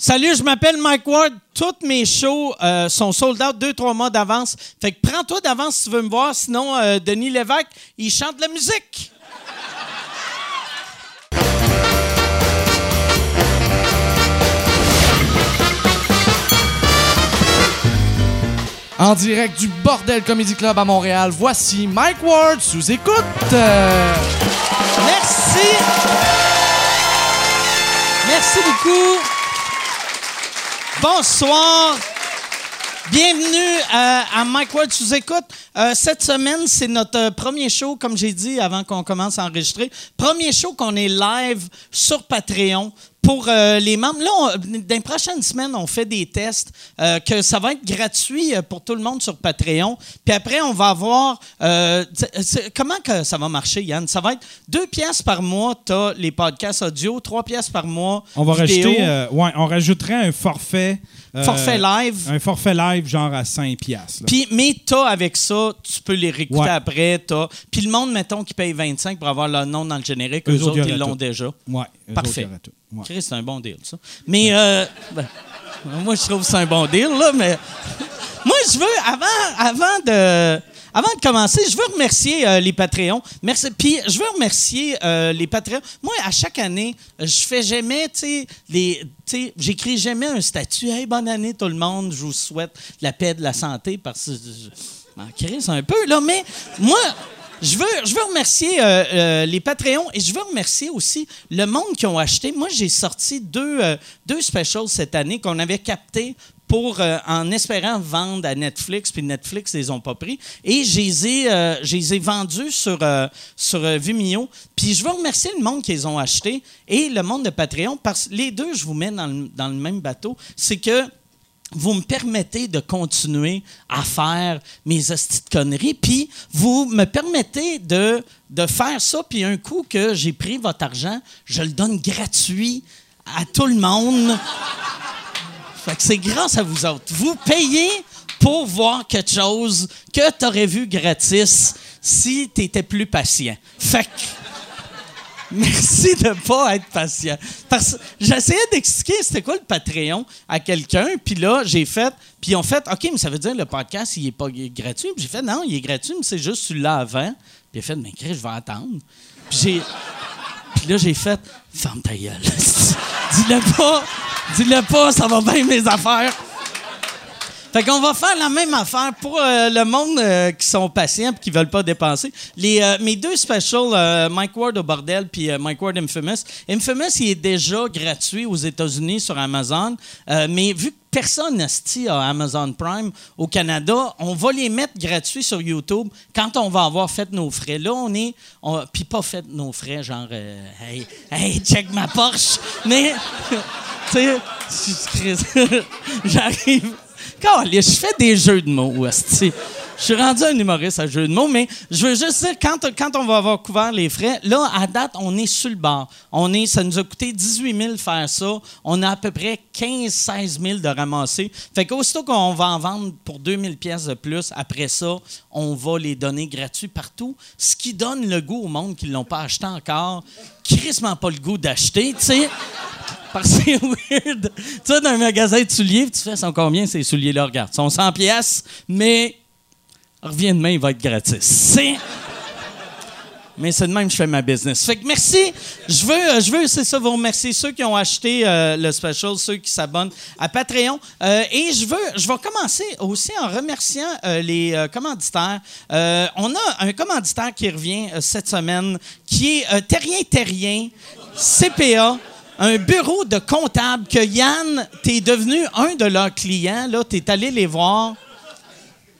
Salut, je m'appelle Mike Ward. Toutes mes shows euh, sont sold out deux, trois mois d'avance. Fait que prends-toi d'avance si tu veux me voir. Sinon, euh, Denis Lévesque, il chante de la musique. En direct du Bordel Comedy Club à Montréal, voici Mike Ward sous écoute. Euh, Merci. Merci beaucoup. Bonsoir. Bienvenue euh, à Mike Ward sous écoute. Euh, cette semaine, c'est notre euh, premier show, comme j'ai dit avant qu'on commence à enregistrer. Premier show qu'on est live sur Patreon pour euh, les membres. Là, on- dans les prochaines semaines, on fait des tests euh, que ça va être gratuit euh, pour tout le monde sur Patreon. Puis après, on va avoir... euh, comment que ça va marcher, Yann? Ça va être deux pièces par mois, tu as les podcasts audio, trois pièces par mois, On va vidéo, rajouter, ouais, on rajouterait un forfait. forfait live. Un forfait live, genre à 5 piastres. là. Puis, mais t'as avec ça, tu peux les réécouter Ouais. après. Puis le monde, mettons, qui paye 25 pour avoir leur nom dans le générique, eux, Eux autres, ils l'ont déjà. Ouais, Parfait. Ouais. Chris, c'est un bon deal, ça. Mais, euh, ben, moi, je trouve que c'est un bon deal, là, mais. moi, je veux, avant, avant de. Avant de commencer, je veux remercier euh, les Patreons. Merci. Puis, je veux remercier euh, les Patreons. Moi, à chaque année, je fais jamais, tu sais, les. J'écris jamais un statut. Hey, bonne année, tout le monde. Je vous souhaite de la paix, de la santé, parce que. Je, je m'en crisse un peu, là, mais moi. Je veux, je veux remercier euh, euh, les Patreons et je veux remercier aussi le monde qui ont acheté. Moi, j'ai sorti deux, euh, deux specials cette année qu'on avait captés pour, en espérant vendre à Netflix, puis Netflix les ont pas pris. Et je les ai, vendus sur, sur Vimeo. Puis je veux remercier le monde qui les ont achetés et le monde de Patreon, parce que les deux, je vous mets dans le, dans le même bateau. C'est que vous me permettez de continuer à faire mes hosties conneries, puis vous me permettez de, de faire ça, puis un coup que j'ai pris votre argent, je le donne gratuit à tout le monde. Fait que c'est grâce à vous autres. Vous payez pour voir quelque chose que tu aurais vu gratis si tu étais plus patient. Fait que Merci de pas être patient. Parce j'essayais d'expliquer c'était quoi le Patreon à quelqu'un, puis là, j'ai fait, puis ils ont fait, OK, mais ça veut dire le podcast, il est pas gratuit? J'ai fait, non, il est gratuit, mais c'est juste l'as avant. Puis il fait, mais je vais attendre. Puis j'ai. Puis là, j'ai fait, ferme ta gueule. dis-le pas, dis-le pas, ça va bien mes affaires. Fait qu'on va faire la même affaire pour euh, le monde euh, qui sont patients et qui veulent pas dépenser. Les, euh, mes deux specials, Mike Ward au bordel puis Mike Ward Infamous. Infamous, il est déjà gratuit aux États-Unis sur Amazon, mais vu que personne à Amazon Prime au Canada, on va les mettre gratuits sur YouTube quand on va avoir fait nos frais. Là, on est, puis pas fait nos frais, genre, hey, hey, check ma Porsche, mais tu sais, j'arrive. Je fais des jeux de mots, esti. Je suis rendu un humoriste à jeux de mots, mais je veux juste dire, quand, quand on va avoir couvert les frais, là, à date, on est sur le bord. On est, ça nous a coûté 18 000 faire ça. On a à peu près 15-16 000 de ramasser. Fait qu'aussitôt qu'on va en vendre pour 2000 pièces de plus, après ça, on va les donner gratuits partout. Ce qui donne le goût au monde qui ne l'ont pas acheté encore. Crissement pas le goût d'acheter, tu sais. Parce que c'est weird. Tu sais, dans un magasin de souliers, tu fais, sont combien ces souliers-là? Regarde, ils sont 100 pièces, mais reviens demain, il va être gratis. C'est... Mais c'est de même que je fais ma business. Fait que merci. Je veux, euh, je veux c'est ça, vous remercier ceux qui ont acheté euh, le special, ceux qui s'abonnent à Patreon. Euh, et je veux, je vais commencer aussi en remerciant les commanditaires. On a un commanditaire qui revient cette semaine, qui est Terrien Terrien, CPA. Un bureau de comptable que Yann, t'es devenu un de leurs clients. Là, t'es allé les voir.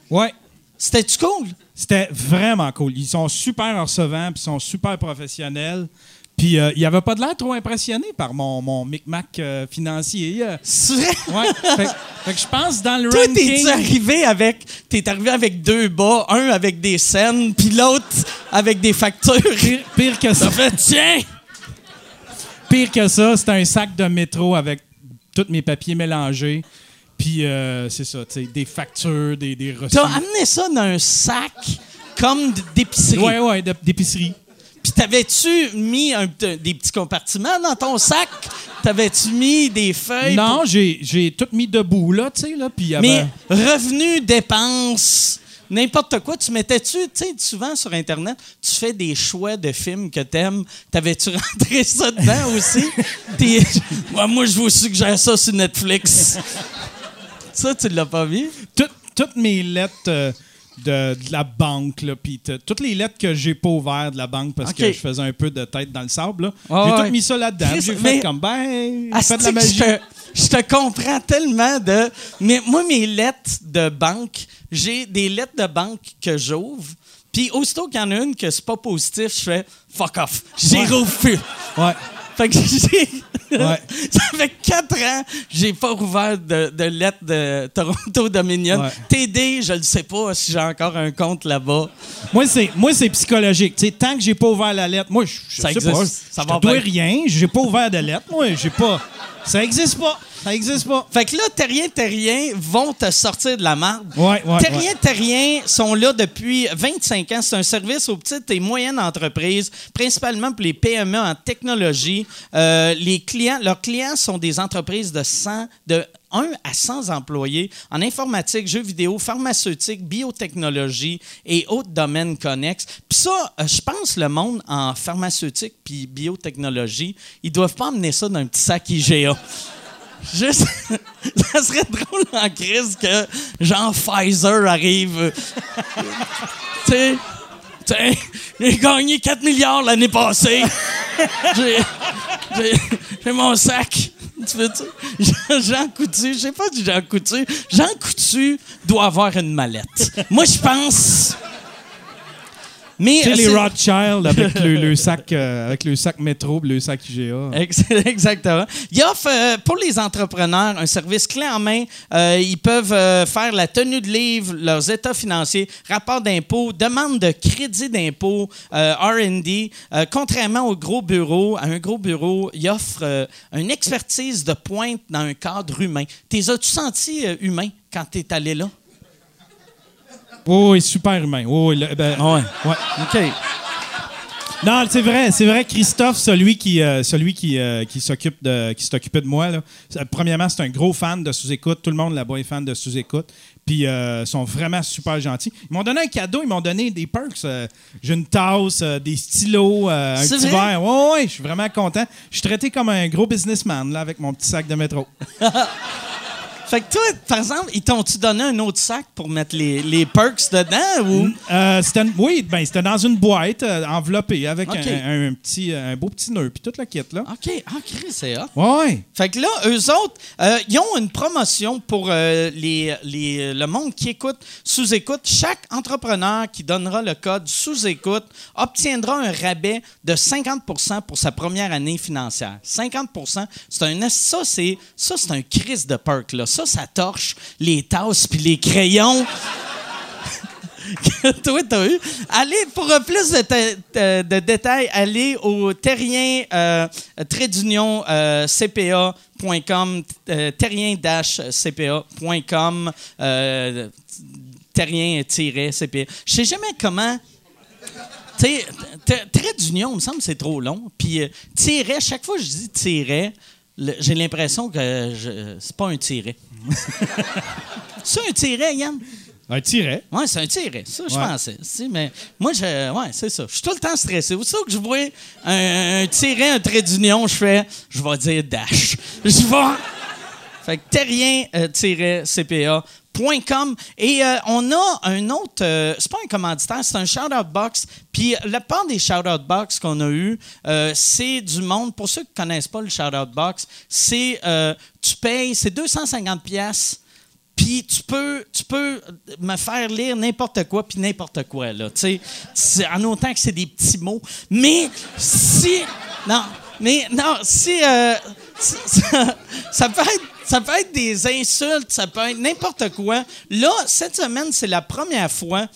Ouais, C'était-tu cool? c'était vraiment cool. Ils sont super recevants, puis ils sont super professionnels. Puis euh, il avait pas de l'air trop impressionné par mon, mon micmac euh, financier. euh. C'est vrai? Ouais, fait, fait que je pense dans le Toi, ranking... arrivé avec. T'es arrivé avec deux bas, un avec des scènes, puis l'autre avec des factures? Pire, pire que ça. fait, tiens! Pire que ça, c'était un sac de métro avec tous mes papiers mélangés. Puis euh, c'est ça, tu sais, des factures, des, des reçus. T'as amené ça dans un sac comme d'épicerie? Ouais, ouais, d'épicerie. Puis t'avais-tu mis un- des petits compartiments dans ton sac? T'avais-tu mis des feuilles? Non, pour- j'ai, tout mis debout, là, tu sais, là, puis avait- Mais revenus, dépenses, n'importe quoi, tu mettais-tu, tu sais, souvent sur Internet, tu fais des choix de films que t'aimes. T'avais-tu rentré ça dedans aussi? Moi, je vous suggère ça sur Netflix. Ça, tu l'as pas vu? Tout- toutes mes lettres euh, de, de la banque, là, toutes les lettres que j'ai pas ouvertes de la banque parce que je faisais un peu de tête dans le sable, là, j'ai ouais. tout mis ça là-dedans. J'ai fait comme, ben, faites de la magie. Je te, je te comprends tellement de. Mais moi, mes lettres de banque, j'ai des lettres de banque que j'ouvre. Puis aussitôt qu'il y en a une que c'est pas positif, je fais fuck off. J'y Ouais. rouvre plus. Ouais. Fait que j'ai. Ouais. Ça fait quatre ans j'ai pas rouvert de, de lettres de Toronto Dominion. Ouais. TD, je ne sais pas si j'ai encore un compte là-bas. Moi, c'est, moi, c'est psychologique. Tu sais, tant que j'ai pas ouvert la lettre, moi, je, je Ça sais existe. pas. Ça je va te dois rien. J'ai pas ouvert de lettre. Moi, j'ai pas. Ça existe pas. Ça existe pas. Fait que là, Terrien Terrien vont te sortir de la marde. Ouais, ouais, Terrien Terrien sont là depuis 25 ans. C'est un service aux petites et moyennes entreprises, principalement pour les PME en technologie. Euh, les clients, leurs clients sont des entreprises de 100, de 1 à 100 employés en informatique, jeux vidéo, pharmaceutique, biotechnologie et autres domaines connexes. Puis ça, euh, je pense le monde en pharmaceutique puis biotechnologie, ils doivent pas emmener ça dans un petit sac IGA. Juste, ça serait drôle en crise que genre Pfizer arrive. tu sais, j'ai gagné 4 milliards l'année passée. J'ai mon sac. Tu veux-tu? Jean- Jean Coutu, je sais pas du Jean Coutu. Jean Coutu doit avoir une mallette. Moi, je pense. Mais Tu sais, les Rothschild avec le, le sac, euh, avec le sac métro, le sac IGA. Ex- Exactement. Il offre euh, pour les entrepreneurs un service clé en main. Euh, ils peuvent euh, faire la tenue de livre, leurs états financiers, rapport d'impôt, demande de crédit d'impôt, euh, R&D. Euh, contrairement au gros bureau, à un gros bureau, il offre euh, une expertise de pointe dans un cadre humain. T'es as-tu senti euh, humain quand t'es allé là? Oh, oui, super humain. Oh, oui, le- ben, ouais. ouais. OK. Non, c'est vrai, c'est vrai. Christophe, celui qui, euh, celui qui, euh, qui s'occupe de, qui s'est occupé de moi, là, premièrement, c'est un gros fan de sous-écoute. Tout le monde là-bas est fan de sous-écoute. Puis, euh, ils sont vraiment super gentils. Ils m'ont donné un cadeau, ils m'ont donné des perks. euh, J'ai une tasse, euh, des stylos, un petit vrai? verre. Ouais, ouais, je suis vraiment content. Je suis traité comme un gros businessman, là, avec mon petit sac de métro. Fait que toi, par exemple, ils t'ont-tu donné un autre sac pour mettre les, les perks dedans ou? Euh, c'était oui, ben, c'était dans une boîte euh, enveloppée avec un, un petit, euh, un beau petit nœud, puis toute la kit, là. OK. Ah, Chris, c'est hot. Ouais. Fait que là, eux autres, euh, ils ont une promotion pour les, les- le monde qui écoute sous-écoute. Chaque entrepreneur qui donnera le code sous-écoute obtiendra un rabais de 50% pour sa première année financière. 50% c'est un ça c'est ça c'est un crise de perk là. Ça ça torche les tasses puis les crayons. que toi, t'as eu. Allez, pour euh, plus de, ta- de- de détails, allez au terrien euh, euh, cpa.com, terrien-cpa.com, terrien-cpa. Je sais jamais comment. Tu sais, trait d'union, me semble c'est trop long. Puis, tiret, chaque fois que je dis tiret, j'ai l'impression que je- c'est pas un tiret. c'est un tiret, Yann? Un tiret? Oui, c'est un tiret. Ça, je Ouais. pensais. Si, mais moi, je, ouais, c'est ça. Je suis tout le temps stressé. Aussitôt que je vois un, un tiret, un trait d'union, je fais, je vais dire dash. Je vais. Fait que terrien-cpa.com. Et euh, on a un autre, euh, c'est pas un commanditaire, c'est un shout-out box. Puis la part des shout-out box qu'on a eu, euh, c'est du monde. Pour ceux qui connaissent pas le shout-out box, c'est, euh, tu payes, c'est 250 pièces puis tu peux, tu peux me faire lire n'importe quoi, puis n'importe quoi, là. Tu sais, en autant que c'est des petits mots. Mais si. Non, mais non, si. euh, si- ça, ça peut être. Ça peut être des insultes, ça peut être n'importe quoi. Là, cette semaine, c'est la première fois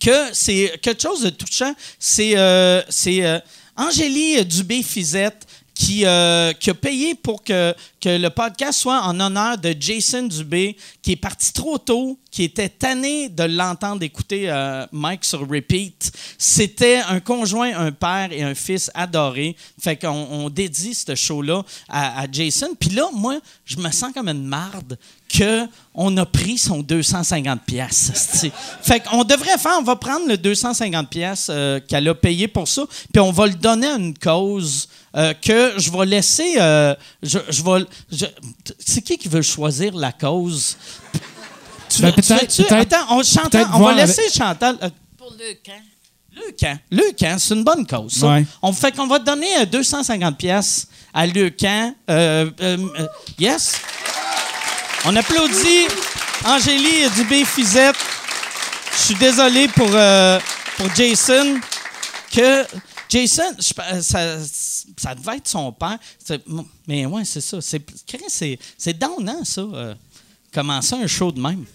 que c'est quelque chose de touchant. C'est euh, euh, Angélie Dubé-Fizette qui, euh, qui a payé pour que, le podcast soit en honneur de Jason Dubé, qui est parti trop tôt, qui était tanné de l'entendre écouter euh, Mike sur repeat. C'était un conjoint, un père et un fils adoré. Fait qu'on on dédie ce show-là à, à Jason. Puis là, moi, je me sens comme une marde que on a pris son 250 pièces. fait qu'on devrait faire, on va prendre le 250 pièces euh, qu'elle a payé pour ça, puis on va le donner à une cause euh, que je vais laisser. euh, je, je vais. je- c'est qui qui veut choisir la cause? Tu Ben, tu attends, on, Chantal, peut-être on va laisser Chantal. euh, pour le camp. Le camp. Le camp, c'est une bonne cause. ça. Ouais. On fait qu'on va donner euh, 250 pièces à Le Camp. Euh, euh, euh, yes? On applaudit Angélie Dubé-Fizette. Je suis désolé pour, euh, pour Jason. Que Jason, ça, devait être son père. Mais ouais, c'est ça. C'est c'est c'est donnant, ça. euh, commencer un show de même.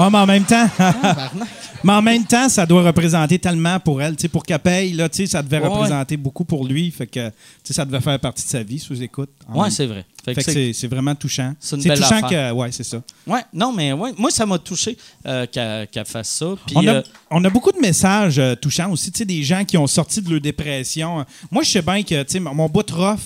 Ouais, mais en même temps, mais en même temps, ça doit représenter tellement pour elle, pour qu'elle paye, là, ça devait Ouais, représenter beaucoup pour lui, fait que, ça devait faire partie de sa vie sous écoute. même- c'est vrai. Fait que Fait que c'est- vraiment touchant. C'est touchant affaire. que, ouais, c'est ça. ouais, non, mais ouais, moi, ça m'a touché euh, qu'elle fasse ça. Puis, On a, euh, on a beaucoup de messages euh, touchants aussi, tu sais, des gens qui ont sorti de leur dépression. Moi, je sais bien que, tu sais, mon bout de rough,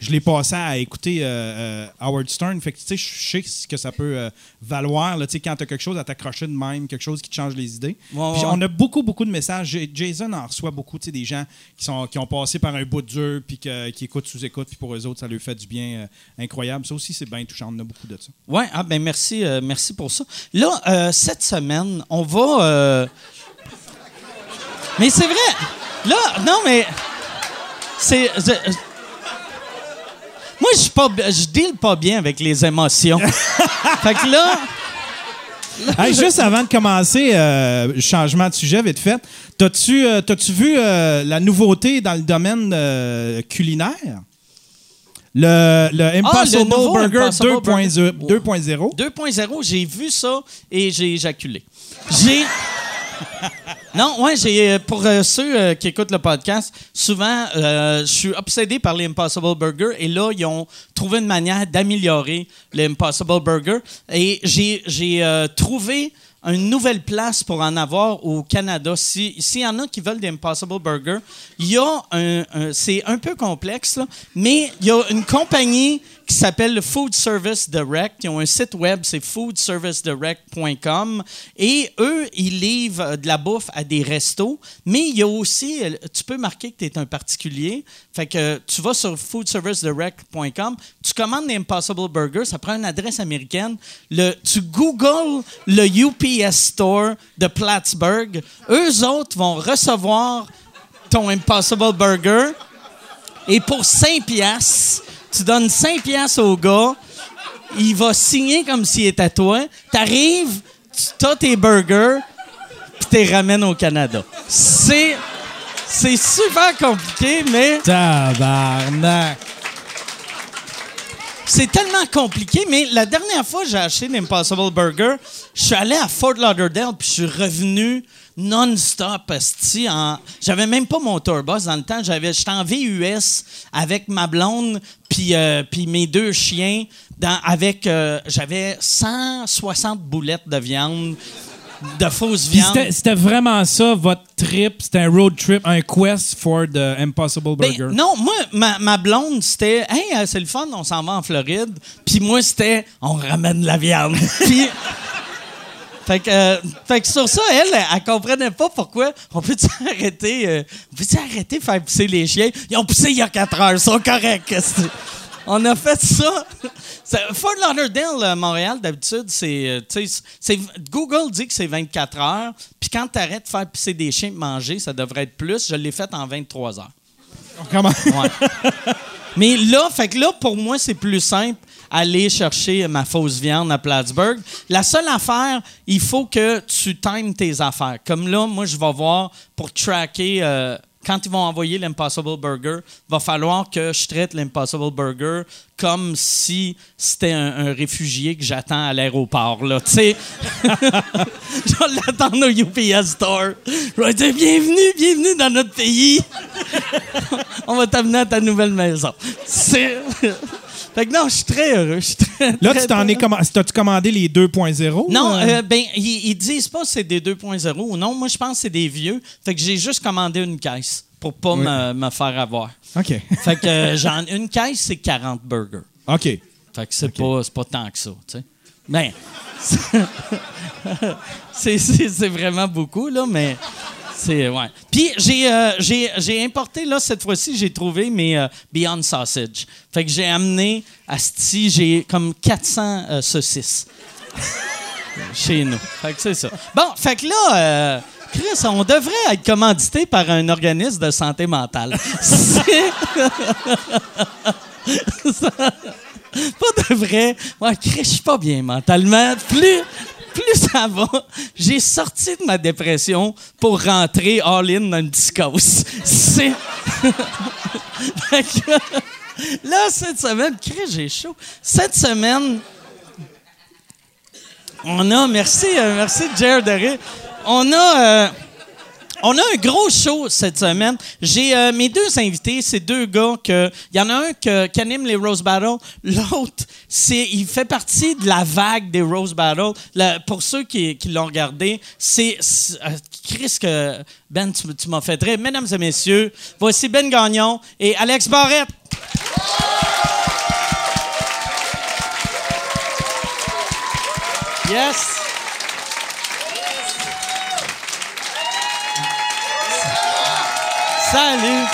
je l'ai passé à écouter euh, euh, Howard Stern. Fait que, tu sais, je sais ce que ça peut euh, valoir, là, tu sais, quand tu as quelque chose à t'accrocher de même, quelque chose qui te change les idées. Ouais, Puis ouais. on a beaucoup, beaucoup de messages. Jason en reçoit beaucoup, tu sais, des gens qui, sont, qui ont passé par un bout dur, puis que- qui écoutent sous-écoute, puis pour eux autres, ça leur fait du bien incroyable. Ça aussi, c'est bien touchant. On a beaucoup de ça. Oui, ah ben merci, euh, merci pour ça. Là, cette semaine, on va. Mais c'est vrai. Là, non, mais c'est. Moi, je pas, je deal pas bien avec les émotions. fait que là, Hey, juste avant de commencer, euh, changement de sujet vite fait. T'as-tu euh, vu euh, la nouveauté dans le domaine culinaire? Le, le Impossible Ah, Impossible 2.0. Burger. 2.0. 2.0, j'ai vu ça et j'ai éjaculé. J'ai. Non, ouais, j'ai euh, pour euh, ceux euh, qui écoutent le podcast, souvent je suis obsédé par les Impossible Burger et là ils ont trouvé une manière d'améliorer les Impossible Burger et j'ai j'ai trouvé une nouvelle place pour en avoir au Canada. Si- S'il y en a qui veulent des Impossible Burger, il y a un, c'est un peu complexe, mais il y a une compagnie qui s'appelle le Food Service Direct. Ils ont un site web, c'est foodservicedirect.com. Et eux, ils livrent de la bouffe à des restos. Mais il y a aussi, tu peux marquer que tu es un particulier. Fait que tu vas sur foodservicedirect.com, tu commandes des Impossible Burger, ça prend une adresse américaine. Tu googles le UPS Store de Plattsburgh. Eux autres vont recevoir ton Impossible Burger. Et pour 5 piastres, tu donnes 5 piastres au gars, il va signer comme s'il était à toi. T'arrives, tu as tes burgers, puis tu les ramènes au Canada. C'est... C'est super compliqué, mais Tabarnak. c'est tellement compliqué. Mais la dernière fois que j'ai acheté l'Impossible Burger, je suis allé à Fort Lauderdale puis je suis revenu non-stop. En... J'avais même pas mon tourbus dans le temps. J'avais, j'étais en VUS avec ma blonde puis, euh, puis mes deux chiens. Dans, avec, euh, j'avais 160 boulettes de viande, de fausse viande. c'était- C'était vraiment ça, votre trip. C'était un road trip, un quest for the Impossible Ben, Burger. non, moi, ma, ma blonde, c'était Hey, euh, c'est le fun, on s'en va en Floride. Puis moi, c'était On ramène la viande. Puis. Fait que, euh, fait que sur ça, elle, elle, elle comprenait pas pourquoi on peut arrêter, euh, on peut arrêter de faire pisser les chiens? Ils ont pissé il y a 4 heures, ils sont corrects. On a fait ça. Fort Lauderdale, euh, Montréal, d'habitude, c'est. Google dit que c'est 24 heures. Puis quand tu arrêtes de faire pisser des chiens et de manger, ça devrait être plus. Je l'ai fait en 23 heures. Comment? Ouais. Mais là, fait que là, pour moi, c'est plus simple aller chercher ma fausse viande à Plattsburgh. La seule affaire, il faut que tu times tes affaires. Comme là, moi, je vais voir pour tracker. euh, quand ils vont envoyer l'Impossible Burger, va falloir que je traite l'Impossible Burger comme si c'était un, réfugié que j'attends à l'aéroport. Tu sais. je vais l'attendre au UPS Store. Je vais dire bienvenue, bienvenue dans notre pays on va t'amener à ta nouvelle maison. Fait que non, je suis très heureux. je suis très, Là, très, tu t'en es commandé. T'as-tu commandé les 2.0? Non, euh? euh, ben, ils, ils disent pas si c'est des 2.0 ou non. Moi, je pense que c'est des vieux. Fait que j'ai juste commandé une caisse pour pas Oui. me, me faire avoir. OK. Fait que euh, j'en, une caisse, c'est 40 burgers. OK. Fait que c'est, pas, pas tant que ça, tu sais. Ben, c'est vraiment beaucoup, là, mais c'est, ouais. Puis j'ai, euh, j'ai, j'ai importé, là, cette fois-ci, j'ai trouvé mes euh, Beyond Sausage. Fait que j'ai amené, à Sti, j'ai comme 400 euh, saucisses chez nous. Fait que c'est ça. Bon, fait que là... euh, Chris, on devrait être commandité par un organisme de santé mentale. C'est- pas de vrai. Moi, Chris, je suis pas bien mentalement. Plus, plus ça va, j'ai sorti de ma dépression pour rentrer all-in dans une psychose. C'est. Là, cette semaine, j'ai chaud. Cette semaine, on a, merci, euh, merci Jared. On a, euh, on a un gros show cette semaine. J'ai euh, mes deux invités, c'est deux gars que, il y en a un qui anime les Rose Battle, l'autre, c'est, il fait partie de la vague des Rose Battle. Le- pour ceux qui, l'ont regardé, c'est, euh, Chris que Ben, tu, m'as fait. Mesdames et messieurs, voici Ben Gagnon et Alex Barrette. Yes. Salut.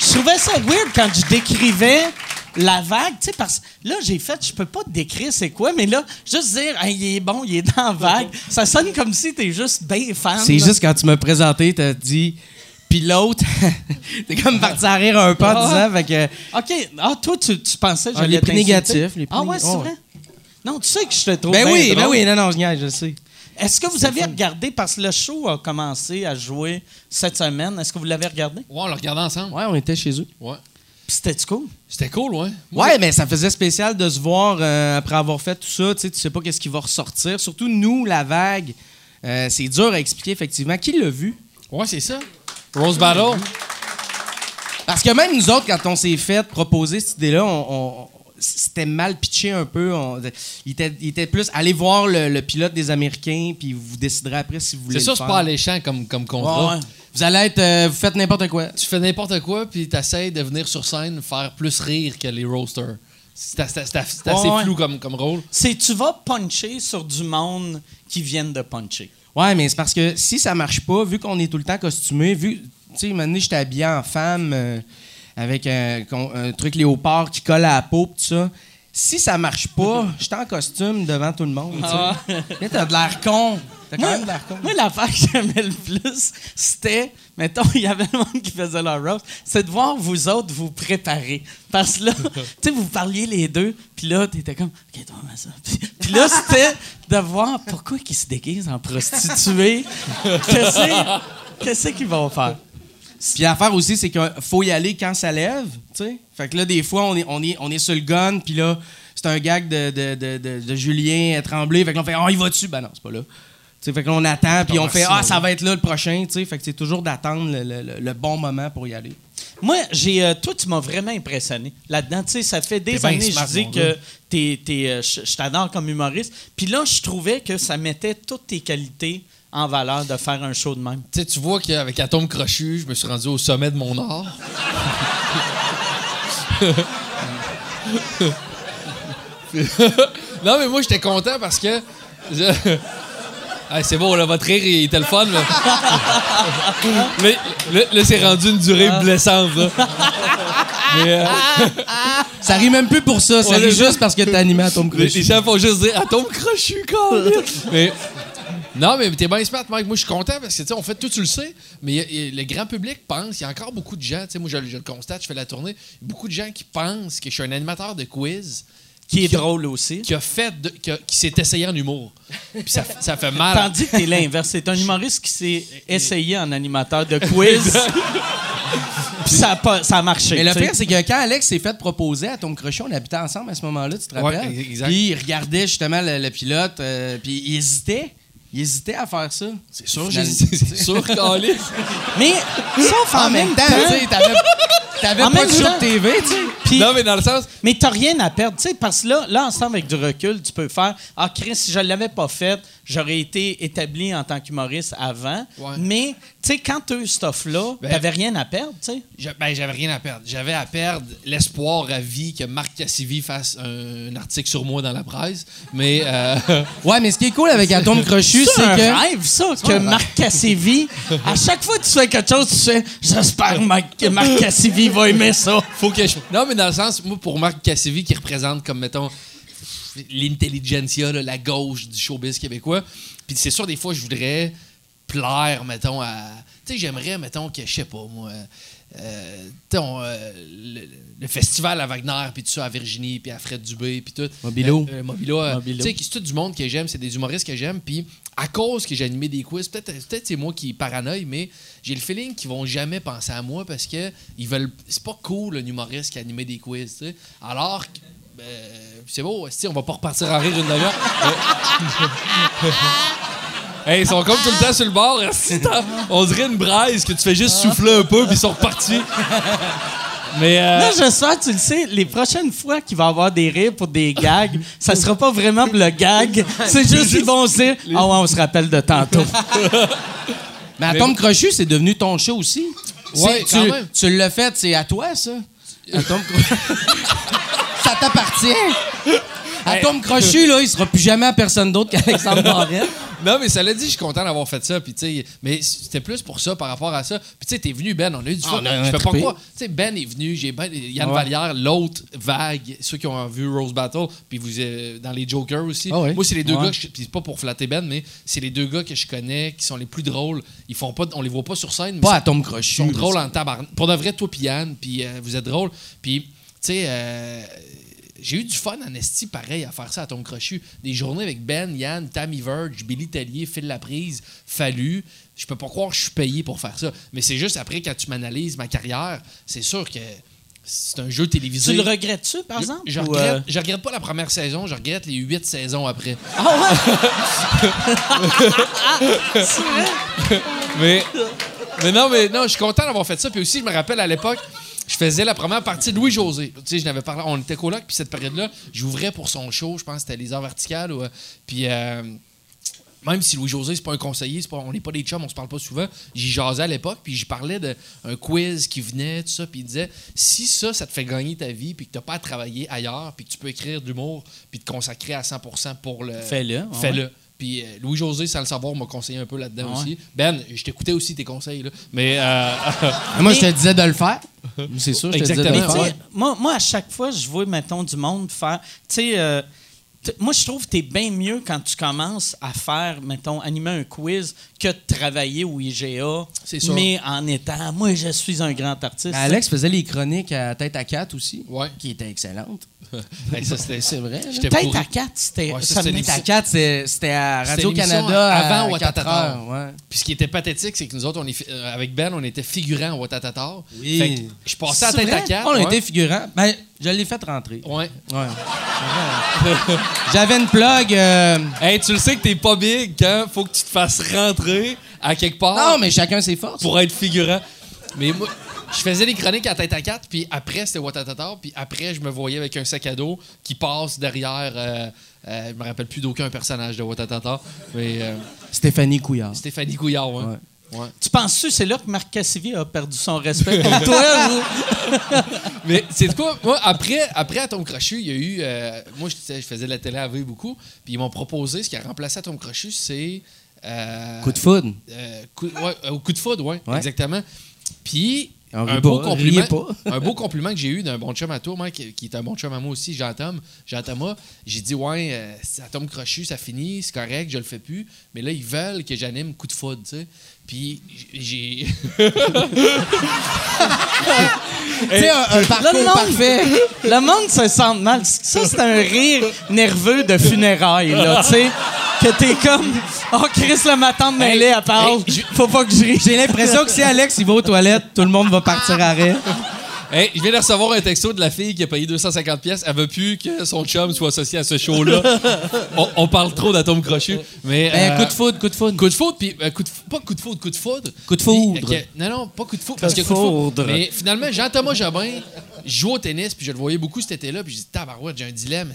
Je trouvais ça weird quand je décrivais la vague, tu sais, parce que là, j'ai fait, je peux pas te décrire c'est quoi, mais là, juste dire, Hey, il est bon, il est dans la vague, ça sonne comme si t'es juste bien fan. C'est juste quand tu m'as présenté, t'as dit. Puis l'autre, t'es comme parti à rire un peu en Ah. disant, fait que. OK. Ah, toi, tu, tu pensais que Ah, j'allais les plus négatifs, les plus Ah, ouais, c'est oh, vrai? ouais. Non, tu sais que je te trouve Ben oui, ben oui, non, non, je sais. Est-ce que vous avez regardé, parce que le show a commencé à jouer cette semaine, est-ce que vous l'avez regardé? Ouais, on l'a regardé ensemble. Ouais, on était chez eux. Ouais. Puis c'était cool? C'était cool, ouais. Moi, Ouais, mais ça faisait spécial de se voir euh, après avoir fait tout ça. Tu sais, tu sais pas qu'est-ce qui va ressortir. Surtout nous, la vague, euh, c'est dur à expliquer effectivement. Qui l'a vu? Ouais, c'est ça. Rose Battle. Parce que même nous autres, quand on s'est fait proposer cette idée-là, on, on- c'était mal pitché un peu. On- il, était, il était plus allez voir le, le pilote des Américains, puis vous déciderez après si vous voulez. C'est le c'est faire. pas alléchant comme, comme contrat. Ouais, ouais. Vous allez être. euh, vous faites n'importe quoi. Tu fais n'importe quoi, puis t'essayes de venir sur scène faire plus rire que les roasters. C'est c'est- c'est- c'est assez Ouais, ouais. flou comme, comme rôle. C'est tu vas puncher sur du monde qui viennent de puncher. Ouais, mais c'est parce que si ça marche pas, vu qu'on est tout le temps costumé, vu. Tu sais, donné, j'étais habillé en femme euh, avec un, truc léopard qui colle à la peau, tout ça. Si ça marche pas, j'étais en costume devant tout le monde. Ah. Là, t'as de l'air con. T'as quand Moi, même de l'air con. moi, l'affaire que j'aimais le plus, c'était, mettons, il y avait le monde qui faisait leur roast, c'est de voir vous autres vous préparer. Parce que là, tu sais, vous parliez les deux, puis là, t'étais comme, OK, toi, mets ça. Puis, là, c'était de voir pourquoi ils se déguisent en prostituée. Qu'est-ce qu'est-ce qu'ils vont faire? Puis l'affaire aussi, c'est qu'il faut y aller quand ça lève, tu sais. Fait que là, des fois, on est, on est, on est sur le gun, puis là, c'est un gag de, de, de, de- Julien Tremblay. Fait que là, on fait « Oh, il va dessus? » Ben non, c'est pas là. Fait que là, on attend, puis on fait « Ah, ça va être là le prochain. » Tu sais, fait que c'est toujours d'attendre le, le- le- bon moment pour y aller. Moi, j'ai, euh, toi, tu m'as vraiment impressionné là-dedans. Tu sais, ça fait des années smart, je dis que t'es, t'es, euh, je t'adore comme humoriste. Puis là, je trouvais que ça mettait toutes tes qualités en valeur de faire un show de même. Tu sais, tu vois qu'avec Atome Crochu, je me suis rendu au sommet de mon art. non, mais moi, j'étais content parce que. je- Ah, c'est bon, là, votre rire, il était le fun, mais. mais là, là, c'est rendu une durée blessante, là. Mais, euh, Ça rit même plus pour ça, ça Ouais, rit c'est juste parce que t'as animé à Tom les, gens font juste dire Atome Crochu, câlisse. Mais. Non, mais t'es bien smart, Mike. Moi, je suis content parce que, tu sais, on fait tout, tu le sais, mais il y a- il y a- le grand public pense, il y a encore beaucoup de gens, tu sais, moi, je, je le constate, je fais la tournée, beaucoup de gens qui pensent que je suis un animateur de quiz Qui est Qui- drôle aussi. qui a fait, de- qui, a- qui s'est essayé en humour. Puis ça, ça fait mal. Tandis que t'es l'inverse. C'est un humoriste qui s'est essayé en animateur de quiz. Puis ça a, pas, ça a marché. Mais le pire, c'est que quand Alex s'est fait proposer à Tom Crochet, on habitait ensemble à ce moment-là, tu te Ouais, rappelles? exact. Puis il regardait justement le, le pilote, euh, puis il hésitait. Il hésitait à faire ça. C'est sûr, c'est sûr, câlisse. Mais sauf en, En même temps, t'avais- T'avais En pas même de show de TV, tu sais. Non, mais dans le sens. Mais t'as rien à perdre, tu sais, parce que là, là, ensemble avec du recul, tu peux faire Ah, Chris, si je l'avais pas fait, j'aurais été établi en tant qu'humoriste avant. Ouais. Mais, tu sais, quand t'as eu cette offre-là, Ben- t'avais rien à perdre, tu sais. Ben, j'avais rien à perdre. J'avais à perdre l'espoir à vie que Marc Cassivi fasse un, un article sur moi dans la presse. Mais. euh, Ouais, mais ce qui est cool avec Atome Crochu, C'est c'est un que. rêve, ça, que Marc Cassivi, à chaque fois que tu fais quelque chose, tu fais J'espère que Marc- que Marc Cassivi va aimer ça. faut que je... Non, mais dans le sens, moi, pour Marc Cassivi, qui représente comme, mettons, l'intelligentsia, la gauche du showbiz québécois, puis c'est sûr, des fois, je voudrais plaire, mettons, à... Tu sais, j'aimerais, mettons, que, je sais pas, moi... euh, on, euh, le, le festival à Wagner, puis tout ça, à Virginie, puis à Fred Dubé, puis tout. Mobilo. Euh, euh, Mobilo. Mobilo. Tu sais, c'est tout du monde que j'aime, c'est des humoristes que j'aime, puis à cause que j'ai animé des quiz, peut-être peut c'est moi qui paranoïe, mais j'ai le feeling qu'ils vont jamais penser à moi parce que ils veulent. C'est pas cool un humoriste qui a animé des quiz. Alors ben, c'est beau, si on va pas repartir en rire une demi-heure. Euh, hey, ils sont comme tout le temps sur le bord. On dirait une braise que tu fais juste souffler un peu puis ils sont repartis. Mais euh, Là, j'espère que tu le sais, les prochaines fois qu'il va y avoir des rires pour des gags, ça sera pas vraiment pour le gag. C'est juste qu'ils vont se dire Ah ouais, on se rappelle de tantôt. Mais Atome Crochu, c'est devenu ton show aussi. Ouais, C'est- quand tu, même. tu l'as fait, c'est à toi, ça. Crochu. ça t'appartient. Atome Crochu, là, il sera plus jamais à personne d'autre qu'Alexandre Barrette. Non, mais ça l'a dit, je suis content d'avoir fait ça. Puis, mais c'était plus pour ça, par rapport à ça. Puis, tu sais, t'es venu, Ben, on a eu du Ah, fun. Je fais pas quoi. Tu sais, Ben est venu, j'ai ben, Yann Ouais. Vallière, l'autre vague, ceux qui ont vu Rose Battle, puis vous euh, dans les Jokers aussi. Ah. Moi, c'est les deux Ouais. gars, que je- puis c'est pas pour flatter Ben, mais c'est les deux gars que je connais qui sont les plus drôles. Ils font pas, on les voit pas sur scène, mais Pas Atome sont- Crochu. ils sont drôles en tabarnak. Pour de vrai, toi, puis Yann, puis euh, vous êtes drôles. Puis, tu sais, euh, j'ai eu du fun en esti pareil à faire ça à Tom Crochu. Des journées avec Ben, Yann, Tammy Verge, Billy Tellier, Phil Laprise, Fallu. Je peux pas croire que je suis payé pour faire ça. Mais c'est juste après, quand tu m'analyses ma carrière, c'est sûr que c'est un jeu télévisé. tu le regrettes-tu, par exemple? Je, regrette, euh, je regrette pas la première saison, je regrette les huit saisons après. Ah ouais? Mais, mais non, mais non, je suis content d'avoir fait ça. Puis aussi, je me rappelle à l'époque, je faisais la première partie de Louis-José. Tu sais, je n'avais parlé, on était coloc, puis cette période-là, j'ouvrais pour son show, je pense que c'était Les Arts Verticales. ou, euh, puis euh, même si Louis-José, c'est pas un conseiller, c'est pas, on n'est pas des chums, on se parle pas souvent, j'y jasais à l'époque, puis j'y parlais d'un quiz qui venait, tout ça, puis il disait si ça, ça te fait gagner ta vie, puis que t'as pas à travailler ailleurs, puis que tu peux écrire de l'humour, puis te consacrer à 100% pour le. Fais-le, ouais. Puis euh, Louis-José, sans le savoir, m'a conseillé un peu là-dedans Ah ouais? aussi. Ben, je t'écoutais aussi tes conseils, là. Mais. euh, Moi, je te disais de le faire. C'est sûr, je te disais de Exactement. le faire. moi, moi, à chaque fois, je vois, mettons, du monde faire. Tu sais, euh, moi, je trouve que t'es bien mieux quand tu commences à faire, mettons, animer un quiz que de travailler au IGA. C'est sûr. Mais en étant, moi, je suis un grand artiste. Mais Alex faisait les chroniques à Tête à 4 aussi, Ouais. qui étaient excellentes. hey, ça, c'était. C'est vrai. Tête pourri. à quatre, c'était. Ouais, ça, ça Tête à 4, c'est- c'était à Radio-Canada avant à Ouattata. 4 heures. Ouais. Puis ce qui était pathétique, c'est que nous autres, on est, euh, avec Ben, on était figurants au Watatatar. Oui. Fait que je passais à C'est tête à vrai? quatre. On a ouais. été figurants. Ben, je l'ai fait rentrer. Ouais. Ouais. J'avais une plug. euh, Hey, tu le sais que t'es pas big quand faut que tu te fasses rentrer à quelque part. Non, mais chacun ses forces. pour être figurant. Mais moi, je faisais des chroniques à tête à quatre, puis après, c'était Watatata, puis après, je me voyais avec un sac à dos qui passe derrière. Euh, euh, je me rappelle plus d'aucun personnage de Watatata, mais Stéphanie Couillard. Stéphanie Couillard, ouais. Ouais. Ouais. Tu penses-tu que c'est là que Marc Cassivi a perdu son respect pour toi? ou- Mais c'est quoi? Moi, après, après Atom Crochu, il y a eu. euh, moi, je, faisais de la télé à beaucoup, puis ils m'ont proposé ce qui a remplacé Atom Crochu, c'est. euh, Coup de foudre. Euh, coup, ouais, euh, au coup de foudre, ouais, Ouais. exactement. Puis, un beau, pas, compliment, pas. un beau compliment que j'ai eu d'un bon chum à toi, moi, qui, qui est un bon chum à moi aussi, Jean-Tom, Jean-Thomas. J'ai dit, ouais, euh, ça tombe crochu, ça finit, c'est correct, je le fais plus. Mais là, ils veulent que j'anime coup de foudre, tu sais. Puis, j'ai. Tu sais, un, un Là, parcours le monde- parfait. Le monde se sent mal. Ça, c'est un rire nerveux de funérailles, là, tu sais. Que t'es comme, oh, Chris, le matin de mêlée, hey, je- Faut pas que je rie. J'ai l'impression que si Alex il va aux toilettes, tout le monde va partir à rire. Hey, je viens de recevoir un texto de la fille qui a payé 250 pièces. Elle veut plus que son chum soit associé à ce show-là. on, on parle trop d'atomes crochus. Mais, Ben, euh, coup de foudre, coup de foudre. Coup de foudre, puis euh, coup de, pas coup de foudre, coup de foudre. Coup de Puis, foudre. euh, que- non, non, pas coup de foudre, parce que coup de foudre. Mais finalement, Jean-Thomas Jobin joue au tennis, puis je le voyais beaucoup cet été-là, puis je dis, tabarouette, j'ai un dilemme.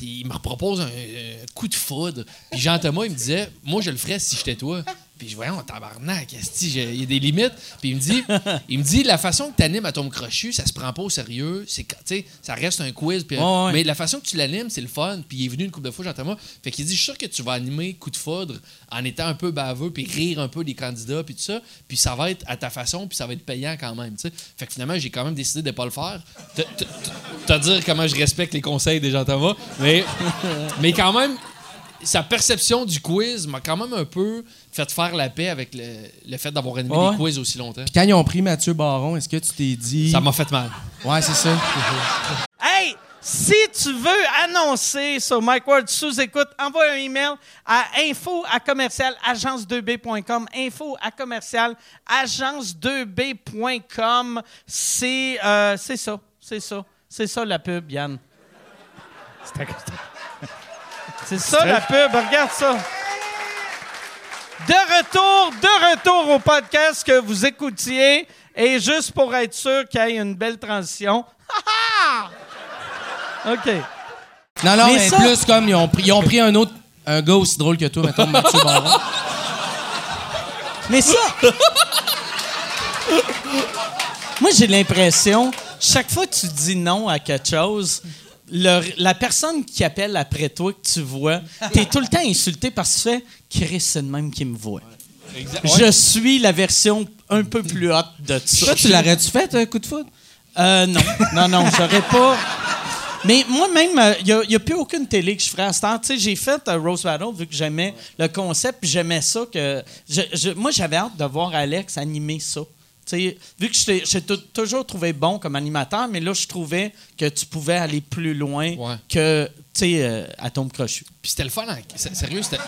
Il me propose un euh, coup de foudre. Puis Jean-Thomas, il me disait, moi, je le ferais si j'étais toi. Puis je voyais, on tabarnak, il y a des limites. Puis il me dit, il me dit, la façon que tu animes à ton crochu, ça se prend pas au sérieux. C'est, ça reste un quiz. puis- Ouais, ouais. Mais la façon que tu l'animes, c'est le fun. Puis il est venu une couple de fois, Jean-Thomas. Fait qu'il dit, je suis sûr que tu vas animer coup de foudre en étant un peu baveux, puis rire un peu des candidats, puis tout ça. Puis ça va être à ta façon, puis ça va être payant quand même. Fait que finalement, j'ai quand même décidé de pas le faire. Te- te- te- Te dire comment je respecte les conseils des Jean-Thomas. Mais, mais quand même, sa perception du quiz m'a quand même un peu fait faire la paix avec le, le fait d'avoir animé Ouais. des quiz aussi longtemps. Puis quand ils ont pris Mathieu Baron, est-ce que tu t'es dit. Ça m'a fait mal. Ouais, c'est ça. Hey, si tu veux annoncer sur Mike Ward sous écoute, envoie un email à info à commercial agence2b.com. Info à commercial agence2b.com. C'est euh, c'est ça, c'est ça, c'est ça la pub, Yann. C'est ça la pub, regarde ça. De retour, de retour au podcast que vous écoutiez. Et juste pour être sûr qu'il y ait une belle transition. Ha, ha! OK. Non, non, Mais mais, ça- plus comme ils ont pris, ils ont pris un autre. Un gars aussi drôle que toi, mettons Mathieu Baron. Mais ça. Moi, j'ai l'impression, chaque fois que tu dis non à quelque chose, le- la personne qui appelle après toi, que tu vois, t'es tout le temps insulté parce que tu fais Chris, c'est le même qui me voit. Je suis la version un peu plus haute de ça. Toi, tu l'aurais-tu fait, un coup de foudre? Euh, non, non, non, j'aurais pas. Mais moi-même, il n'y a, plus aucune télé que je ferais à ce temps. Tu sais, j'ai fait euh, Rose Battle vu que j'aimais le concept, j'aimais ça. que je- je- Moi, j'avais hâte de voir Alex animer ça. Vu que je t'ai- j'ai tou- toujours trouvé bon comme animateur, mais là, je trouvais que tu pouvais aller plus loin Ouais. que, tu sais, euh, Atome Crochu. Puis c'était le fun. hein. Sérieux, c'était.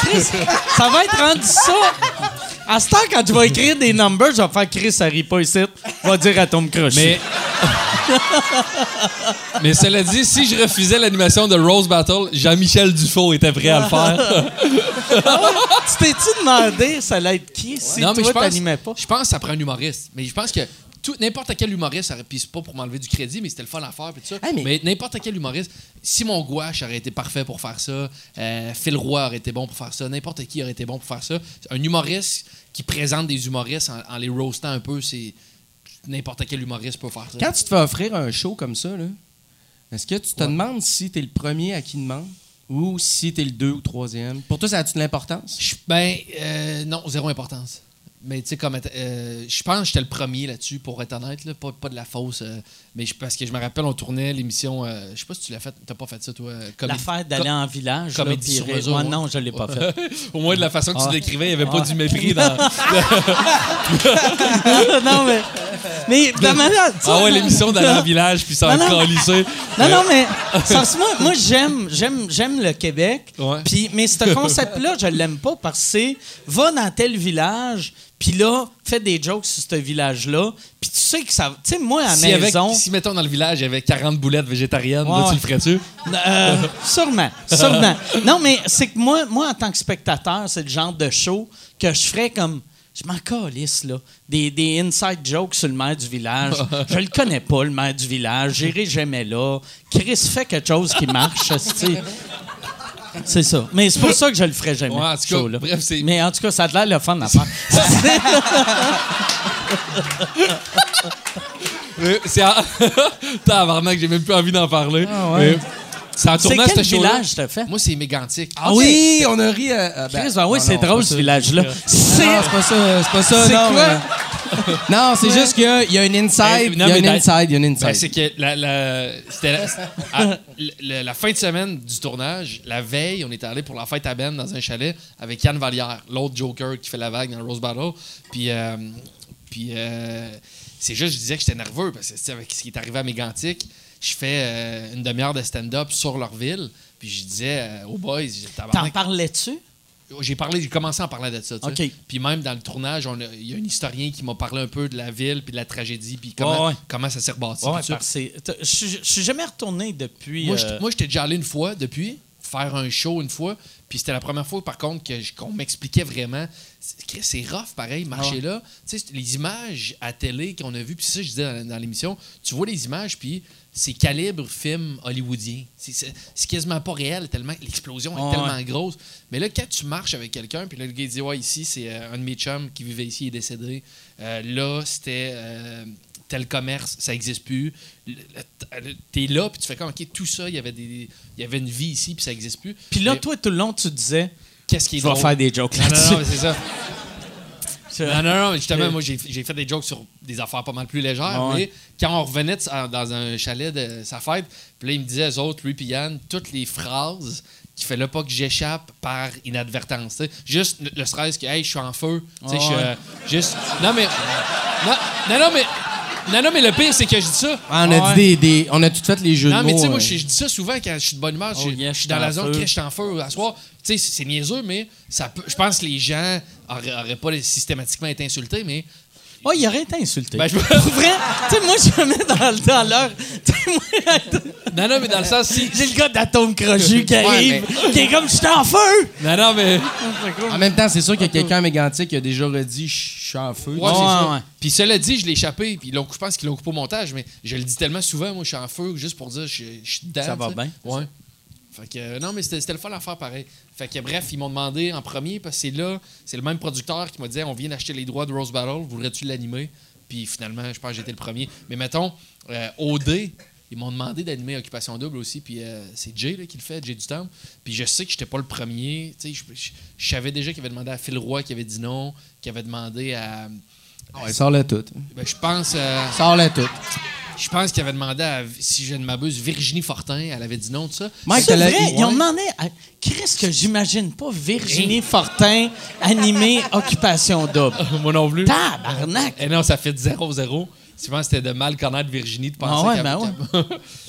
Chris, ça va être rendu ça. À ce temps, quand tu vas écrire des numbers, je vais faire Chris, ça rit pas ici. Va dire Atome Crochu. Mais. Mais cela dit, si je refusais l'animation de Rose Battle, Jean-Michel Dufault était prêt à le faire. Tu t'es-tu demandé ça allait être qui si non, mais toi t'animais pas? je pense que ça prend un humoriste. Mais je pense que tout- n'importe quel humoriste, aurait- puis c'est pas pour m'enlever du crédit, mais c'était le fun à faire, puis tout ça. Hey, mais- mais n'importe quel humoriste, Simon Gouache aurait été parfait pour faire ça, euh, Phil Roy aurait été bon pour faire ça, n'importe qui aurait été bon pour faire ça. Un humoriste qui présente des humoristes en, en les roastant un peu, c'est n'importe quel humoriste peut faire ça. Quand tu te fais offrir un show comme ça, là, est-ce que tu te demandes si t'es le premier à qui demande ou si t'es le deux ou troisième? Pour toi, ça a-tu de l'importance? Ben, euh, non, zéro importance. Mais tu sais, comme. euh, je pense que j'étais le premier là-dessus, pour être honnête, là, pas, pas de la fausse. euh, mais je- parce que je me rappelle, on tournait l'émission. euh, je sais pas si tu l'as fait. T'as pas fait ça, toi. euh, L'affaire d'aller en village. là, comédie puis sur ouais. non, je l'ai pas fait. Au moins, de la façon que Ah. tu l'écrivais, il n'y avait pas du mépris dans. non, mais. Mais sais, Ah ouais, l'émission d'aller en village, puis ça Non, non. en lycée. Non, non, mais. moi, moi j'aime, j'aime, j'aime le Québec. Ouais. Puis, mais ce concept-là, je l'aime pas parce que c'est va dans tel village, puis là, fais des jokes sur ce village-là. Puis tu sais que ça. Tu sais, moi, à Si, avec- maison. si, mettons, dans le village, il y avait 40 boulettes végétariennes, Ouais, là, tu le ferais-tu? Euh, sûrement, sûrement. Non, mais c'est que moi, moi, en tant que spectateur, c'est le genre de show que je ferais comme. Je m'en calisse, là. Des, des inside jokes sur le maire du village. Je le connais pas, le maire du village. J'irai jamais là. Chris fait quelque chose qui marche. C'est ça. Mais c'est pour ça que je le ferai jamais. Ouais, en tout cas, bref, c'est- Mais en tout cas, ça a l'air le fun à faire. Euh, C'est. Tabarnak, j'ai même plus envie d'en parler. Mais C'est c'est tournant quel ce village t'as fait? Moi, c'est mégantique. Ah oui, on a ri. euh, euh, ben- Chris, ah oui, c'est drôle, ce village-là. C'est... Non, c'est pas ça, c'est pas ça, C'est non. quoi? Non, c'est juste qu'il y a- a une inside, il y non, a mais une dans- inside, il y a une Ben, inside. c'est que la, la- c'était la, à- la- la fin de semaine du tournage, la veille, on était allé pour la fête à Ben dans un chalet avec Yann Vallière, l'autre Joker qui fait la vague dans Rose Battle. Puis, euh, puis euh, c'est juste, je disais que j'étais nerveux parce que tu sais, avec ce qui est arrivé à Mégantic, je fais euh, une demi-heure de stand-up sur leur ville. Puis je disais euh, aux boys, T'en parlais-tu? j'ai parlé, j'ai commencé en parlant de ça. tu sais. Puis même dans le tournage, il y a un historien qui m'a parlé un peu de la ville puis de la tragédie puis comment, Ouais, ouais. comment ça s'est rebâti. Ouais, c'est- t'as- Je suis- jamais retourné depuis. Moi, euh, j'étais- moi, j'étais déjà allé une fois depuis, faire un show une fois. Puis c'était la première fois, par contre, qu'on m'expliquait vraiment. C'est rough, pareil, marcher là. Tu sais, les images à télé qu'on a vues, puis ça je disais dans, dans l'émission, tu vois les images, puis c'est calibre film hollywoodien. C'est- quasiment pas réel, tellement l'explosion est tellement grosse. Mais là, quand tu marches avec quelqu'un, puis là, le gars il dit Ouais, ici, c'est euh, un de mes chums qui vivait ici, il est décédé. Euh, là, c'était. euh, tel commerce, ça n'existe plus. T'es là, puis tu fais comme, OK, tout ça, il y avait, des, il y avait une vie ici, puis ça n'existe plus. Puis là, Mais toi, tout le long, tu disais, qu'est-ce qui est je vais faire des jokes Non, non, là-dessus. non, c'est ça. Non, non, non, justement, moi, j'ai fait des jokes sur des affaires pas mal plus légères, Ouais. mais quand on revenait de dans un chalet de sa fête, puis là, il me disait, eux autres, lui puis Yann, toutes les phrases qui fait là pas que j'échappe par inadvertance. Juste le, le stress que, hey, je suis en feu. Ouais. euh, juste. Non, mais. Non, non, non, mais. Non, non, mais le pire, c'est que je dis ça. Ah, on a Ouais. dit des, des- On a tout fait les jeux Non, de mais mots. tu sais, moi, euh. je, dis ça souvent quand je suis de bonne humeur. Oh je, suis dans la zone, je suis en feu à soir. Tu sais, c'est c'est niaiseux, mais ça peut, je pense que les gens auraient pas systématiquement été insultés, mais. Ouais, il aurait été insulté. Ben, je vrai, tu sais, moi, je me mets dans, dans l'heure. Tu sais, moi, Non, non, mais dans le sens, si. j'ai le gars d'Atome Crochu qui Ouais, arrive, qui est comme, je suis en feu! Non, non, mais. En même temps, c'est sûr qu'il y a quelqu'un à Mégantic qui a déjà redit Je suis en feu. Ouais, Ouais, ouais. Puis cela dit, je l'ai échappé. Puis je pense qu'ils l'ont coupé au montage, mais je le dis tellement souvent, moi, je suis en feu, juste pour dire, je, suis dedans. Ça va bien. Ouais. Fait que, euh, non, mais c'était c'était le fun à faire pareil. Fait que, bref, ils m'ont demandé en premier, parce que c'est là, c'est le même producteur qui m'a dit, on vient d'acheter les droits de Rose Battle, voudrais-tu l'animer? Puis finalement, je pense que j'étais le premier. Mais mettons, euh, OD, ils m'ont demandé d'animer Occupation Double aussi, puis euh, c'est Jay là, qui le fait, Jay du Temple. Puis je sais que j'étais pas le premier. Je, je- je savais déjà qu'il avait demandé à Phil Roy qui avait dit non, qui avait demandé à. Ouais, sors-le tout. Ben, je pense. euh, Sors-le tout. Je pense qu'il avait demandé à, si je ne m'abuse, Virginie Fortin. Elle avait dit non de ça. Mike, C'est vrai, ils ont demandé à Chris que j'imagine pas Virginie Fortin animer Occupation Double. Moi non plus. Tabarnak! Et non, ça fait 0-0. Souvent, c'était de mal connaître Virginie, de penser Ah ouais, qu'elle- ben ouais.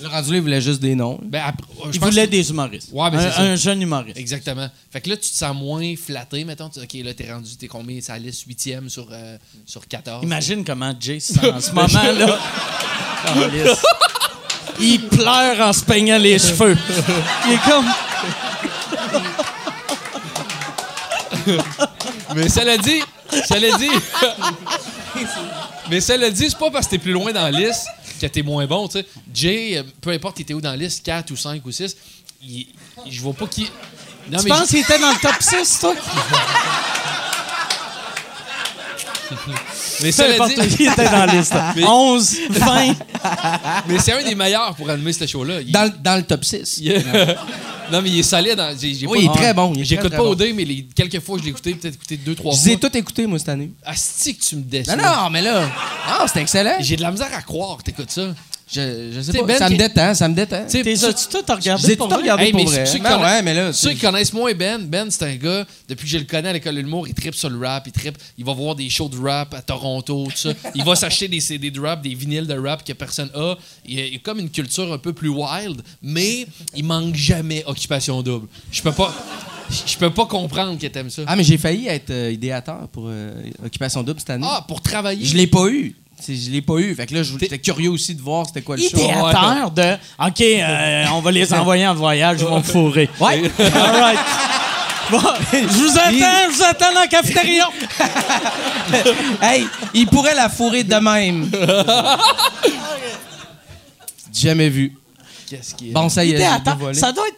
Le rendu il voulait juste des noms. ben, après, voulaient que- des humoristes. Ouais, ben, c'est un, ça. un jeune humoriste. Exactement. Fait que là, tu te sens moins flatté, mettons. Tu- OK, là, t'es rendu, t'es combien? Ça liste 8e sur, euh, sur 14. Imagine comment Jay se sent en ce moment-là. Il pleure en se peignant les cheveux. Il est comme. Mais cela dit, cela dit. Mais cela dit, c'est pas parce que t'es plus loin dans la liste que t'es moins bon, tu sais. Jay, euh, peu importe, t'étais où dans la liste, 4 ou 5 ou 6, il- je vois pas qui. Non, Tu mais penses qu'il était dans le top 6, toi? mais N'importe dit, qui était dans la liste. Mais- 11, 20. mais c'est un des meilleurs pour animer ce show-là. Il- Dans, le- dans le top 6. il- non, mais il est solide. hein. J'ai- j'ai Oui, il est pas- très bon. J'écoute pas très OD, mais les quelques fois je l'ai écouté, peut-être écouté deux, trois bon. Je fois. les ai tout écoutés, moi, cette année. Asti que tu me déçois. Non, non, mais là. Ah, c'est excellent. J'ai de la misère à croire que t'écoutes ça. Je, je sais T'sais, pas. Ben ça me détend, ça me détend. T'es tout regardé les ai pour tout vrai? regardés Hey, pour mais vrai. ceux qui Ben ouais, mais là. Ceux qui connaissent moins Ben, Ben, c'est un gars, depuis que je le connais à l'école de l'humour, il tripe sur le rap, il tripe, il va voir des shows de rap à Toronto, tout ça. Il va s'acheter des CD de rap, des vinyles de rap que personne a. Il a, il a comme une culture un peu plus wild, mais il manque jamais Occupation Double. Je peux pas... Je peux pas comprendre que t'aimes ça. Ah, mais j'ai failli être euh, idéateur pour euh, Occupation Double cette année. Ah, pour travailler. Je l'ai pas eu. C'est- Je l'ai pas eu. Fait que là, j'étais curieux aussi de voir c'était quoi le show. Idéateur de OK, euh, on va les envoyer en voyage, ils vont me fourrer. Ouais. All right. Bon, je vous attends, je vous attends dans la cafétéria. Hey, il pourrait la fourrer de même. Jamais vu. Qu'est-ce qui est... Bon, ça y est, Idéateur, ça doit être.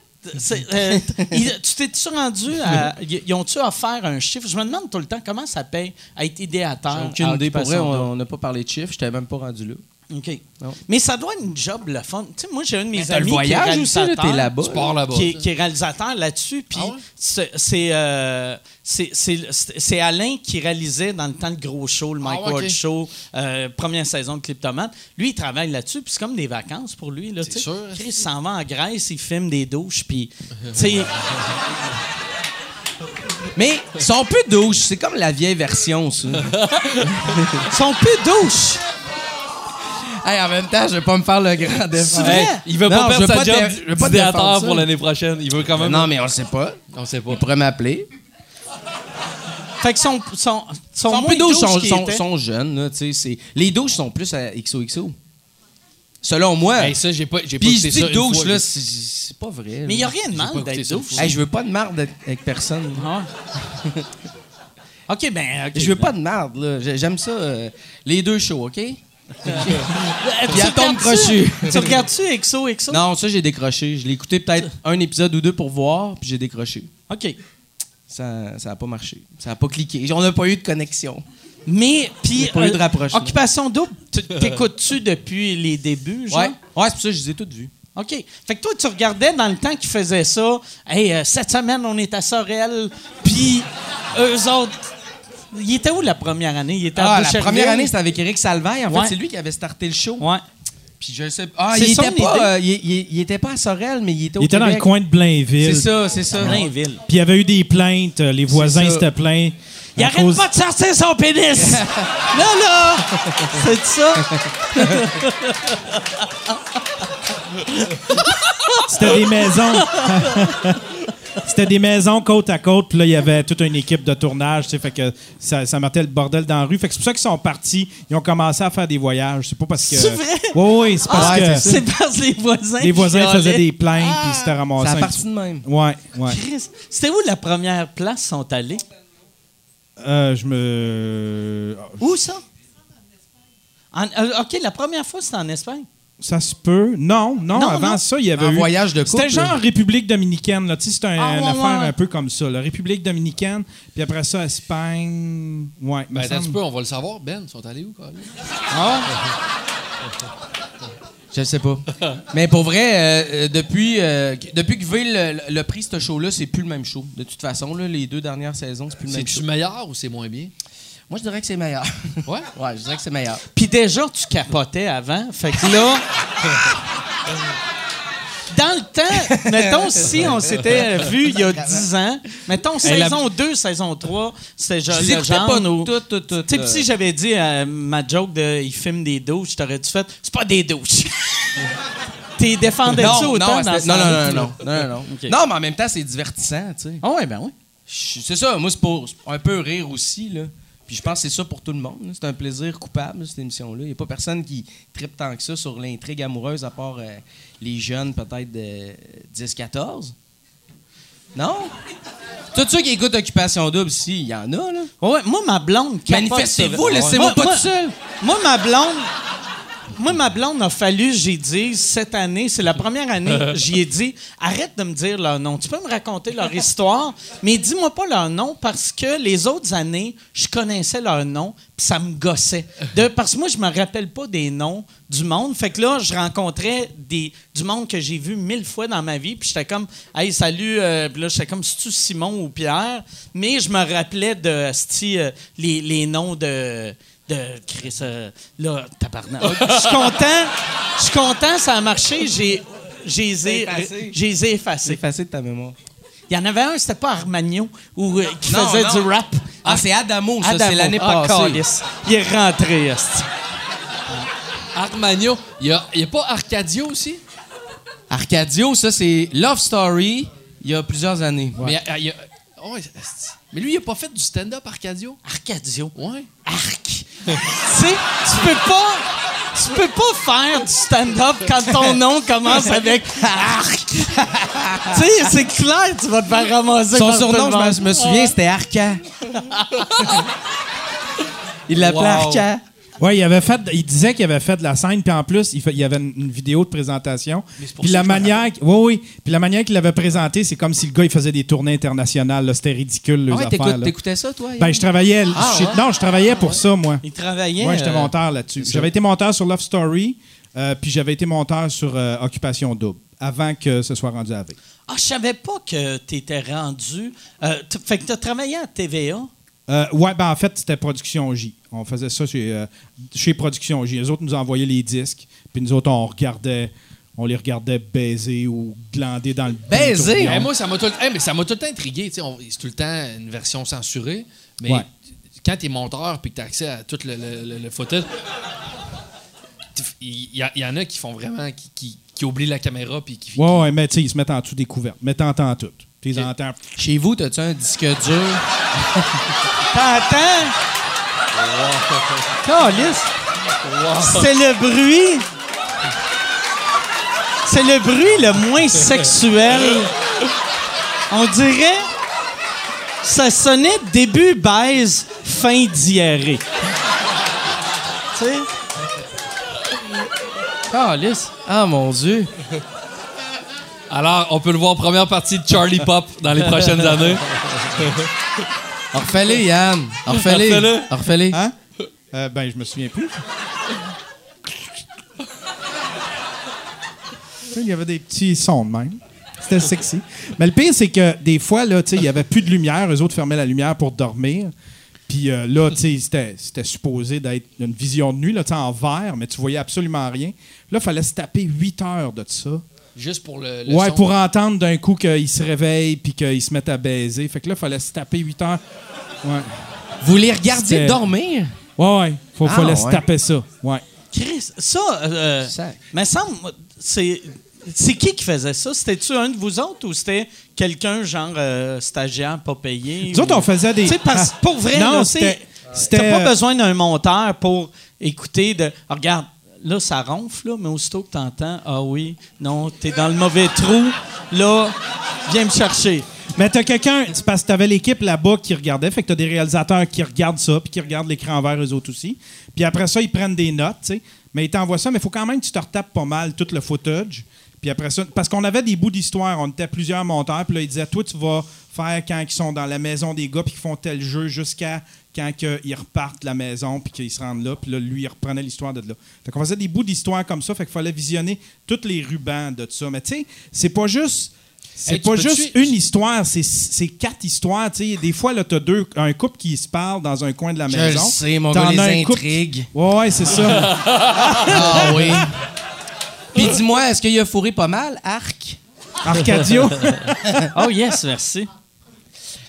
Euh, il- tu t'es-tu rendu à. Ils ont-tu offert un chiffre? Je me demande tout le temps comment ça paye à être idéateur. J'ai aucune idée. Pour vrai, on n'a pas parlé de chiffres. J'étais même pas rendu là. OK. Non. Mais ça doit être une job le fun. Tu sais, moi, j'ai un de mes amis le voyage qui est aussi, t'es là-bas. Qui, est, ça. qui est réalisateur là-dessus. Puis Ah ouais? c'est c'est, euh, c'est- Alain qui réalisait dans le temps le gros show, le Mike Ah ouais, Ward. Show, euh, première saison de Clip Tomate. Lui, il travaille là-dessus, puis c'est comme des vacances pour lui. Là, C'est sûr. Chris s'en va en Grèce, il filme des douches, puis. tu sais, Mais son peu douche, c'est comme la vieille version, ça. son peu douche. Hey, en même temps, je vais pas me faire le grand. C'est vrai? il veut Non, pas perdre sa pas job je veux pas ça. pour l'année prochaine. Il veut quand même... Non, mais on le sait pas. On sait pas. Il pourrait m'appeler. Fait que sont, sont, sont, Sont moins douches sont, sont, sont jeunes. Là, tu sais, c'est- les douches sont plus à XOXO. Selon moi. Hey, ça, j'ai pas, j'ai pas Puis je douche, fois, là, c'est pas vrai. Mais il n'y a rien de mal d'être douche. Hey, je veux pas de marde avec- personne. Ah. OK, ben... OK. Je veux pas de marde, là. J'ai- J'aime ça. euh, les deux shows, OK? Euh, Puis tu tombe regardes-tu- crochue. Tu regardes-tu EXO, EXO? Non, ça, j'ai décroché. Je l'ai écouté peut-être un épisode ou deux pour voir, puis j'ai décroché. OK. Ça ça a pas marché. Ça a pas cliqué. On n'a pas eu de connexion. Mais, puis... euh, pas eu de rapprochement. Occupation double, tu- t'écoutes-tu depuis les débuts, genre? Ouais. Ouais, c'est pour ça que je les ai toutes vues. OK. Fait que toi, tu regardais dans le temps qu'ils faisaient ça. Hey, euh, cette semaine, on est à Sorel. Puis, eux autres. Ils étaient où la première année? Ils étaient à Ah, la première année, c'était avec Eric Salvaille. En Ouais. fait, c'est lui qui avait starté le show. Ouais. Puis je sais. Ah, il était, pas, euh, il, il- il était pas à Sorel, mais il était au Il était dans le coin de Blainville. C'est ça, c'est ça. Blainville. Puis il y avait eu des plaintes, euh, les voisins s'étaient plaints. Il arrête cause- pas de sortir son pénis! là, là! C'est ça? C'était des maisons. C'était des maisons côte à côte, puis là, il y avait toute une équipe de tournage, tu sais, fait que ça, ça mettait le bordel dans la rue. Fait que c'est pour ça qu'ils sont partis. Ils ont commencé à faire des voyages. C'est pas parce que. C'est vrai? Oui, oui, c'est parce Ah, que c'est C'est parce que les voisins. les voisins faisaient des plaintes, puis c'était ramassé. un parti de même. Ouais, ouais. C'était où la première place sont allés? Euh, je me. Où ça? En- euh, OK, la première fois, c'était en Espagne. Ça se peut. Non, non, Non, avant non. ça, il y avait eu... voyage de couple. C'était genre République dominicaine, là. Tu sais, c'était un- Ah, une ouais, affaire ouais. un peu comme ça, la République dominicaine, puis après ça, Espagne... Ouais, Ben, attends un peu, on va le savoir. Ben, ils sont allés où, quand même? Je sais pas. Mais pour vrai, euh, euh, depuis, euh, que- depuis que Ville le, le pris ce show-là, c'est plus le même show. De toute façon, là, les deux dernières saisons, c'est plus le même show. C'est-tu meilleur ou c'est moins bien? Moi, je dirais que c'est meilleur. Ouais? ouais, je dirais que c'est meilleur. Puis déjà, tu capotais avant. Fait que là. Dans le temps, mettons, si on s'était vu il y a 10 ans, mettons, saison 2, saison 3, c'était genre pas où- tout, tout, tout. Tu sais, euh, pis si j'avais dit euh, ma joke de il filme des douches, t'aurais-tu fait c'est pas des douches. T'es défendais-tu non, autant non, dans ce non, non, non, non, non, non, non. Ok. Non, mais en même temps, c'est divertissant, tu sais. Ah ouais, ben oui. C'est ça, moi, c'est pour un peu rire aussi, là. Puis je pense que c'est ça pour tout le monde. C'est un plaisir coupable, cette émission-là. Il n'y a pas personne qui tripe tant que ça sur l'intrigue amoureuse, à part euh, les jeunes, peut-être de 10-14. Non? Tous ceux qui écoutent Occupation Double, si, il y en a, là. Ouais, moi, ma blonde. Manifestez-vous, laissez-moi Moi- pas moi- tout seul. Moi, ma blonde. Moi, ma blonde a fallu, j'ai dit, cette année, c'est la première année, j'y ai dit, arrête de me dire leur nom. Tu peux me raconter leur histoire, mais dis-moi pas leur nom parce que les autres années, je connaissais leur nom, puis ça me gossait. De, parce que moi, je me rappelle pas des noms du monde. Fait que là, je rencontrais des, du monde que j'ai vu mille fois dans ma vie, puis j'étais comme, hey, salut, euh, puis là, j'étais comme, c'est-tu Simon ou Pierre? Mais je me rappelais de, euh, les, les noms de de Chris. euh, là, tabarnak. Je suis content. Je suis content, ça a marché. J'ai. J'ai effacé. j'ai facile de ta mémoire. Il y en avait un, c'était pas Armagno, ou, euh, qui Non, faisait non. du rap. Ah, c'est Adamo, ça, c'est l'année Ah, passée. Il est rentré, esti. Armagno. Il n'y a, il y a pas Arcadio aussi? Arcadio, ça, c'est Love Story, il y a plusieurs années. Mais, euh, il y a- oh. Mais lui, il n'a pas fait du stand-up, Arcadio? Arcadio. Ouais. Arc. tu sais, tu peux pas. Tu peux pas faire du stand-up quand ton nom commence avec Arc. tu sais, c'est clair, tu vas te faire ramasser Son surnom, je me souviens, c'était Arca. il l'appelait Wow. Arca. Ouais, il avait fait, il disait qu'il avait fait de la scène, puis en plus, il, fait- il y avait une, une vidéo de présentation. Puis la manière, oui, oui, puis la manière qu'il l'avait présenté, c'est comme si le gars il faisait des tournées internationales. C'était ridicule les Ah ouais, affaires. t'écoutes- là. t'écoutais ça, toi? Ben, je travaillais, Ah, je- ouais? non, je travaillais pour ça, moi. Il travaillait. Ouais, j'étais euh, monteur là-dessus. J'avais été monteur sur Love Story, euh, puis j'avais été monteur sur euh, Occupation Double, avant que ce soit rendu à V. Ah, je savais pas que tu étais rendu. fait que tu as travaillé à TVA. Ouais, ben en fait, c'était Production J. On faisait ça chez, euh, chez Production. Les autres nous envoyaient les disques, puis nous autres, on regardait, on les regardait baiser ou glander dans le Baiser? Eh, moi, ça m'a tout, le- mais ça m'a tout le temps intrigué. on- C'est tout le temps une version censurée. Mais Ouais. quand tu es monteur et que tu as accès à tout le, le, le- le footage, il y, en a qui font vraiment. qui, qui, qui qui oublie la caméra puis qui. Ouais, ouais, mais tu sais, ils se mettent en dessous des couvertes. Mais t'entends tout. Entends. Chez vous, t'as-tu un disque dur? T'entends? Calice. C'est le bruit. C'est le bruit le moins sexuel. On dirait. Ça sonnait début baise, fin diarrhée. tu sais? Calice. Ah, mon Dieu. Alors, on peut le voir en première partie de Charlie Pop dans les prochaines années. Refais-les, Yann. Refais-les. Refais-le. Refais-les. Hein? Euh, ben, je me souviens plus. Il y avait des petits sons de même. C'était sexy. Mais le pire, c'est que des fois, là, tu sais, il n'y avait plus de lumière. Eux autres fermaient la lumière pour dormir. Puis euh, là, tu sais, c'était- c'était supposé d'être une vision de nuit, là, en vert, mais tu voyais absolument rien. Là, il fallait se taper 8 heures de ça. Juste pour le. le Ouais, son. pour entendre d'un coup qu'ils se réveillent puis qu'ils se mettent à baiser. Fait que là, il fallait se taper 8 heures. Ouais. Vous les regardiez dormir? Ouais, ouais. Faut, Ah, fallait se taper ça. Ouais. Chris, ça, euh, mais semble, c'est, c'est qui qui faisait ça? C'était-tu un de vous autres ou c'était quelqu'un, genre euh, stagiaire, pas payé? Nous autres, on faisait des. Tu sais, parce- pour vrai, Non, là, c'était- t'as pas besoin d'un monteur pour écouter de. Ah, regarde, là, ça ronfle, là, mais aussitôt que t'entends, ah oui, non, t'es dans le mauvais trou, là, viens me chercher. Mais t'as quelqu'un, parce que t'avais l'équipe là-bas qui regardait, fait que t'as des réalisateurs qui regardent ça, puis qui regardent l'écran vert eux autres aussi. Puis après ça, ils prennent des notes, tu sais. Mais ils t'envoient ça, mais il faut quand même que tu te retapes pas mal tout le footage. Puis après ça, parce qu'on avait des bouts d'histoire, on était plusieurs monteurs, puis là, ils disaient, toi, tu vas faire quand ils sont dans la maison des gars, puis qu'ils font tel jeu jusqu'à quand ils repartent de la maison, puis qu'ils se rendent là, puis là, lui, il reprenait l'histoire de là. Fait qu'on faisait des bouts d'histoire comme ça, fait qu'il fallait visionner tous les rubans de ça. Mais tu sais, c'est pas juste. C'est Hey, pas juste une histoire, c'est- quatre histoires. tu sais. Des fois, là, t'as deux, un couple qui se parle dans un coin de la Je maison. le sais, mon gars, les intrigues. Ouais, ouais, c'est ça. Ah oui. Puis dis-moi, est-ce qu'il a fourré pas mal, Arc? Arcadio. Oh yes, merci.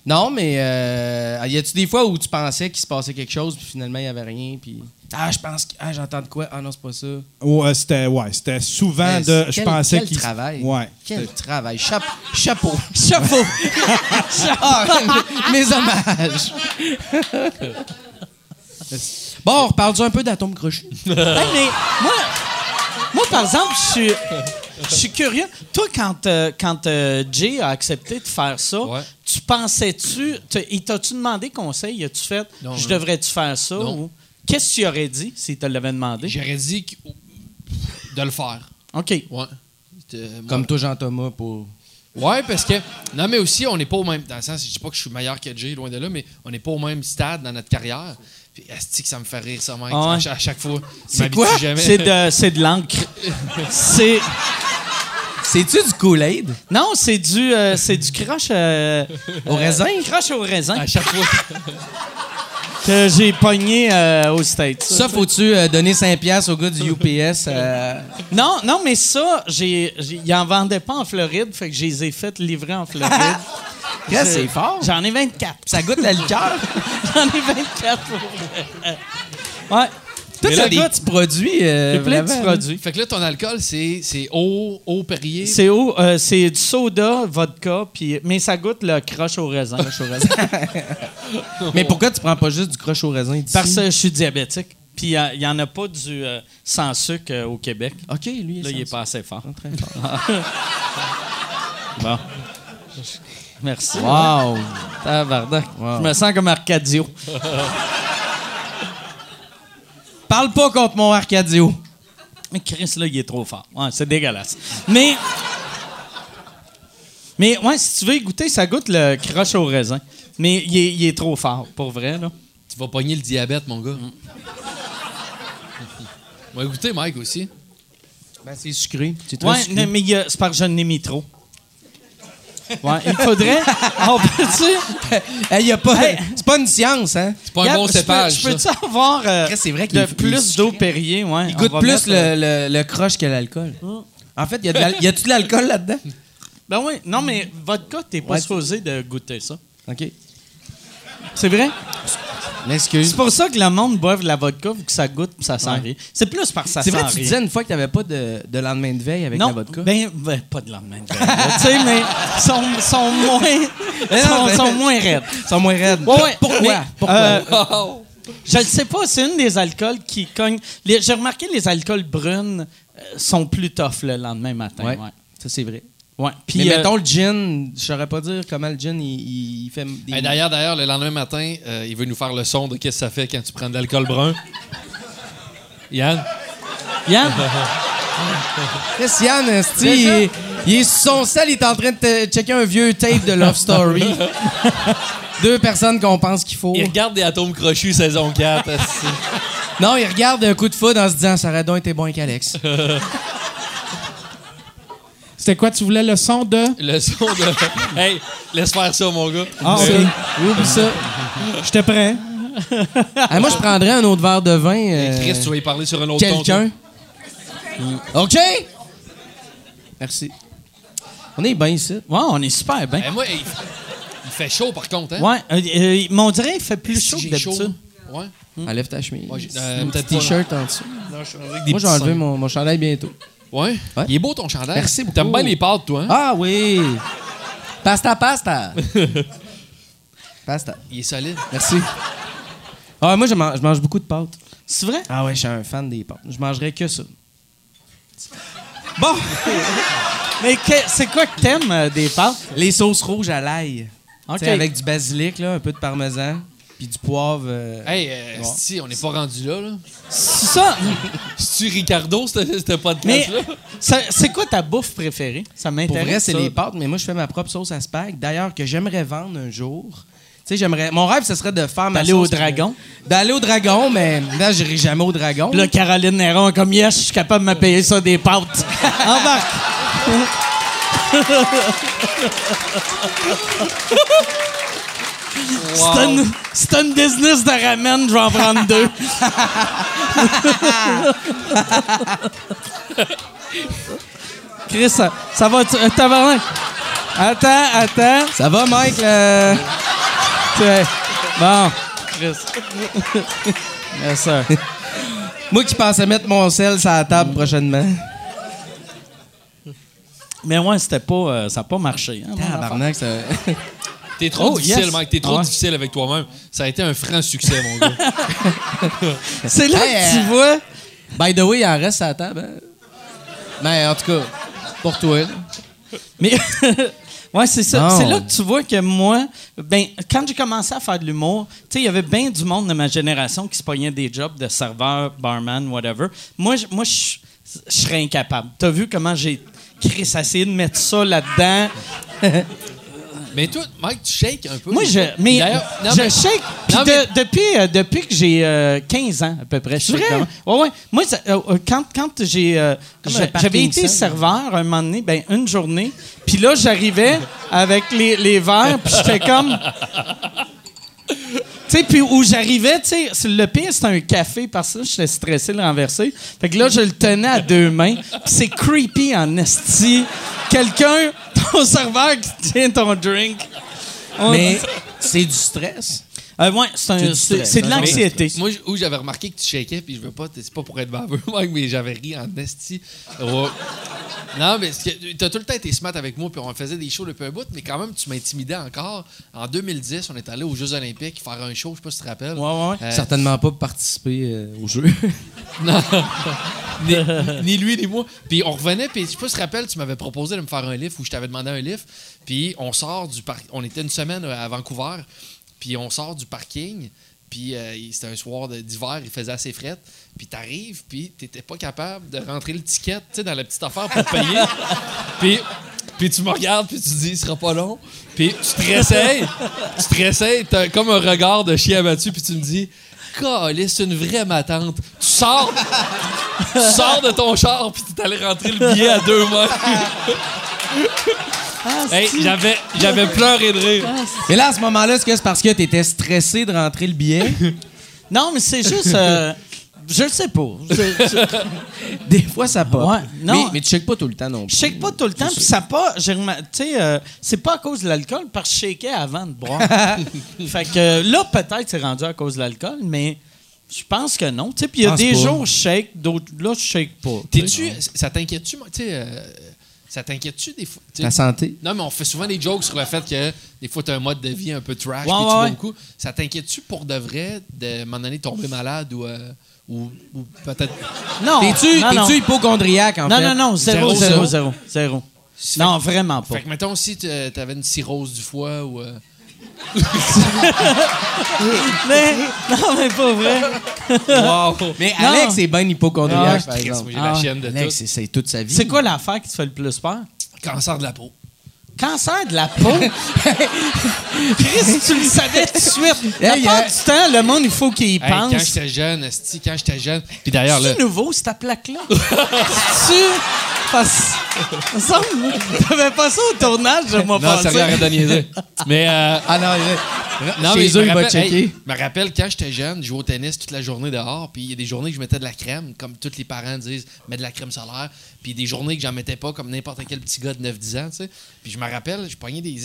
Non, mais euh, y a-tu des fois où tu pensais qu'il se passait quelque chose, puis finalement, il n'y avait rien, puis... Ah, je pense que... Ah, j'entends de quoi? Ah non, c'est pas ça. ouais, c'était ouais, c'était souvent de. Je quel- pensais quel qu'il. travail. Ouais. Quel travail. Chape- chapeau. Chapeau. Ah, mes hommages. bon, on reparle un peu d'Atome Crochu. Hey, mais moi, moi, par exemple, je suis, je suis curieux. Toi, quand, euh, quand euh, Jay a accepté de faire ça, Ouais. tu pensais-tu, il t'a-tu demandé conseil? As-tu fait, Non, je devrais-tu faire ça? Non. Ou qu'est-ce que tu aurais dit s'il te l'avait demandé? J'aurais dit que- de le faire. OK. Ouais. Comme toi, Jean-Thomas, pour... Ouais, parce que. Non, mais aussi, on n'est pas au même. Dans le sens, je dis pas que je suis meilleur que Jay, loin de là, mais on n'est pas au même stade dans notre carrière. Puis, asti que ça me fait rire, ça, mec. Ah ouais? à, cha- à chaque fois. C'est quoi? Jamais. C'est de, c'est de l'encre. c'est. C'est-tu du Kool-Aid? Non, c'est du, euh, c'est du croche euh, Au raisin? croche au raisin À chaque fois. que j'ai pogné euh, aux States. Ça, faut-tu euh, donner 5 piastres au gars du UPS? euh, Non, non, mais ça, j'ai, j'ai- ils en vendaient pas en Floride, fait que je les ai fait livrer en Floride. C'est fort? J'en ai 24. Ça goûte la liqueur? J'en ai 24 pour. Ouais. T'as là, des gars, petits produits. euh, plein de produits. Fait que là, ton alcool, c'est c'est eau, eau Perrier? C'est où? Euh, c'est du soda, vodka, puis mais ça goûte le croche au raisin. Mais pourquoi tu prends pas juste du croche au raisin d'ici? Parce que je suis diabétique. Puis il n'y en a pas du euh, sans sucre euh, au Québec. OK, lui, Là, il est pas assez fort. Très fort. Bon. Merci. Wow! Tabarnak. Wow. Je me sens comme Arcadio. Parle pas contre mon Arcadio. Mais Chris, là, il est trop fort. Ouais, c'est dégueulasse. Mais. Mais, ouais, si tu veux goûter, ça goûte le croche au raisin. Mais il est, il est trop fort, pour vrai, là. Tu vas pogner le diabète, mon gars. Mm. On va écouter Mike aussi. Ben, c'est sucré. C'est Ouais, sucré. non, mais c'est parce que je n'ai mis trop. Ouais, il faudrait. On peut-tu? Hey, y a pas... Hey. C'est pas une science, hein? C'est pas un bon je peux- cépage. Je ça. peux-tu avoir euh, Chris, c'est vrai qu'il de est- il est plus sucré. d'eau Perrier? Ouais, Il on goûte va plus mettre, le, euh, le, le croche que l'alcool. En fait, y a de l'al- y a-tu de l'alcool là-dedans? Ben oui, non, mais vodka, t'es pas Ouais, supposé de goûter ça. OK. C'est vrai? C'est pour ça que le monde boive de la vodka, vu que ça goûte puis ça sent Ouais. rien. C'est plus parce que ça C'est sent vrai, tu disais une fois que t'avais pas de, de lendemain de veille avec non, la vodka. Ben, ben, pas de lendemain de veille, Tu sais, mais sont, sont moins, sont, sont moins raides. Ils sont moins raides. Ouais, ouais. Pourquoi? Mais, Pourquoi? euh, Oh! je ne sais pas, c'est une des alcools qui cogne. J'ai remarqué les alcools brunes euh, sont plus tough le lendemain matin. ouais. Ouais. Ça, c'est vrai. Ouais. Puis, Mais euh, mettons le gin, je saurais pas dire comment le gin, il, il fait des... D'ailleurs, d'ailleurs, le lendemain matin, euh, il veut nous faire le son de qu'est-ce que ça fait quand tu prends de l'alcool brun. Yann? Yann, Christian, esti, il, est- il est sur son sel, il est en train de te- checker un vieux tape de Love Story. Deux personnes qu'on pense qu'il faut. Il regarde des atomes crochus saison 4. esti. Non, il regarde un coup de foudre en se disant ça aurait donc été bon avec Alex. C'était quoi, tu voulais le son de? le son de. Hey, laisse faire ça, mon gars. Ah, Ça, ok. Oublie ça. J'étais prêt. Ah, moi, je prendrais un autre verre de vin. euh, Chris, tu vas y parler sur un autre ton. Quelqu'un. OK? Merci. On est bien ici. ouais, on est super bien. Eh, moi, il, il fait chaud, par contre. Hein? Ouais, euh, euh, mais on dirait qu'il fait plus chaud que d'habitude. Ouais. Enlève ta chemise. Ouais, j'ai- euh, un petit t-shirt en dessous. Non, je suis avec des Moi, j'ai enlevé seins. mon, mon chandail bientôt. Ouais. Ouais. Il est beau ton chandail. Merci beaucoup. T'aimes bien les pâtes, toi, hein? Ah oui! Pasta, pasta! pasta. Il est solide. Merci. Ah, moi, je mange, je mange beaucoup de pâtes. C'est vrai? Ah ouais, je suis un fan des pâtes. Je mangerais que ça. Bon! Mais que- c'est quoi que t'aimes euh, des pâtes? Les sauces rouges à l'ail. OK. Tu sais, Avec du basilic, là, un peu de parmesan, puis du poivre. euh, Hey, euh, Bon. si, on n'est pas rendu là, là. C'est ça. C'est-tu Ricardo, ce podcast-là? c'est quoi ta bouffe préférée? Ça Pour m'intéresse. vrai, c'est les pâtes, mais moi, je fais ma propre sauce à spag. D'ailleurs, que j'aimerais vendre un jour. Tu sais, j'aimerais. Mon rêve, ce serait de faire ma D'aller au dragon. D'aller au dragon, mais là, j'irai jamais au dragon. Là, Caroline Néron, comme yes, je suis capable de me payer ça des pâtes. Embarque. C'est une, c'est une business de ramen, je vais en prendre deux. Chris, ça, ça va. tu- euh, tabarnak. Attends, attends. Ça va, Mike? C'est- Bon, Chris. Yes, sir. Moi qui pensais mettre mon sel sur la table prochainement. Mais ouais, c'était pas. euh, ça n'a pas marché. hein. Tabarnak, ça... T'es trop Oh, difficile, yes. Mike. T'es trop ouais. difficile avec toi-même. Ça a été un franc succès, mon gars. C'est là Hey, que tu euh, vois. By the way, il en reste à la table. hein? Mais en tout cas, pour toi. là. Mais ouais, c'est ça. C'est là que tu vois que moi, ben, quand j'ai commencé à faire de l'humour, tu sais, il y avait bien du monde de ma génération qui se pognait des jobs de serveur, barman, whatever. Moi, je- moi, je je serais incapable. T'as vu comment j'ai Chris essayé de mettre ça là-dedans? mais toi, Mike, tu shakes un peu. Moi, je, mais non, je mais- shake. Puis Non, de- mais- depuis, euh, depuis que j'ai euh, 15 ans à peu près, C'est vrai? Ouais, ouais. Moi, ça- euh, euh, quand, quand j'ai, euh, j'avais été serveur un moment donné, ben une journée, puis là j'arrivais avec les, les verres, puis j'étais comme. Tu sais, puis où j'arrivais, tu sais, le pire, c'était un café, parce que j'étais stressé de le renverser. Fait que là, je le tenais à deux mains. C'est creepy en esti. Quelqu'un, ton serveur qui tient ton drink. On- Mais c'est du stress. Euh, ouais, c'est de l'anxiété. Moi, où j'avais remarqué que tu shakais, puis je veux pas, c'est pas pour être baveux, Mike, mais j'avais ri en esti. Non, mais t'as tout le temps été smart avec moi, puis on faisait des shows depuis un bout, mais quand même, tu m'intimidais encore. En 2010, on est allé aux Jeux Olympiques faire un show, je sais pas si tu te rappelles. Ouais, ouais, ouais. Euh, Certainement pas pour participer euh, au jeu. ni, ni lui, ni moi. Puis on revenait, puis je sais pas si tu te rappelles, tu m'avais proposé de me faire un livre ou je t'avais demandé un livre. Puis on sort du parc. On était une semaine à Vancouver, puis on sort du parking. Puis euh, c'était un soir d'hiver, il faisait assez fret. Puis t'arrives, puis t'étais pas capable de rentrer le ticket, tu sais, dans la petite affaire pour payer. puis, puis tu me regardes, puis tu te dis, il sera pas long. Puis tu te réessayes, tu te réessayes, t'as comme un regard de chien abattu, puis tu me dis, c'est une vraie matante. Tu sors, tu sors de ton char, puis t'es allé rentrer le billet à deux mains. Hey, j'avais, j'avais pleuré de rire. Mais là, à ce moment-là, est-ce que c'est parce que t'étais stressé de rentrer le billet? Non, mais c'est juste. euh, Je le sais pas. Je, je- Des fois, ça pop. Ouais, non. Mais, mais tu checkes pas tout le temps non je plus. shake pas tout le temps, puis ça pas. j'ai remar- Tu sais, euh, c'est pas à cause de l'alcool, parce que je shakais avant de boire. fait que euh, là, peut-être c'est rendu à cause de l'alcool, mais je pense que non. Tu sais, puis il y a Pense des pas. jours je shake, d'autres là je shake pas. T'es-tu. Ça t'inquiète-tu, moi? Tu sais, euh, ça t'inquiète-tu des fois? tu sais? Ta santé. Non, mais on fait souvent des jokes sur le fait que des fois, tu as un mode de vie un peu trash, Ouais, tu ouais, bois ouais. beaucoup. Ça t'inquiète-tu pour de vrai de, à un moment donné, tomber malade ou, euh, ou, ou peut-être? Non. T'es-tu non, non. t'es-tu hypochondriaque, en Non, fait? non, non, zéro, Zéro, zéro, zéro. zéro, zéro. Non, vraiment pas. Fait que, mettons, si tu avais une cirrhose du foie ou. euh, Mais, non, mais pas vrai. Mais Non. Alex est bien hypochondriaque, Ah, par Chris, exemple. moi, j'ai Ah, la chienne de Alex, tout. c'est- c'est toute sa vie. C'est quoi l'affaire qui te fait le plus peur? Cancer de la peau. Cancer de la peau? Chris, tu le savais tout de suite. La Hey, part euh, du temps, le monde, il faut qu'il y Hey, quand pense. j'étais jeune, esti, quand j'étais jeune. Puis d'ailleurs, là. C'est nouveau, cette plaque-là? tu. Parce. Ça, t'avais pas ça au tournage de moi Non, arrête de niaiser. Mais. euh, Ah non, Non, mais me il va rappelle, checker. je me rappelle quand j'étais jeune, je jouais au tennis toute la journée dehors, puis il y a des journées que je mettais de la crème, comme tous les parents disent, mets de la crème solaire, puis des journées que j'en mettais pas, comme n'importe quel petit gars de 9-10 ans, tu sais. Puis je me rappelle, je pognais des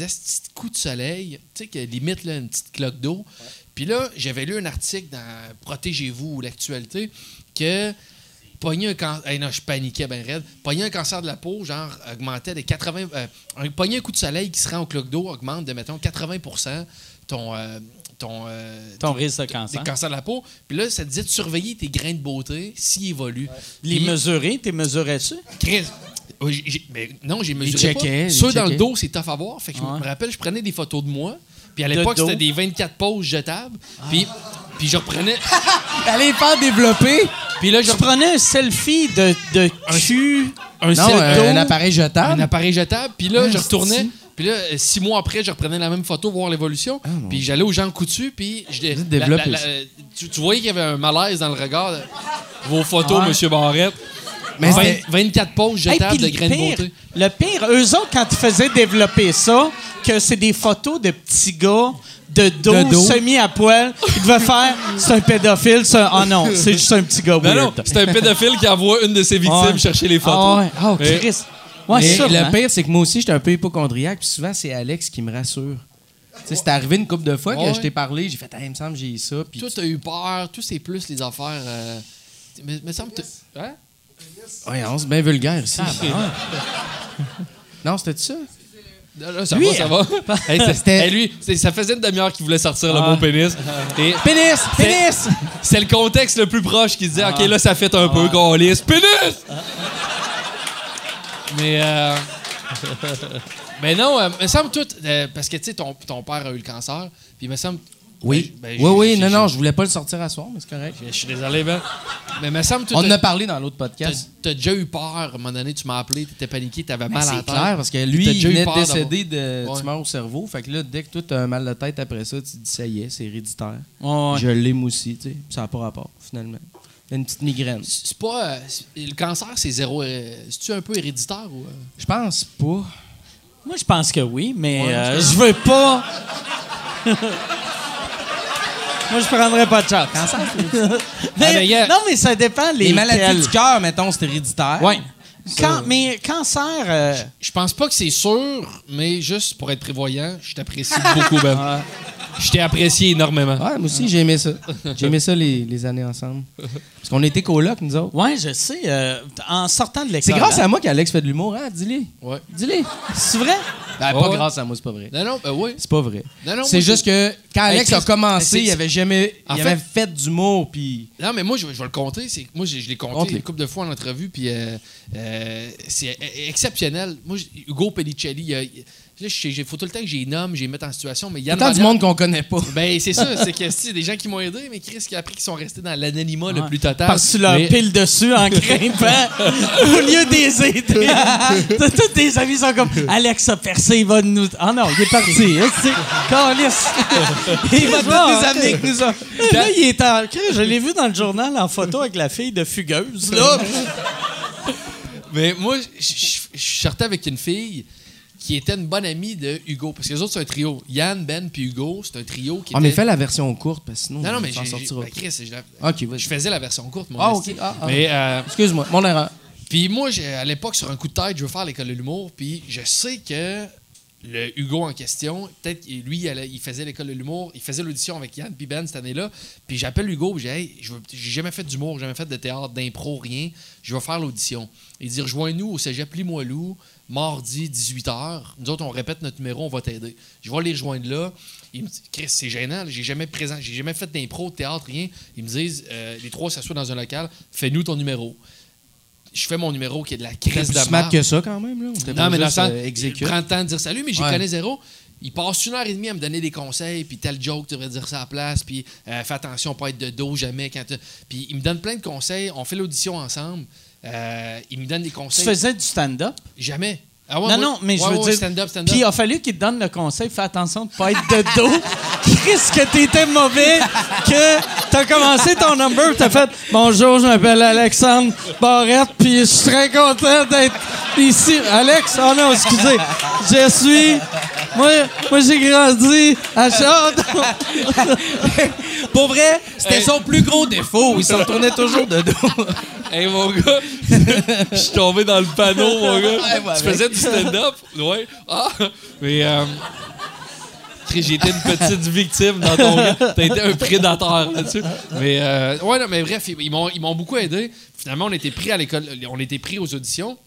coups de soleil, tu sais, que limite là, une petite cloque d'eau. Puis là, j'avais lu un article dans Protégez-vous ou l'actualité que pogner un cancer. non, je paniquais bien raide. Pogner un cancer de la peau, genre, augmentait de 80. euh, un, pogner un coup de soleil qui se rend au cloque d'eau augmente de, mettons, 80 ton. euh, ton, euh, Ton risque de des cancer. cancers de la peau. Puis là, ça te disait de surveiller tes grains de beauté s'ils évoluent. Les mesurer, t'es mesuré-tu? Chris, mais non, j'ai mesuré pas. Ceux dans le dos, c'est tough à voir. Fait que je me rappelle, je prenais des photos de moi. Puis à l'époque, c'était des 24 poses jetables. Puis, puis je reprenais... Allez faire développer. puis là, je prenais un selfie de, de cul? un Non, un, un appareil jetable. un appareil jetable. Puis là, je Ah, retournais. Puis là, six mois après, je reprenais la même photo, voir l'évolution. puis j'allais aux gens coutus. Puis je développez ça. tu, tu voyais qu'il y avait un malaise dans le regard. de Vos photos, Ouais. Monsieur Barrette. Mais Vingt- c'était- 24 poses Hey, jetables puis de le graines de pire, beauté. le pire, eux autres, quand ils faisaient développer ça, que c'est des photos de petits gars de dos, De dos. semi à poil, ils devaient faire c'est un pédophile, c'est un- oh non, c'est juste un petit gars Non, non, weird. c'est un pédophile qui envoie une de ses victimes Ouais. chercher les Ah photos. ouais, oh Mais- Chris. Ouais, Mais sûrement. le pire, c'est que moi aussi, j'étais un peu hypochondriaque, puis souvent, c'est Alex qui me rassure. Tu sais, c'est arrivé une couple de fois que Ouais. je t'ai parlé, j'ai fait, hey, il me semble que j'ai ça. Puis Toi, t'as eu peur, tout c'est plus les affaires. euh, Mais me semble que. t'as- Hein? Ouais, on se bien vulgaire ici. non, c'était ça? Non, ça Lui, va, ça va. Hey, c'est- C'était- hey, lui, c'est- ça faisait une demi-heure qu'il voulait sortir le Ah. mot pénis. Et Pénis! C'est- Pénis! c'est le contexte le plus proche qui se disait OK, là, ça fait un peu gaulliste. Pénis! Mais. Euh... Mais non, euh, me semble tout. euh, parce que, tu sais, ton, ton père a eu le cancer. Puis, me semble. Oui. Ben, oui, oui, j'ai- non, non, je voulais pas le sortir à soir, mais c'est correct. Je suis désolé, Ben. Mais me semble tout. On en a parlé dans l'autre podcast. t'as déjà eu peur. À un moment donné, tu m'as appelé, t'étais paniqué, t'avais mal à la C'est tête. clair, parce que lui, il venait décéder de Ouais. tumeur au cerveau. Fait que là, dès que toi, t'as un mal de tête après ça, tu te dis, ça y est, c'est héréditaire. Ouais, ouais. Je l'ai moi aussi, tu sais. Ça n'a pas rapport, finalement. Une petite migraine. C'est pas. euh, le cancer, c'est zéro. euh, C'est-tu un peu héréditaire ou. euh? Je pense pas. Moi, je pense que oui, mais Ouais, euh, je veux pas. Moi, je prendrais pas de chance. Mais- Ah, mais. Non, mais ça dépend les Les maladies du cœur, mettons, c'est héréditaire. Ouais. Quand, mais cancer, euh, Je pense pas que c'est sûr, mais juste pour être prévoyant, je t'apprécie beaucoup, Ben. Je t'ai apprécié énormément. Ouais, moi aussi, j'ai aimé ça. J'ai aimé ça les, les années ensemble. Parce qu'on était colocs, nous autres. ouais, je sais. euh, en sortant de C'est l'école. grâce hein. à moi qu'Alex fait de l'humour, hein? Dis-le. Ouais. Dis-le. C'est vrai? Ben, pas ouais? grâce à moi, c'est pas vrai. Non, non, ben oui. C'est pas vrai. Non, non, C'est juste que quand Alex Hey, a commencé, il avait jamais. En il fait- avait fait d'humour, puis. Non, mais moi, je, vais- je vais le compter. Moi, je, je l'ai compté Compte-les. une couple de fois en entrevue, puis euh, euh, c'est euh, exceptionnel. Moi, Hugo Pellicelli, il a- il- là, il faut tout le temps que j'ai nomme, j'ai mettre en situation, mais Yann Tant du monde qu'on connaît pas. Ben, c'est ça, c'est que c'est des gens qui m'ont aidé, mais Chris, qui a appris qu'ils sont restés dans l'anonymat le plus total. Parce que tu leur Mais- piles dessus en grimpant au lieu des aider. Tous tes amis sont comme Alex a percé, il va nous. Ah non, il est parti. c'est-. Il va nous amener avec nous. Là, il est en. Je l'ai vu dans le journal en photo avec la fille de Fugueuse. Là. Mais moi, je sortais avec une fille, qui était une bonne amie de Hugo. Parce que les autres, c'est un trio. Yann, Ben puis Hugo, c'est un trio qui On était... a fait la version courte, parce que sinon, Non, non, on mais sortira ben, Chris, je, la- je faisais la version courte, mon Ah, ok. Ah, ah. Mais... euh, Excuse-moi, mon erreur. Puis moi, à l'époque, sur un coup de tête, je veux faire l'école de l'humour. Puis je sais que le Hugo en question, peut-être que lui, il, faisait l'école de l'humour, il faisait l'audition avec Yann puis Ben cette année-là. Puis j'appelle Hugo, j'ai hey, j'ai jamais fait d'humour, jamais fait de théâtre, d'impro, rien. Je vais faire l'audition. Il dit rejoins-nous au cégep Limoilou, mardi 18h. Nous autres, on répète notre numéro, on va t'aider. Je vais les rejoindre là. Il me Chris, c'est gênant, j'ai jamais présent, j'ai jamais fait d'impro, de théâtre, rien. Ils me disent, euh, les trois s'assoient dans un local, fais-nous ton numéro. Je fais mon numéro qui est de la crise de plus smart que ça, quand même. Là. On Non, mais dans le sens, euh, le temps de dire salut, mais j'y Ouais. connais zéro. Il passe une heure et demie à me donner des conseils, puis tel joke, tu devrais dire ça à la place, puis euh, fais attention, pas être de dos jamais. quand Puis il me donne plein de conseils. On fait l'audition ensemble. Euh, il me donne des Tu conseils. faisais du stand-up? Jamais. Ah ouais, non, non, mais je veux ouais, dire. Puis il a fallu qu'il te donne le conseil, fais attention de pas être de dos. Qu'est-ce que t'étais mauvais que t'as commencé ton number, t'as fait Bonjour, je m'appelle Alexandre Barrette, puis je suis très content d'être ici. Alex, oh non, excusez. Je suis. Moi, moi j'ai grandi à Chardon. Pour vrai, c'était Hey. son plus gros défaut. Il s'en tournait toujours de dos. Hey, mon gars, je suis tombé dans le panneau, mon gars. Ouais, tu faisais du stand-up? Ouais. Ah, mais... Euh, été une petite victime dans ton gars. T'as été un prédateur là-dessus. Mais, euh, ouais, non, mais bref, ils ils m'ont beaucoup aidé. Finalement, on était pris à l'école, on était pris aux auditions.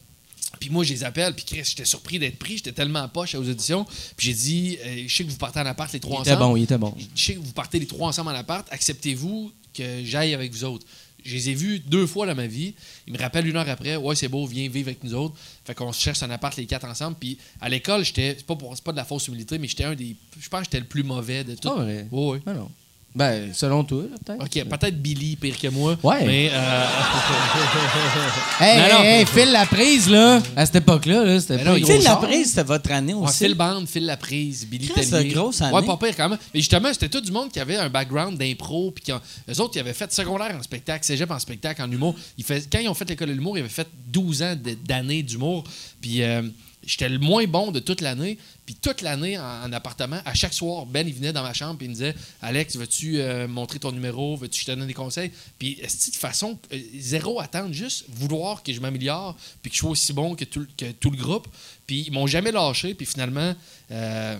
Puis moi, je les appelle, puis Chris, j'étais surpris d'être pris. J'étais tellement poche aux auditions. Puis j'ai dit, euh, je sais que vous partez en appart les trois Il était ensemble. bon, il était bon. Je sais que vous partez les trois ensemble en appart. Acceptez-vous que j'aille avec vous autres. Je les ai vus deux fois dans ma vie. Ils me rappellent une heure après. Ouais, c'est beau, viens vivre avec nous autres. Fait qu'on se cherche un appart les quatre ensemble. Puis à l'école, j'étais. C'est pas, pour- c'est pas de la fausse humilité, mais j'étais un des. Je pense que j'étais le plus mauvais de tout. Vrai. Ouais, ouais. Ah non. Ben, selon toi, peut-être. Ok, peut-être Billy pire que moi. Ouais. Mais. euh, Hey, Non, non. hey, hey, file la prise, là. À cette époque-là, là, c'était pas Phil chars. Laprise, c'était votre année aussi. Phil Band, Phil la prise, Billy de grosse année. Ouais, pas pire quand même. Mais justement, c'était tout du monde qui avait un background d'impro. Puis eux autres, ils avaient fait secondaire en spectacle, cégep en spectacle, en humour. Ils faisaient- quand ils ont fait l'école de l'humour, ils avaient fait 12 ans d'années d'humour. Puis euh, j'étais le moins bon de toute l'année. Puis toute l'année en, en appartement, à chaque soir, Ben, il venait dans ma chambre puis il me disait Alex, veux-tu euh, montrer ton numéro? Veux-tu que je te donne des conseils? Puis de façon, euh, zéro attente, juste vouloir que je m'améliore puis que je sois aussi bon que tout, le- que tout le groupe? Puis ils m'ont jamais lâché. Puis finalement, euh,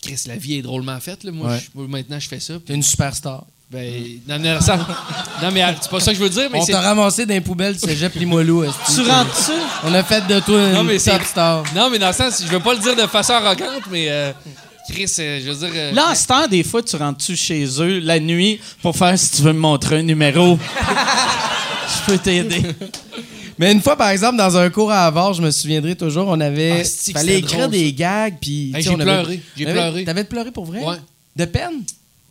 Chris, la vie est drôlement faite. Là. Moi, Ouais. je- moi, maintenant, je fais ça. T'es une superstar. Ben, non, non, ça- non, mais euh, c'est pas ça que je veux dire, mais On t'a ramassé dans les poubelles du cégep Limoilou. Tu rentres-tu? On a fait de toi Non, mais c'est- top star. Non, mais dans le sens, je veux pas le dire de façon arrogante, mais euh, Chris, euh, je veux dire. euh, Là, en ce temps, des fois, tu rentres-tu chez eux la nuit pour faire si tu veux me montrer un numéro? Je peux t'aider. Mais une fois, par exemple, dans un cours à Havard, je me souviendrai toujours, on avait. Ah, fallait écrire drôle, des gags, puis. Hey, j'ai pleuré, j'ai pleuré. T'avais pleuré pour vrai? Ouais. De peine?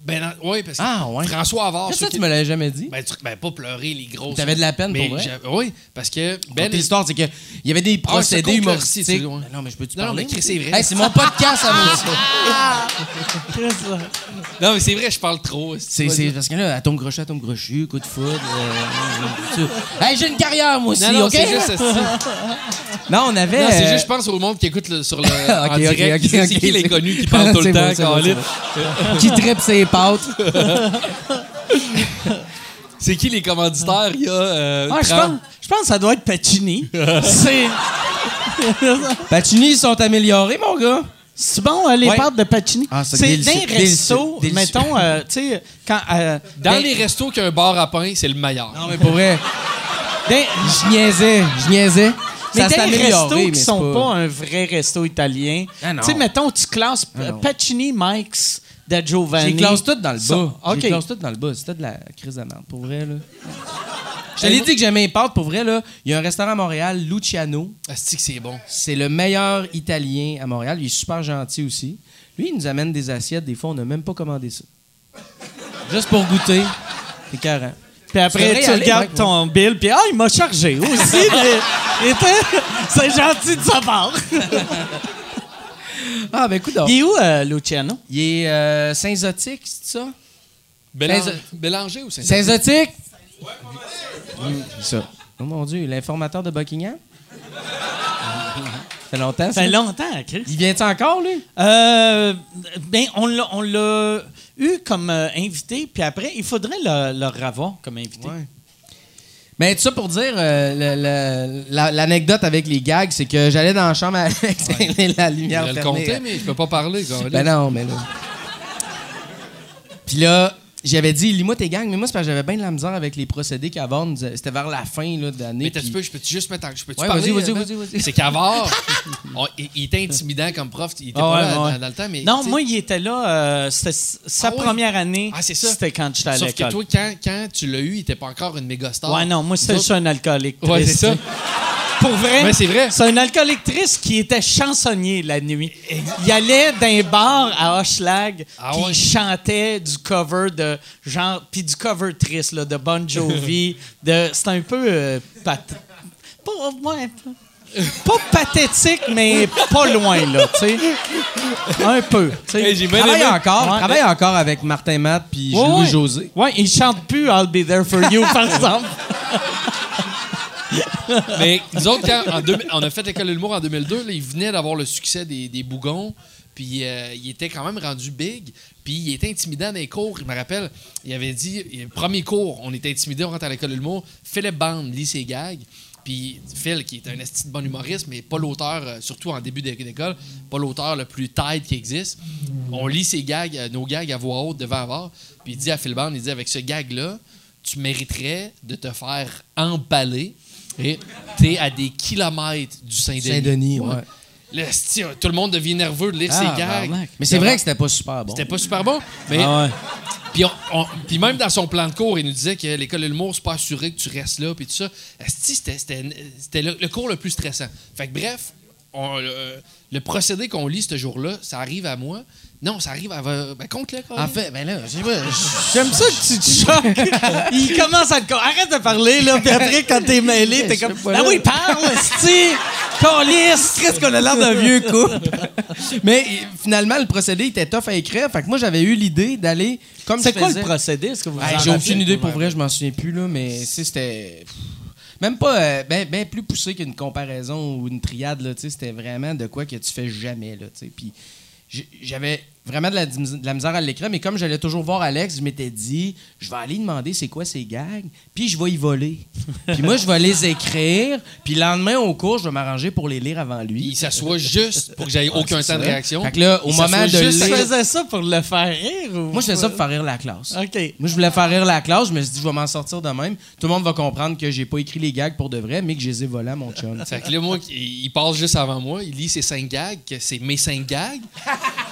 Ben, ouais, parce que Ah, ouais. François Havard. Qu'est-ce ceux que tu me l'avais jamais dit? Ben, tu- ben, pas pleurer les grosses. T'avais de la peine Mais pour vrai? Oui, parce que Ben. L'histoire, c'est qu'il y avait des Ah, procédés le humoristiques. tu sais, ouais. Ben non, mais je peux-tu non, parler? mais c'est vrai. Hey, c'est mon podcast à moi, ça. Non, mais c'est vrai, je parle trop. C'est, parce que là, atome crochu, atome crochu, coup de foudre. euh, hey, j'ai une carrière, moi aussi, Non, non, OK? c'est juste. esti. Non, on avait. Non, c'est euh, juste, je pense au monde qui écoute le- sur le. Ok, en direct. c'est qui les connus qui parlent tout le temps, qui tripe ses pâtes. C'est qui les commanditaires? Il y a. euh, Ah, je 30 pense, je pense que ça doit être Pacini. C'est. Pacini, ils sont améliorés, mon gars. C'est bon, euh, les Ouais. pâtes de Pacini? Ah, c'est dans les restos, délicieux. mettons, euh, tu sais, quand. euh, Dans ben, les restos qui ont un bar à pain, c'est le meilleur. Non, mais pour vrai, dans- je niaisais, je niaisais. mais amélioré, restos qui sont pas... un vrai resto italien. Ah, non. tu sais, mettons, tu classes Ah. Pacini, Mike's, da Giovanni. J'ai classe tout dans le bas. J'ai classe tout dans le bas. C'était de la crise de merde, pour vrai, là. Je te l'ai dit que j'aimais les pâtes, pour vrai, là. Il y a un restaurant à Montréal, Luciano. Asti que c'est bon. C'est le meilleur Italien à Montréal. Il est super gentil aussi. Lui, il nous amène des assiettes. Des fois, on n'a même pas commandé ça. Juste pour goûter. C'est carré. Puis après, tu aller, regardes ton bill, puis ah, il m'a chargé aussi, mais c'est gentil de sa part. Ah, ben, écoute, Il est où, euh, Luciano? Il est euh, Saint-Zotique, c'est ça? Saint- Bélanger ou saint Saint-Zotique? Mm, c'est ça. Oh mon Dieu, l'informateur de Buckingham? fait longtemps, Ça? Ça. fait longtemps, Chris. Il vient-tu encore, lui? Euh, ben, on l'a, on l'a eu comme euh, invité, puis après, il faudrait le, le revoir comme invité. Ouais. Mais tout ça pour dire, euh, le- le- la- l'anecdote avec les gags, c'est que j'allais dans la chambre Alex et la Je lumière le fermée. compter, mais je peux pas parler. Ben non, mais là. Puis là, j'avais dit, lis-moi tes gangs, mais moi, c'est parce que j'avais bien de la misère avec les procédés qu'avant, nous a- c'était vers la fin là, de l'année. Mais t'as- tu puis- peux, je peux juste mettre en- je peux Ouais, parler? vas-y, vas-y, euh, vas-y, vas-y. C'est qu'avant, on- il, il était intimidant comme prof. Il était Ah pas ouais, là ouais. dans, dans le temps, mais. Non, sais, moi, il était là. euh, c'était s- sa Ah ouais? première année. Ah, c'est ça. C'était quand j'étais à Sauf que l'école. toi, quand, quand tu l'as eu, il était pas encore une méga star. Ouais, non, moi, c'était Nous juste un alcoolique. Ouais, c'est ça. tu sais. Pour vrai. Mais c'est vrai. C'est un alcoolique triste qui était chansonnier la nuit. Il allait d'un bar à Hochelag, Ah puis ouais. il chantait du cover de genre, puis du cover triste là, de Bon Jovi. de, c'est un peu euh, pat- pas, ouais, pas- pathétique, mais pas loin là, tu sais. Un peu. tu sais. Hey, j'ai bien travaille aimé. encore, Ouais. travaille encore avec Martin Matt puis Ouais, Louis ouais. José. Ouais, il chante plus I'll be there for you, par exemple. Mais nous autres, quand en on a fait l'école de l'humour en 2002, là, il venait d'avoir le succès des, bougons. Puis euh, il était quand même rendu big. Puis il était intimidant dans les cours. Je me rappelle, il avait dit, premier cours, on était intimidé, on rentre à l'école de l'humour. Philippe Band lit ses gags. Puis Phil, qui est un esti de bon humoriste, mais pas l'auteur, euh, surtout en début d'é- d'école, pas l'auteur le plus tight qui existe. On lit ses gags, euh, nos gags à voix haute devant avoir. Puis il dit à Phil Band, il dit, avec ce gag-là, tu mériterais de te faire emballer. Et t'es à des kilomètres du Saint-Denis. Saint-Denis, ouais. Esti, tout le monde devient nerveux de lire ses gags. Mais c'est vrai que c'était pas super bon. C'était pas super bon. Mais Ah ouais. puis, même dans son plan de cours, il nous disait que l'école de l'humour, c'est pas assuré que tu restes là, puis tout ça. Esti, C'était c'était- c'était le, le cours le plus stressant. Fait que bref, on- le, le procédé qu'on lit ce jour-là, ça arrive à moi. Non, ça arrive à... Ben, compte-le, En fait, ben là, je sais pas, je- J'aime ça que tu te choques. Il commence à te. Arrête de parler, là, puis après, quand t'es mêlé, t'es comme. Ah oui, parle, esti! Calice! Qu'est-ce qu'on a l'air d'un vieux couple? Mais finalement, le procédé était tough à écrire. Fait que moi, j'avais eu l'idée d'aller comme C'est quoi faisais- le procédé? Est-ce que vous Hey, en J'ai aucune idée pour vrai, je m'en souviens plus, là, mais tu sais, c'était. Même pas euh, ben, ben plus poussé qu'une comparaison ou une triade, là, c'était vraiment de quoi que tu fais jamais, là. Puis j'avais vraiment de la, de la misère à l'écrire, mais comme j'allais toujours voir Alex, je m'étais dit, je vais aller demander c'est quoi ces gags, puis je vais y voler. puis moi, je vais les écrire, puis le lendemain au cours, je vais m'arranger pour les lire avant lui. il s'assoit juste pour que j'aille aucun temps de réaction. Fait que là, au Il moment de juste Tu lire- faisais ça pour le faire rire? Ou... Moi, je faisais ça pour faire rire la classe. OK. Moi, je voulais faire rire la classe. Je me suis dit, je vais m'en sortir de même. Tout le monde va comprendre que j'ai pas écrit les gags pour de vrai, mais que je les ai volés à mon chum. Fait que là, moi, il il passe juste avant moi, il lit ses cinq gags, que c'est mes cinq gags.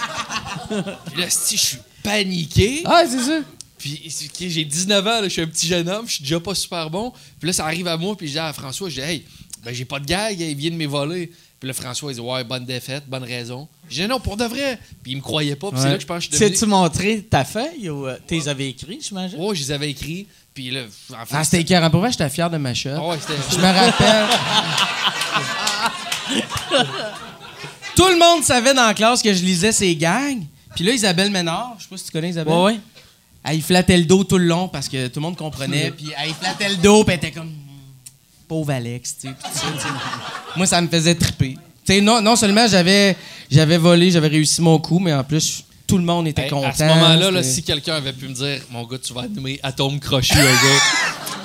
Puis là, esti, je suis paniqué. ah, c'est ça. Puis j'ai 19 ans, là, je suis un petit jeune homme, je suis déjà pas super bon. Puis là, ça arrive à moi, puis je dis à François, je dis, hey, ben j'ai pas de gag, il vient de m'évoler. Puis là, François, il dit, ouais, bonne défaite, bonne raison. Je dis, non, pour de vrai. Puis il me croyait pas, puis c'est Ouais. là que je pense que je suis devenu. Sais-tu montrer ta feuille ou euh, t'es avais écrit, j'imagine? Oh, je les avais écrits. Puis là, en fait. Ah, c'était écœurant. Pour vrai, j'étais fier de ma shot. Ah ouais, c'était. Je me rappelle. Tout le monde savait dans la classe que je lisais ses gags. Puis là, Isabelle Ménard, je sais pas si tu connais Isabelle. Ouais, ouais. Elle flattait le dos tout le long parce que tout le monde comprenait. Puis elle flattait le dos, puis elle était comme. Hmm, Pauvre Alex, tu sais. Moi, ça me faisait triper. Non, non seulement j'avais, j'avais volé, j'avais réussi mon coup, mais en plus, tout le monde était Hey, content. à ce moment-là, là, si quelqu'un avait pu me dire, mon gars, tu vas nommer Atome Crochu, un gars,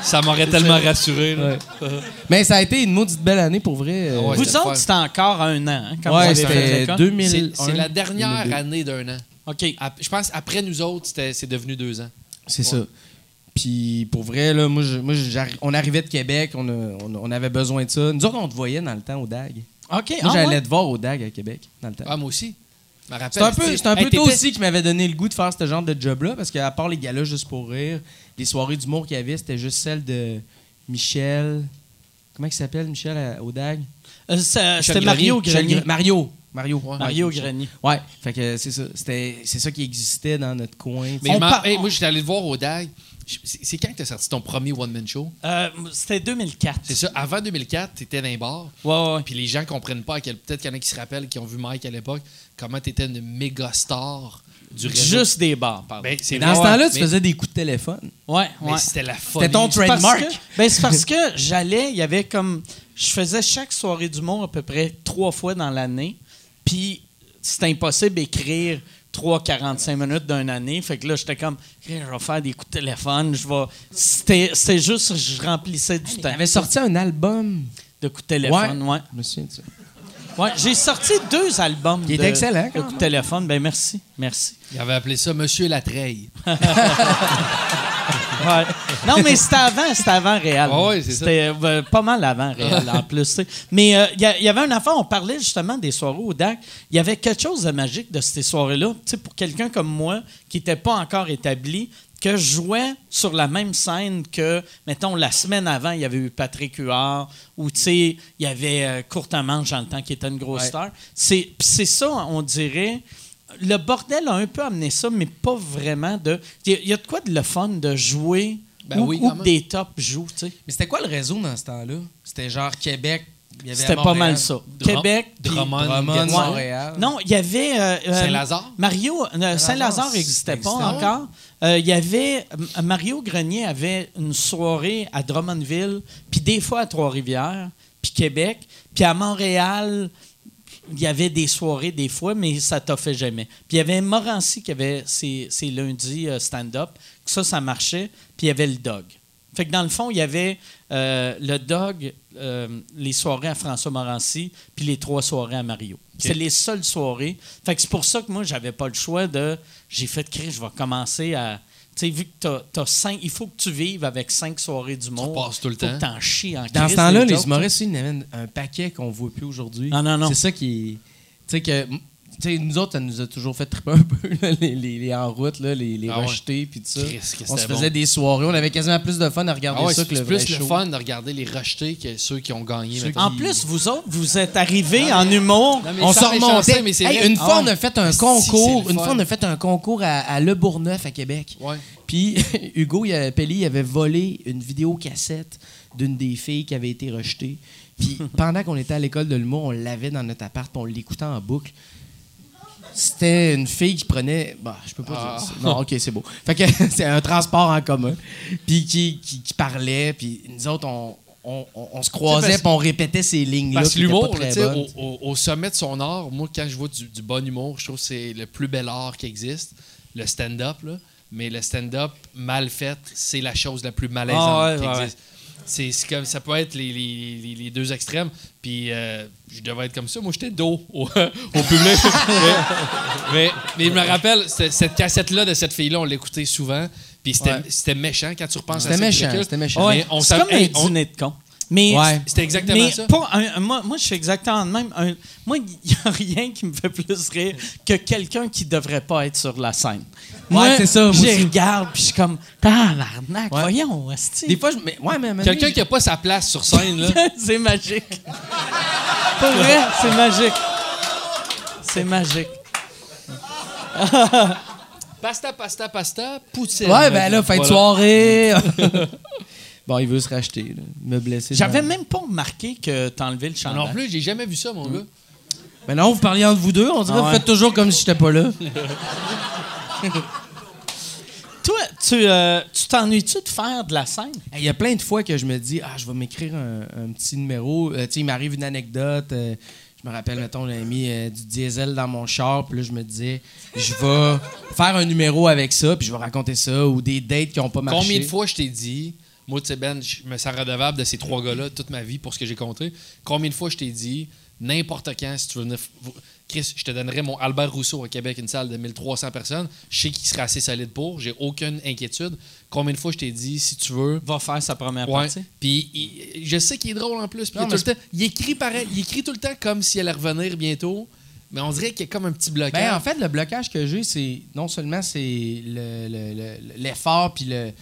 ça m'aurait tellement rassuré. là. Mais ça a été une maudite belle année pour vrai. euh. Ah ouais, Vous c'était autres, fun. c'était encore un an, hein, quand vous Ouais, avez fait c'était l'école? 2000. C'est c'est la dernière année d'un an. OK. Ap- Je pense après nous autres, c'était- c'est devenu deux ans. C'est ça. Puis pour vrai, là, moi, je- moi j'arri- on arrivait de Québec, on, a- on, on avait besoin de ça. Nous autres, on te voyait dans le temps au DAG. OK. Moi, ah, j'allais ouais? te voir au DAG à Québec dans le temps. Ah, moi aussi. Je me rappelle. C'est un peu, c'est un Hey, peu toi aussi qui m'avait donné le goût de faire ce genre de job-là, parce qu'à part les galas juste pour rire, les soirées d'humour qu'il y avait, c'était juste celle de Michel. Comment il s'appelle, Michel, à- au DAG? Euh, ça- Michel C'était Mario Michel Grenier. Gre- Mario. Mario. Ouais. Mario Grenier. Ouais, fait que c'est ça. C'était, c'est ça qui existait dans notre coin. Mais On je m'en- par- hey, moi, j'étais allé le voir au DAG. Je- C'est c'est quand que t'as sorti ton premier one-man show? Euh, C'était 2004. C'est ça. Avant 2004, t'étais dans un bar. Ouais, ouais. Puis les gens comprennent pas à quel. Peut-être qu'il y en a qui se rappellent, qui ont vu Mike à l'époque, comment t'étais une méga star du réseau. Juste des bars, pardon. Ben, c'est Dans ce temps-là, tu mais- faisais des coups de téléphone. ouais, mais ouais. c'était la folie. C'était ton C'est parce trademark. que- ben, c'est parce que j'allais, il y avait comme. Je faisais chaque soirée d'humour à peu près trois fois dans l'année. Puis c'était impossible d'écrire 3-45 minutes d'une année. Fait que là, j'étais comme, je vais faire des coups de téléphone. Je vais. C'était c'était juste, je remplissais du Tu temps. avais sorti un album. de coups de téléphone, ouais. Je me souviens de ça. Ouais, j'ai sorti deux albums. Qui est de- excellent, quand De téléphone. Ben merci, merci. Il avait appelé ça Monsieur Latreille. Ouais. Non, mais c'était avant, c'était avant Réal. Ah ouais, c'est ça. C'était euh, pas mal avant Réal, en plus. Mais euh, il y, a- il y avait une affaire, on parlait justement des soirées au DAC. Il y avait quelque chose de magique de ces soirées-là. Tu sais, pour quelqu'un comme moi, qui n'était pas encore établi, que je jouais sur la même scène que, mettons, la semaine avant, il y avait eu Patrick Huard, ou, tu sais, il y avait euh, dans le temps, qui était une grosse Ouais. star. C'est c'est ça, on dirait le bordel a un peu amené ça, mais pas vraiment de. Il y, a- il y a de quoi de le fun de jouer Ben où, oui, des tops jouent, tu sais. Mais c'était quoi le réseau dans ce temps-là? C'était genre Québec. il y avait C'était pas mal ça. Drum- Québec, Drummond, Drummond. Montréal. Non, il y avait. euh, euh, Saint-Lazare? Mario, euh, Saint-Lazare n'existait pas existait, Euh, Il y avait. Mario Grenier avait une soirée à Drummondville, puis des fois à Trois-Rivières, puis Québec. Puis à Montréal, il y avait des soirées des fois, mais ça t'a fait jamais. Puis il y avait Morancy qui avait ses, lundis euh, stand-up. Ça, ça marchait. Puis il y avait le Dog. Fait que dans le fond, il y avait euh, le Dog, euh, les soirées à François Morancy, puis les trois soirées à Mario. C'est les seules soirées. Fait que c'est pour ça que moi, j'avais pas le choix de. J'ai fait créer, je vais commencer à. Tu sais, vu que t'as, t'as cinq. Il faut que tu vives avec cinq soirées du monde. repasses tout le faut temps. que t'en chies en Dans ce temps-là, les humoristes, ils en avaient un paquet qu'on voit plus aujourd'hui. Ah, non, non. C'est ça qui est. Tu sais que. Tu sais, nous autres, ça nous a toujours fait triper un peu, là, les, les, les en route, là, les, les Ah ouais. rejetés, puis tout ça. Christ, On se faisait bon. des soirées, on avait quasiment plus de fun à regarder Ah ouais, ça que le plus vrai le show. fun de regarder les rejetés que ceux qui ont gagné. En plus, vous autres, vous êtes arrivés en humour. Non, On s'en remontait. mais c'est Hey, vrai. une Ah fois, ouais. on a fait un Si, concours. le Une fois, on a fait un concours à, à Le Bourgneuf à Québec. Ouais. Puis Hugo il avait, Pelli il avait volé une vidéocassette d'une des filles qui avait été rejetée. Puis pendant qu'on était à l'école de l'humour, on l'avait dans notre appart, puis on l'écoutait en boucle. C'était une fille qui prenait. Bah, je peux pas Ah. dire ça. Non, ok, c'est beau. Fait que c'est un transport en commun. Puis qui, qui, qui parlait, puis nous autres, on, on, on- on se croisait, puis on répétait ces lignes-là. Parce que l'humour, au, au- au sommet de son art, moi, quand je vois du, du bon humour, je trouve que c'est le plus bel art qui existe, le stand-up. là. Mais le stand-up mal fait, c'est la chose la plus malaisante Ah ouais, qui ouais, existe. C'est c'est comme ça peut être les, les- les- les deux extrêmes. Puis euh, je devais être comme ça. Moi, j'étais dos au, au public. mais, mais, mais je me rappelle, cette, cassette-là de cette fille-là, on l'écoutait souvent. Puis c'était Ouais. c'était méchant quand tu repenses à C'était ça. méchant, Recul. c'était méchant. Mais on c'est comme un dîner de con. Mais Ouais. C'était exactement mais ça. pas un- un- moi, moi, je suis exactement le même. Un- moi, il n'y a rien qui me fait plus rire que quelqu'un qui devrait pas être sur la scène. Moi, c'est ça, moi Je regarde, puis je suis comme, tabarnak, Ouais. voyons, esti. Des fois, je. Mais, ouais, mais Quelqu'un qui n'a pas sa place sur scène, là. c'est magique. Pour vrai, c'est magique. C'est magique. Pasta, pasta, pasta, poutine. Ouais, ben là, fin de soirée. bon, il veut se racheter, là. M'a blessé. J'avais dans- même pas remarqué que t'enlevais le chandail. Non plus, j'ai jamais vu ça, mon gars. Ben non, vous parliez entre vous deux. On dirait Ah que ouais. vous faites toujours comme si j'étais pas là. Toi, tu euh, tu t'ennuies-tu de faire de la scène? Il y a plein de fois que je me dis, ah, je vais m'écrire un, un petit numéro. Euh, tu sais, il m'arrive une anecdote. euh, je me rappelle, mettons, j'ai mis euh, du diesel dans mon char. Puis là, je me disais, je vais faire un numéro avec ça. Puis je vais raconter ça. Ou des dates qui n'ont pas marché. Combien de fois je t'ai dit, moi, tu sais, Ben, je me sens redevable de ces trois gars-là toute ma vie pour ce que j'ai compté. Combien de fois je t'ai dit, n'importe quand, si tu veux venir. Chris, je te donnerais mon Albert Rousseau à Québec, une salle de 1300 personnes. Je sais qu'il serait assez solide pour. J'ai aucune inquiétude. Combien de fois je t'ai dit, si tu veux. Va faire sa première Ouais. partie? Puis je sais qu'il est drôle en plus. Puis il, mais tout le temps- il écrit pareil. Il écrit tout le temps comme si elle allait revenir bientôt. Mais on dirait qu'il y a comme un petit blocage. Ben, en fait, le blocage que j'ai, c'est non seulement c'est le- le- le- l'effort puis le,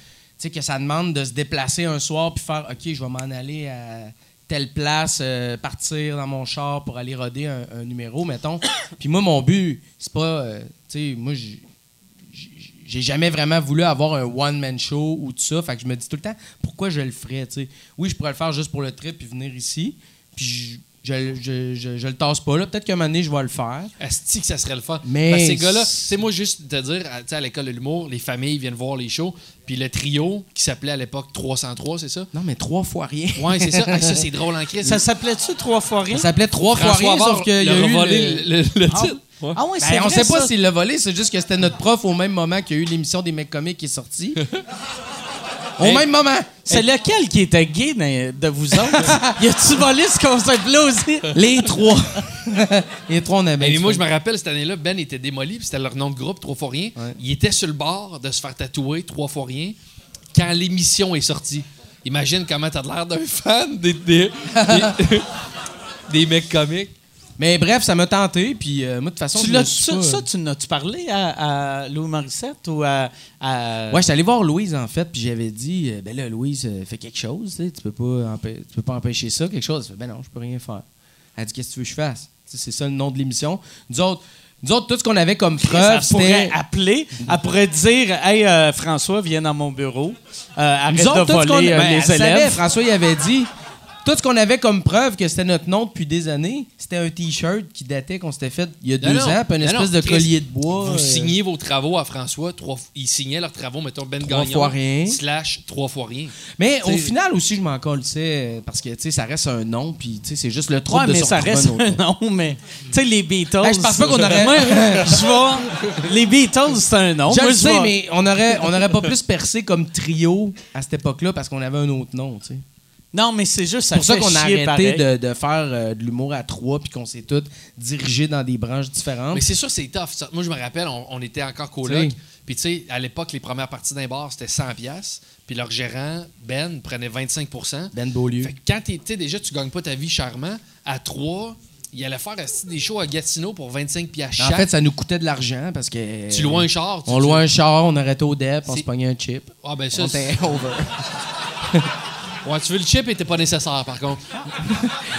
sais que ça demande de se déplacer un soir puis faire, ok, je vais m'en aller à telle place, euh, partir dans mon char pour aller roder un, un numéro, mettons. puis moi, mon but, c'est pas, euh, tu sais, moi, j'ai- jamais vraiment voulu avoir un one-man show ou tout ça. Fait que je me dis tout le temps, pourquoi je le ferais, tu sais? Oui, je pourrais le faire juste pour le trip puis venir ici. Puis je- je, je, je, je le tasse pas. là. Peut-être qu'un moment donné, je vais le faire. Asti que ça serait le fun. Mais- ces gars-là, c'est moi juste te dire, à, tu sais, à l'école de l'humour, les familles viennent voir les shows, puis le trio qui s'appelait à l'époque 303, c'est ça? Non, mais trois fois rien. Ouais, c'est ça. Ah, ça, c'est drôle en crise. Ça s'appelait-tu trois fois rien? Ça s'appelait trois fois rien, sauf qu'il y a eu. volé le- le, le titre. Ouais. Ah ouais, Ben, c'est on vrai, sait pas s'il l'a volé, c'est juste que c'était notre prof au même moment qu'il y a eu l'émission des mecs comiques qui est sortie. au Hey. même moment. C'est lequel qui était gay de vous autres? y a-tu volé ce concept-là aussi? Les trois. Les trois, on avait. Mais moi, je me rappelle, cette année-là, Ben était démoli, puis c'était leur nom de groupe, Trois fois rien. Ouais. Il était sur le bord de se faire tatouer Trois fois rien quand l'émission est sortie. Imagine comment t'as l'air d'un fan des, des, des- des mecs comiques. Mais bref, ça m'a tenté, puis euh, moi, de toute façon. Tu je l'as- me suis ça, pas- ça, tu n'as-tu parlé à, à Louis Morissette ou à. à- Ouais, j'étais allé voir Louise, en fait, puis j'avais dit, euh, ben là, Louise, euh, fais quelque chose, tu sais, tu peux pas, empê- tu peux pas empêcher ça, quelque chose. Elle fait, ben non, je peux rien faire. Elle dit, qu'est-ce que tu veux que je fasse? Tu sais, C'est ça le nom de l'émission. Nous autres, nous autres, tout ce qu'on avait comme preuve, elle pourrait c'était. appeler, elle pourrait dire Hey, euh, François, viens dans mon bureau. Euh, arrête Nous autres, de tout ce qu'on voler euh, ben, les elle savait, élèves. François, il avait dit. Tout ce qu'on avait comme preuve que c'était notre nom depuis des années, c'était un T-shirt qui datait qu'on s'était fait il y a Non, deux non. ans, puis une Non, espèce non, de collier de bois. Vous euh, signez vos travaux à François. Trois, ils signaient leurs travaux, mettons, Ben Trois Gagnon. fois rien. Slash trois fois rien. Mais au final aussi, je m'en colissais parce que tu sais, ça reste un nom, puis tu sais, c'est juste le trouble Ouais, de mais ça reste un nom. nom, mais. Tu sais, les Beatles. Hey, je pense pas qu'on aurait- Moi, je vois. Les Beatles, c'est un nom. Je Moi, le sais, mais on aurait, on aurait pas plus percé comme trio à cette époque-là parce qu'on avait un autre nom, tu sais. Non, mais c'est juste, ça C'est pour ça qu'on a arrêté pareil. de, de faire euh, de l'humour à trois puis qu'on s'est tous dirigés dans des branches différentes. Mais c'est sûr, c'est tough. ça. Moi, je me rappelle, on, on était encore coloc. Puis, tu sais, à l'époque, les premières parties d'un bar, c'était 100$. piastres, Puis, leur gérant, Ben, prenait 25% Ben Beaulieu. Fait que quand tu déjà, tu gagnes pas ta vie charmant, à 3, il allait faire des shows à Gatineau pour 25$ piastres En chaque. fait, ça nous coûtait de l'argent parce que. tu louais un char. tu- On louait un char, on arrêtait au DEP, on se pognait un chip. Ah, ben ça, On. Ouais, tu veux le chip était pas nécessaire, par contre.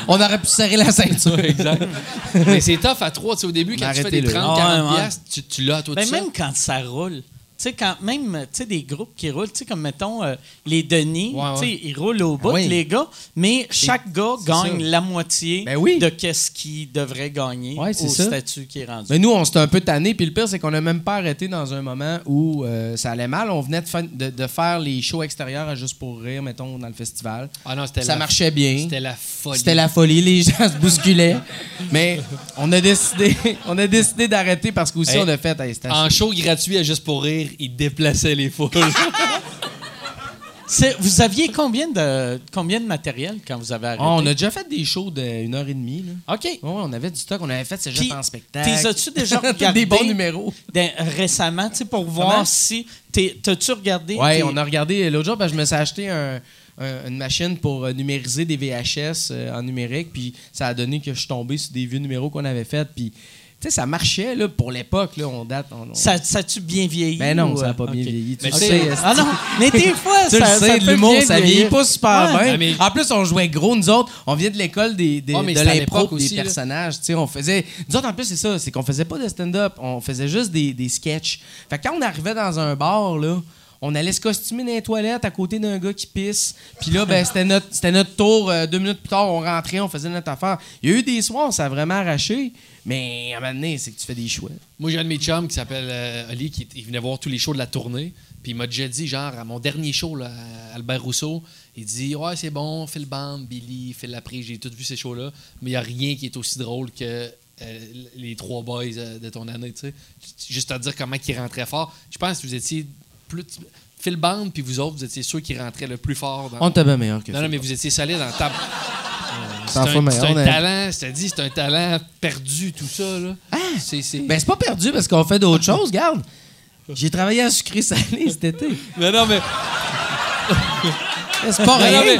on aurait pu serrer la ceinture. exact. Mais c'est tough à 3. Tu sais, au début, quand tu fais des Arrêtez-le. 30, Ah, 40$, ouais, ouais. piastres, tu, tu l'as à toi Ben, tout même seul. quand ça roule. Tu sais, quand même, tu sais, des groupes qui roulent, tu sais, comme mettons euh, les Denis, Ouais, tu sais, ouais. ils roulent au bout, Oui. les gars, mais chaque gars gagne ça. la moitié Ben oui. de qu'est-ce qu'il devrait gagner Ouais, c'est au ça. statut qui est rendu. Mais nous, on s'était un peu tanné. Puis le pire, c'est qu'on n'a même pas arrêté dans un moment où euh, ça allait mal. On venait de, fa- de- de faire les shows extérieurs à Juste pour rire, mettons, dans le festival. Ah non, c'était Ça la- marchait bien. C'était la folie. C'était la folie, les gens se bousculaient. Mais on a décidé, on a décidé d'arrêter parce qu'aussi Hey, on a fait. hey, En show gratuit à Juste pour rire, ils déplaçaient les foules. Vous aviez combien de, combien de matériel quand vous avez arrêté? Ah, on a déjà fait des shows d'une heure et demie. Là. OK. Ouais, on avait du stock, on avait fait ces jeux en spectacle. T'es as-tu déjà regardé des bons numéros. récemment, tu sais, pour voir Comment? si... T'as-tu regardé... Ouais, tes- on a regardé l'autre jour, que je me suis acheté un- un- une machine pour euh, numériser des VHS euh, en numérique, puis ça a donné que je suis tombé sur des vieux numéros qu'on avait faits, puis sais, ça marchait là, pour l'époque, là, on date. on- on- Ça, ça bien vieilli? Ben non, ou, ça euh, n'a pas bien vieilli. Tu Mais sais. Ah non, mais des fois, Tu ça, le sais, l'humour, bien ça vieillit vieillir. pas super Ouais. bien. Ah, mais- En plus, on jouait gros. Nous autres, on vient de l'école des, des- mais de l'impro des aussi, personnages. Tu sais, on faisait... Nous autres, en plus, c'est ça. C'est qu'on faisait pas de stand-up. On faisait juste des, des sketchs. Fait que quand on arrivait dans un bar, là, on allait se costumer dans les toilettes à côté d'un gars qui pisse. Puis là, ben, c'était notre, c'était notre tour. Euh, deux minutes plus tard, on rentrait, on faisait notre affaire. Il y a eu des soirs, ça a vraiment arraché. Mais à un moment donné, c'est que tu fais des choix. Moi, j'ai un de mes chums qui s'appelle euh, Oli, qui il venait voir tous les shows de la tournée. Puis il m'a déjà dit, genre, à mon dernier show, là, à Albert Rousseau, il dit Ouais, c'est bon, Phil Band, Billy, Phil Laprise, j'ai tout vu ces shows-là. Mais il n'y a rien qui est aussi drôle que euh, les trois boys euh, de ton année, tu sais. Juste à dire comment ils rentraient fort. Je pense que vous étiez plus. Phil Band, puis vous autres, vous étiez ceux qui rentraient le plus fort dans. On bien meilleur que non, ça. non, mais vous étiez solide en table. C'est un, meilleur, c'est un a- talent, je te dis, c'est un talent perdu, tout ça. Là. C'est, c'est... Ben, c'est pas perdu parce qu'on fait d'autres choses, regarde. J'ai travaillé à sucré salé cet été. non, non, mais. C'est pas non, rien. mais,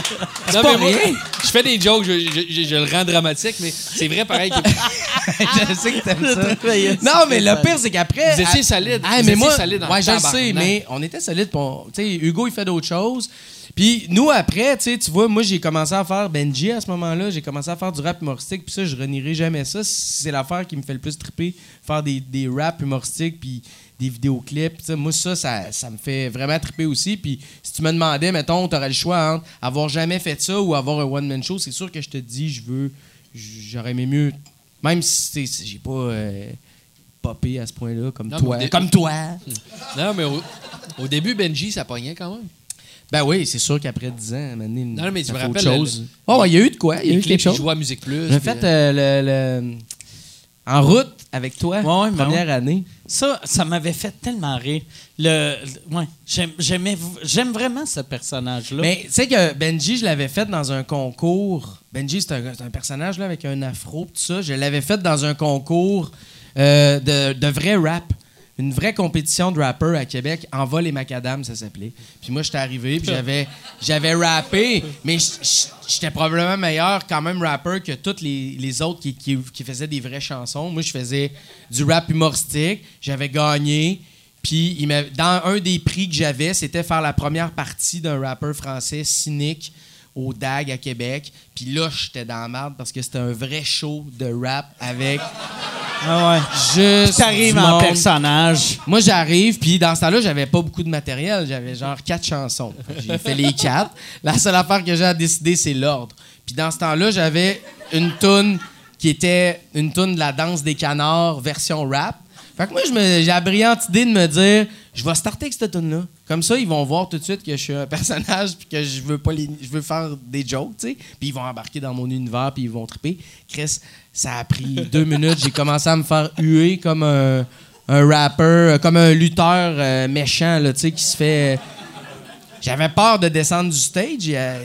non, pas mais moi, rien. je fais des jokes, je, je- je- je le rends dramatique, mais c'est vrai pareil. que- je sais que t'aimes ça. Non, mais le pire, c'est qu'après. Vous étiez solide. Ah, mais moi, solide ouais, je le sais, mais on était solide. Hugo, il fait d'autres choses. Puis nous, après, tu vois, moi, j'ai commencé à faire Benji à ce moment-là. J'ai commencé à faire du rap humoristique. Puis ça, je renierai jamais ça. C'est l'affaire qui me fait le plus triper, faire des, des rap humoristiques. Puis des vidéoclips. Moi, ça, ça, ça me fait vraiment triper aussi. Puis si tu me demandais, mettons, tu aurais le choix entre avoir jamais fait ça ou avoir un one-man show, c'est sûr que je te dis, je veux j'aurais aimé mieux. Même si j'ai pas euh, popé à ce point-là, comme Non, toi. dé- Comme toi. Non, mais au, au début, Benji, ça pognait quand même. Ben oui, c'est sûr qu'après 10 ans, à un moment donné, Non, mais tu me rappelles, chose. le- Oh, ouais, il y a eu de quoi? Il y a eu clips, quelque chose. à Musique Plus. J'ai fait euh, euh, le, le- En route avec toi, Ouais, ouais, ben première année. Ça, ça m'avait fait tellement rire. Le, le- ouais, j'aime, vraiment ce personnage-là. Mais tu sais que Benji, je l'avais fait dans un concours. Benji, c'est un, personnage là, avec un afro, tout ça. Je l'avais fait dans un concours euh, de, de vrai rap. Une vraie compétition de rappeurs à Québec. En vol et macadam, ça s'appelait. Puis moi, j'étais arrivé, puis j'avais, rappé, mais j'étais probablement meilleur quand même rappeur que tous les, autres qui, faisaient des vraies chansons. Moi, je faisais du rap humoristique. J'avais gagné. Puis, dans un des prix que j'avais, c'était faire la première partie d'un rappeur français cynique au DAG à Québec. Puis là, j'étais dans la merde parce que c'était un vrai show de rap avec ah ouais. juste. T'arrives en personnage. Moi, j'arrive, puis dans ce temps-là, j'avais pas beaucoup de matériel. J'avais genre quatre chansons. J'ai fait les quatre. La seule affaire que j'ai à décider, c'est l'ordre. Puis dans ce temps-là, j'avais une toune qui était une toune de la danse des canards version rap. Fait que moi, j'ai la brillante idée de me dire, je vais starter avec cette tune-là. Comme ça, ils vont voir tout de suite que je suis un personnage puis que je veux pas les, je veux faire des jokes, tu sais. Puis ils vont embarquer dans mon univers puis ils vont triper. Chris, ça a pris deux minutes. J'ai commencé à me faire huer comme un, un rapper, comme un lutteur euh, méchant, là, tu sais, qui se fait. J'avais peur de descendre du stage. et, euh,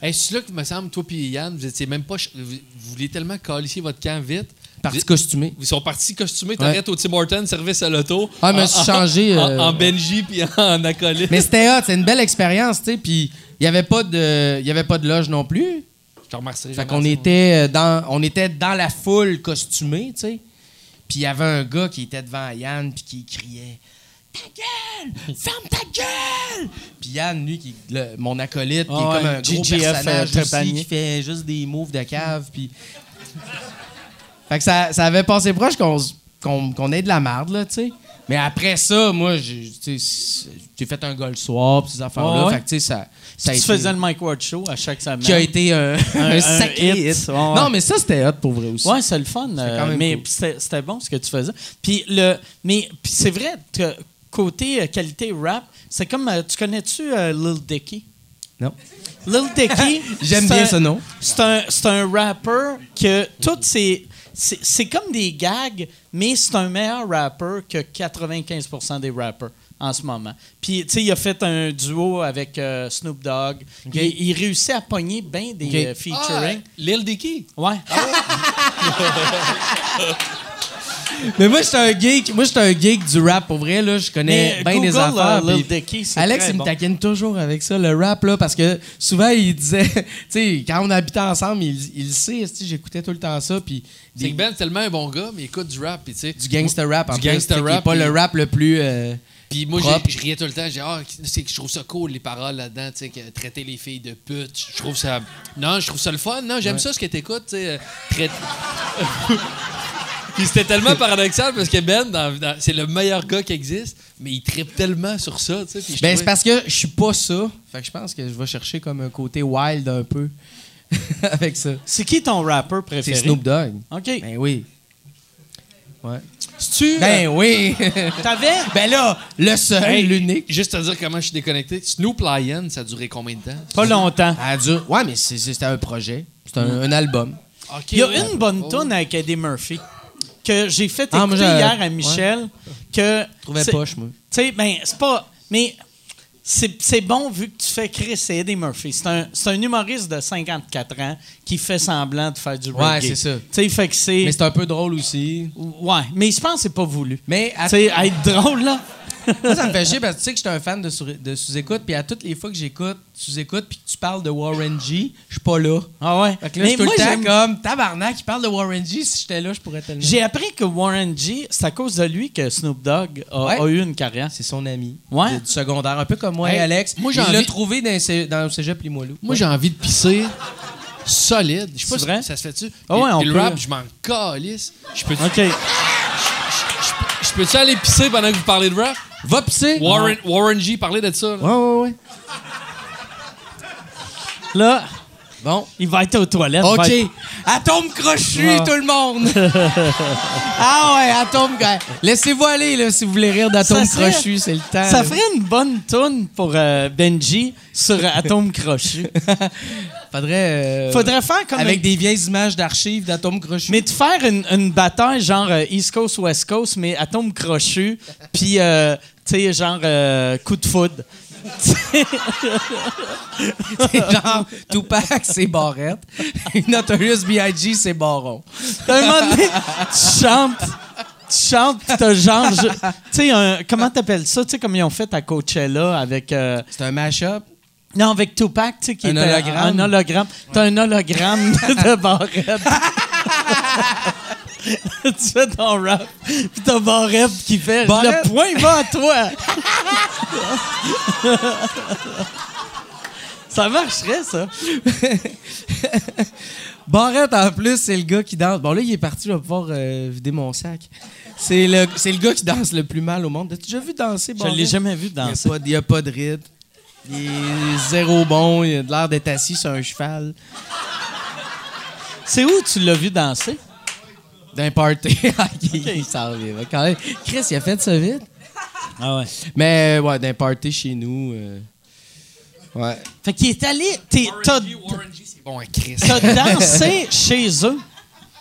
Hey, c'est là que, me semble, toi et Yann, vous étiez même pas. Vous, vous vouliez tellement calisser votre camp vite. Parti Vous- costumé. Ils sont partis costumés, Ouais. t'arrêtes au Tim Hortons, service à l'auto. Ah, je me En- suis changé, En, euh, en Benji puis en acolyte. Mais c'était hot, c'est une belle expérience, tu sais. Puis il n'y avait, pas de- il y avait pas de loge non plus. Je te remercierai Fait qu'on était euh, dans, on était dans la foule costumée, tu sais. Puis il y avait un gars qui était devant Yann puis qui criait Ta gueule! Ferme ta gueule! Puis Yann, lui, qui, le- mon acolyte, qui Ah est comme ouais, un gros GGF, personnage euh, aussi, qui fait juste des moves de cave. Puis... fait que ça, ça avait passé proche qu'on qu'on ait de la merde, là, tu sais. Mais après ça, moi, j'ai fait un gars le soir, puis ces affaires-là. Ouais? Fait que, tu sais, ça, ça tu été- faisais le Mike Ward Show à chaque semaine. qui a été un, un un sacré hit. hit. Ouais, ouais. Non, mais ça, c'était hot pour vrai aussi. Ouais, c'est le fun. euh, quand même mais cool. c'était bon ce que tu faisais. Puis le, mais c'est vrai que côté euh, qualité rap, c'est comme euh, tu connais-tu Lil Dicky? Non. Lil Dicky. J'aime bien un- ce nom. C'est un, c'est un rapper que toutes ces. C'est c'est comme des gags, mais c'est un meilleur rapper que 95% des rappers en ce moment. Puis, tu sais, il a fait un duo avec euh, Snoop Dogg. Il, il réussit à pogner bien des Ok. euh, Ah, featuring. Lil Dicky. Ouais? Mais moi, j'étais un geek. Moi, j'étais un geek du rap. Pour vrai, là, je connais Mais bien des affaires. euh, Dicky, Alex, il me taquine toujours avec ça, le rap, là, parce que souvent, il disait, tu sais, quand on habitait ensemble, il, il le sait, j'écoutais tout le temps ça, puis C'est des- que Ben, c'est tellement un bon gars, mais il écoute du rap, puis tu sais. du gangster rap, en Du gangster rap, pas le rap le plus. euh, Puis moi, je riais tout le temps. J'ai ah, c'est que je trouve ça cool, les paroles là-dedans, tu sais, que traiter les filles de putes. Je trouve ça. Non, je trouve ça le fun. Non, j'aime ça ce que t'écoutes, tu sais. euh, traite- Puis c'était tellement paradoxal parce que Ben, dans- dans- c'est le meilleur gars qui existe, mais il tripe tellement sur ça, tu sais. puis je Ben, trouvais- c'est parce que je suis pas ça. Fait que je pense que je vais chercher comme un côté wild un peu avec ça. C'est qui ton rapper C'est préféré? Snoop Dogg. OK. Ben oui. Ouais. tu Ben oui. T'avais? ben là, le seul, Hey, l'unique. Juste te dire comment je suis déconnecté. Snoop Lion, ça a duré combien de temps? Pas longtemps. Ah, dur. Ouais, mais c'est- c'était un projet. C'est un, un album. Ok, Il y a une bonne Oh. tune avec Eddie Murphy que j'ai fait écouter Ah, moi, j'ai- hier à Michel. Que Je trouvais poche, moi. Tu sais, ben, c'est pas. Mais c'est bon vu que tu fais Chris et Eddie Murphy. C'est un, un humoriste de 54 ans qui fait semblant de faire du Ouais, reggae. c'est ça. Tu sais, fait que c'est. Mais c'est un peu drôle aussi. Ouais, mais je pense que c'est pas voulu. Mais à- Tu sais, être drôle, là. Moi, ça me fait chier parce que tu sais que j'étais un fan de, sur- de sous-écoute. Puis à toutes les fois que j'écoute sous-écoute puis que tu parles de Warren G, je suis pas là. Ah ouais? Fait que là, je Mais suis tout moi, le temps j'aime- comme tabarnak, il parle de Warren G. Si j'étais là, je pourrais tellement. J'ai appris que Warren G, c'est à cause de lui que Snoop Dogg a, Ouais. a eu une carrière. C'est son ami. Ouais. de- Du secondaire. Un peu comme moi Hey, et Alex. moi, j'ai il l'a envie- trouvé dans, cé- dans le cégep Limoilou. Moi, j'ai envie de pisser solide. Je sais pas C'est si vrai? ça se fait-tu? Ah ouais, Puis- on le peut. rap, je m'en calisse. Je peux OK. je peux-tu aller pisser pendant que vous parlez de rap? Va pisser. Warren, Warren G parlait de ça. là. Ouais, ouais, ouais. Là, Bon. Il va être aux toilettes. va OK. être- Atome crochu, Ah. tout le monde. ah ouais, atome. Laissez-vous aller, là, si vous voulez rire d'atome Ça serait- crochu, c'est le temps. Ça là. ferait une bonne toune pour euh, Benji sur Atome Crochu. Faudrait. euh, Faudrait faire comme Avec des vieilles images d'archives d'atome crochu. Mais de faire une, une bataille genre euh, East Coast, West Coast, mais Atome Crochu, puis, euh, tu sais, genre euh, coup de foudre. C'est genre Tupac, c'est Barrette. Notorious B.I.G., c'est Baron. Un moment donné, tu chantes, tu chantes, pis t'as genre, tu sais, comment t'appelles ça? Tu sais, comme ils ont fait à Coachella avec, euh, C'est un mash-up? Non, avec Tupac, tu sais, qui Un était hologramme. un hologramme. T'as un hologramme de, de Barrette. tu fais ton rap, pis t'as Barrette qui fait Barrette? le point va à toi. ça marcherait, ça. Barrette, en plus, c'est le gars qui danse. Bon, là, il est parti, je vais pouvoir euh, vider mon sac. C'est le, c'est le gars qui danse le plus mal au monde. As-tu déjà vu danser, Je Barrette? l'ai jamais vu Il n'y a, danser. a pas de rythme. Il est zéro bon. Il a de l'air d'être assis sur un cheval. C'est où tu l'as vu danser? D'un party. Ah, il, il s'en revient, quand même. Chris, il a fait ça vite. Ah ouais. Mais, ouais, d'un party chez nous. euh, Ouais. Fait qu'il est allé. t'es- T'as C'est bon, t'as dansé chez eux.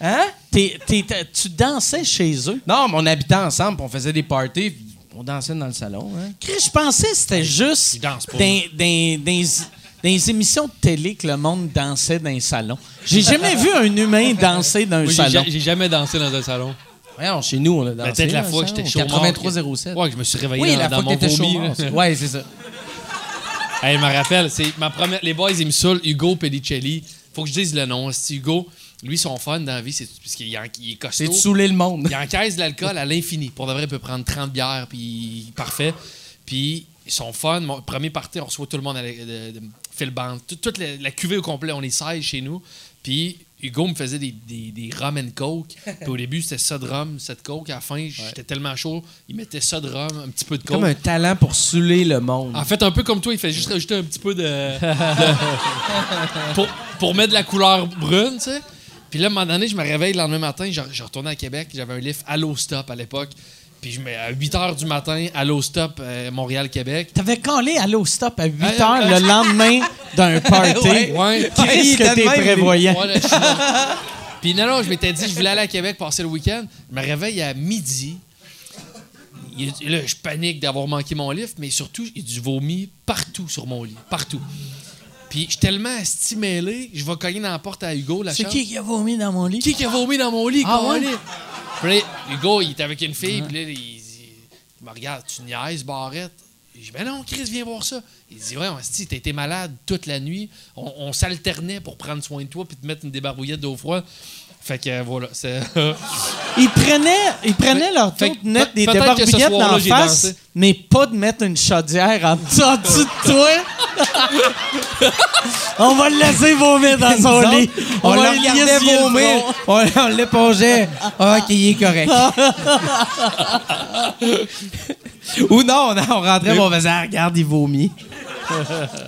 Hein? T'es- t'es- t'as- tu dansais chez eux? Non, mais on habitait ensemble, on faisait des parties, on dansait dans le salon. Hein? Chris, je pensais que c'était juste dans, dans- dans- les émissions de télé que le monde dansait dans les salons. J'ai jamais vu un humain danser dans un salon. ja- j'ai jamais dansé dans un salon. Voyons, chez nous, on a dansé. Peut-être la dans le fois que salon, j'étais au chaud mort, 8307. Ouais, que je me suis réveillé Oui, dans, la dans fois que mon chaud. vomi. là. Ouais, c'est ça. Hey, je me rappelle, c'est ma première. Les boys, ils me saoulent. Hugo Pedicelli. Faut que je dise le nom. C'est Hugo. Lui, son fun dans la vie, c'est parce qu'il en- il est C'est costaud. de saouler le monde. Il encaisse de l'alcool à l'infini. Pour de vrai, il peut prendre 30 bières, puis parfait. Puis son fun, mon premier party, on reçoit tout le monde à la, de, de Phil Band. Tout- Toute la, la cuvée au complet, on est 16 chez nous. Puis Hugo me faisait des, des, des rum and coke. Puis au début, c'était ça de rhum, ça de coke. À la fin, j'étais tellement chaud, il mettait ça de rhum, un petit peu de coke. Comme un talent pour saouler le monde. En fait, un peu comme toi, il fait juste rajouter un petit peu de. de- pour, pour mettre de la couleur brune, tu sais. Puis là, à un moment donné, je me réveille le lendemain matin, je, je retournais à Québec, j'avais un livre Allo Stop à l'époque. Puis je mets à 8 h du matin, Allo Stop, euh, Montréal-Québec. T'avais collé à l'eau stop à 8 Ah, heures ah, le lendemain d'un party? Ouais. Ouais. Qu'est-ce que t'es prévoyant? Ouais, là. Puis non, non, je m'étais dit, je voulais aller à Québec passer le week-end. Je me réveille à midi. Là, je panique d'avoir manqué mon livre, mais surtout, il y a du vomi partout sur mon lit. Partout. Puis je suis tellement stimulé, je vais cogner dans la porte à Hugo, la C'est qui qui a vomi dans mon lit? Qui qui a vomi dans mon lit? Ah ouais? Puis là, Hugo, il était avec une fille, puis là, il, il- il me regarde, tu niaises, Barrette? Je dis, ben non, Chris, viens voir ça. Il dit, ouais, si t'as été malade toute la nuit, on, on s'alternait pour prendre soin de toi puis te mettre une débarbouillette d'eau froide. Fait que voilà, c'est. Ils prenaient, ils prenaient leur tour de mettre des soir-là, en face, dansé. mais pas de mettre une chaudière en dessous, de toi. on va le laisser vomir dans son lit. autres, on, va le le vomir. On, on l'épongeait. Ah, OK, il est correct. Ou non, non, on rentrait, on faisait, ah, regarde, il vomit.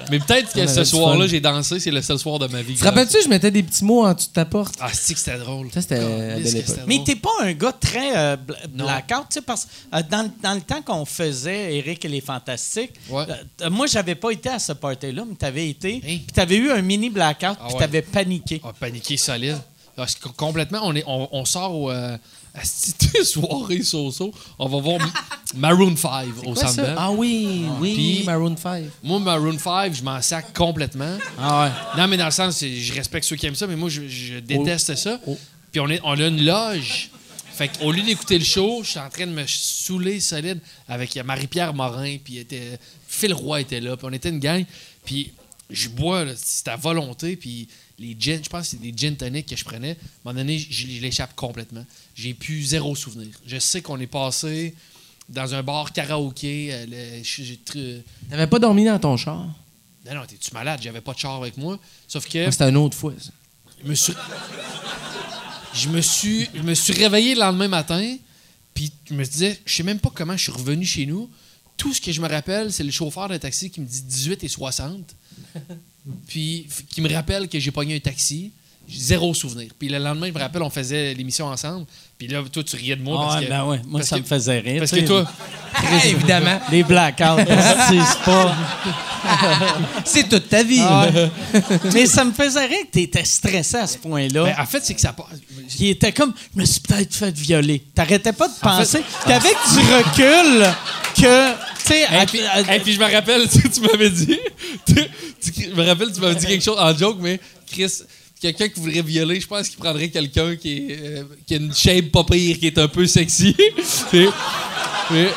Mais peut-être que ce soir-là, j'ai dansé, c'est le seul soir de ma vie. Tu te rappelles-tu, je mettais des petits mots en dessous de ta porte? Ah, c'est que c'était drôle. Ça, c'était c'était Mais t'es pas un gars très euh, blackout, tu sais, parce que euh, dans, dans le temps qu'on faisait Eric et les Fantastiques, Ouais. euh, moi, j'avais pas été à ce party-là, mais t'avais été, Hein? puis t'avais eu un mini blackout, Ah puis ouais. t'avais paniqué. Ah, paniqué solide. Parce que complètement, on, est, on, on sort au, euh, à cette soirée so-so. On va voir Maroon 5 au Centre ça? Bell. Ah oui, oui, Puis- Maroon 5. Moi, Maroon 5, je m'en sac complètement. Ah ouais. Non, mais dans le sens, je respecte ceux qui aiment ça, mais moi, je, je déteste ça. Oh. Puis on, est, on a une loge. Fait qu'au lieu d'écouter le show, je suis en train de me saouler solide avec Marie-Pierre Morin, puis était, Phil Roy était là, puis on était une gang. Puis je bois, c'est à volonté, puis les gins, je pense que c'est des gin tonic que je prenais. À un moment donné, je, je l'échappe complètement. J'ai plus zéro souvenir. Je sais qu'on est passé dans un bar karaoké. euh, T'avais pas dormi dans ton char? non, non, t'es-tu malade? J'avais pas de char avec moi. Sauf que Ah, C'était une autre fois, ça. je me suis, je me suis, je me suis réveillé le lendemain matin, puis je me disais, je sais même pas comment je suis revenu chez nous. Tout ce que je me rappelle, c'est le chauffeur d'un taxi qui me dit 18 et 60. puis qui me rappelle que j'ai pogné un taxi. J'ai Zéro souvenir. Puis le lendemain, je me rappelle, on faisait l'émission ensemble. Puis là, toi, tu riais de moi. Ah parce ouais, que, ben ouais, moi, parce ça que- me faisait rire. Parce que toi, Évidemment. Les blackouts, c'est pas. C'est toute ta vie. Ah. Mais ça me faisait rire que tu étais stressé à ce point-là. ben, en fait, c'est que ça passe. qui était comme je me suis peut-être fait violer. T'arrêtais pas de penser qu'avec du recul que tu sais à- Et puis, à- et puis je me rappelle, tu, tu m'avais dit, tu, tu- je me rappelle, tu m'avais dit quelque chose en joke, mais Chris, quelqu'un qui voudrait violer, je pense qu'il prendrait quelqu'un qui, est, euh, qui a une shape pas pire, qui est un peu sexy. Puis- puis-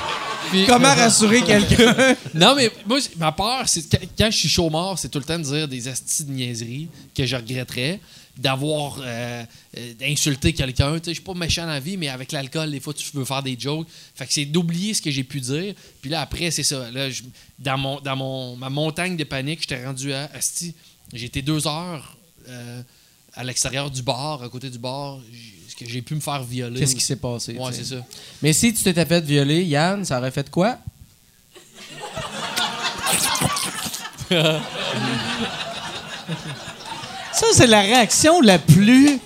puis- Comment rassurer quelqu'un? Non, mais moi, ma peur, c'est quand, quand je suis chaud mort, c'est tout le temps de dire des astis de niaiseries que je regretterais, d'avoir euh, euh, d'insulter quelqu'un. Je suis pas méchant dans la vie, mais avec l'alcool, des fois, tu veux faire des jokes. Fait que c'est d'oublier ce que j'ai pu dire. Puis là, après, c'est ça. Là, je- dans mon, dans mon, ma montagne de panique, j'étais rendu à Asti. J'ai été deux heures euh, à l'extérieur du bar, à côté du bar. Que j'ai pu me faire violer? Qu'est-ce qui s'est passé? Ouais, c'est ça. Mais si tu t'étais fait violer, Yann, ça aurait fait quoi? ça c'est la réaction la plus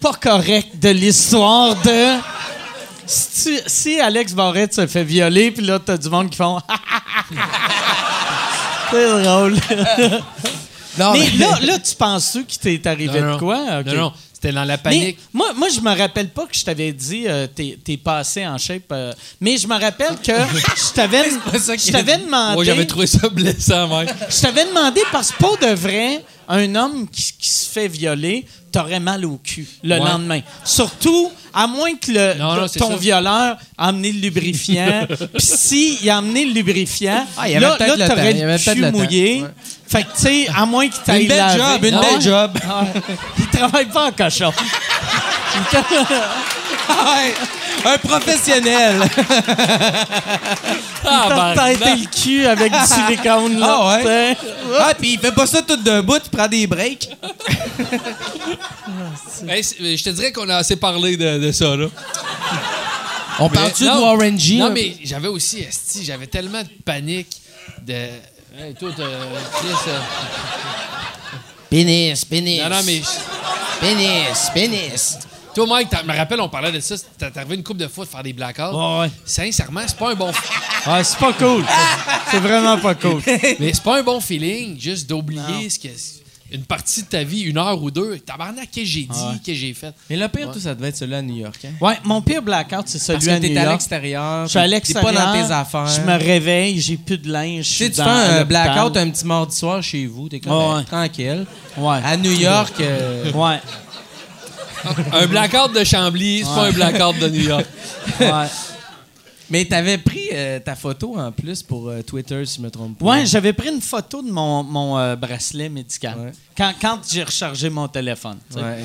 pas correcte de l'histoire de si, tu- si Alex Barrette se fait violer puis là t'as du monde qui font c'est drôle Non, mais là là tu penses qu'il t'est arrivé Non, de quoi? Non, non. C'était dans la Mais panique. moi, moi, je me rappelle pas que je t'avais dit euh, t'es, t'es passé en shape. euh, mais je me rappelle que je t'avais, je t'avais demandé. Moi, j'avais trouvé ça blessant, mec. Je t'avais demandé parce que pour de vrai, un homme qui, qui se fait violer, t'aurais mal au cul le Ouais. lendemain. Surtout, à moins que le, Non, non, le- c'est ton ça. violeur a amené le lubrifiant. Puis si il a amené le lubrifiant, Ah, il y avait là, peut-être là, le t'aurais le peut-être cul le mouillé. Ouais. Fait que, tu sais, à moins qu'il t'aille Une belle laver. job, une Ah belle ouais? job. Ah. Il travaille pas en cochon. Ah un professionnel. Ah, T'as têté le cul avec du silicone, là. Ah ouais? sais. ah, puis il fait pas ça tout d'un bout, il prend des breaks. Hey, c'est- je te dirais qu'on a assez parlé de, de ça, là. On parle-tu de non, Warren G? Non, mais j'avais aussi, esti, j'avais tellement de panique de. Hey, toi, t'as- Chris, euh, Pénis, pénis. Non, non, mais. Pénis, pénis. Toi, Mike, t'as- me rappelle, on parlait de ça. T'es arrivé une couple de fois de faire des blackouts. Ouais, ouais. Sincèrement, c'est pas un bon. Ah, c'est pas cool. C'est vraiment pas cool. mais c'est pas un bon feeling, juste d'oublier ce que. Une partie de ta vie, une heure ou deux. Tabarnak, qu'est-ce que j'ai dit, Ouais. qu'est-ce que j'ai fait? Mais le pire, tout ça devait être celui à New York. Hein? Ouais, mon pire blackout, c'est celui Parce que à New t'es à York. l'extérieur. Je suis à l'extérieur. T'es pas dans tes affaires. Je me réveille, j'ai plus de linge. je Tu fais un blackout un petit mardi soir chez vous, t'es comme Ouais, ben, ouais. tranquille. Ouais. À New York, euh, Ouais. Un blackout de Chambly, c'est pas un blackout de New York. Ouais. mais t'avais pris euh, ta photo en plus pour euh, Twitter, si je me trompe pas. Ouais, j'avais pris une photo de mon, mon euh, bracelet médical. Ouais. Quand, quand j'ai rechargé mon téléphone. Ouais.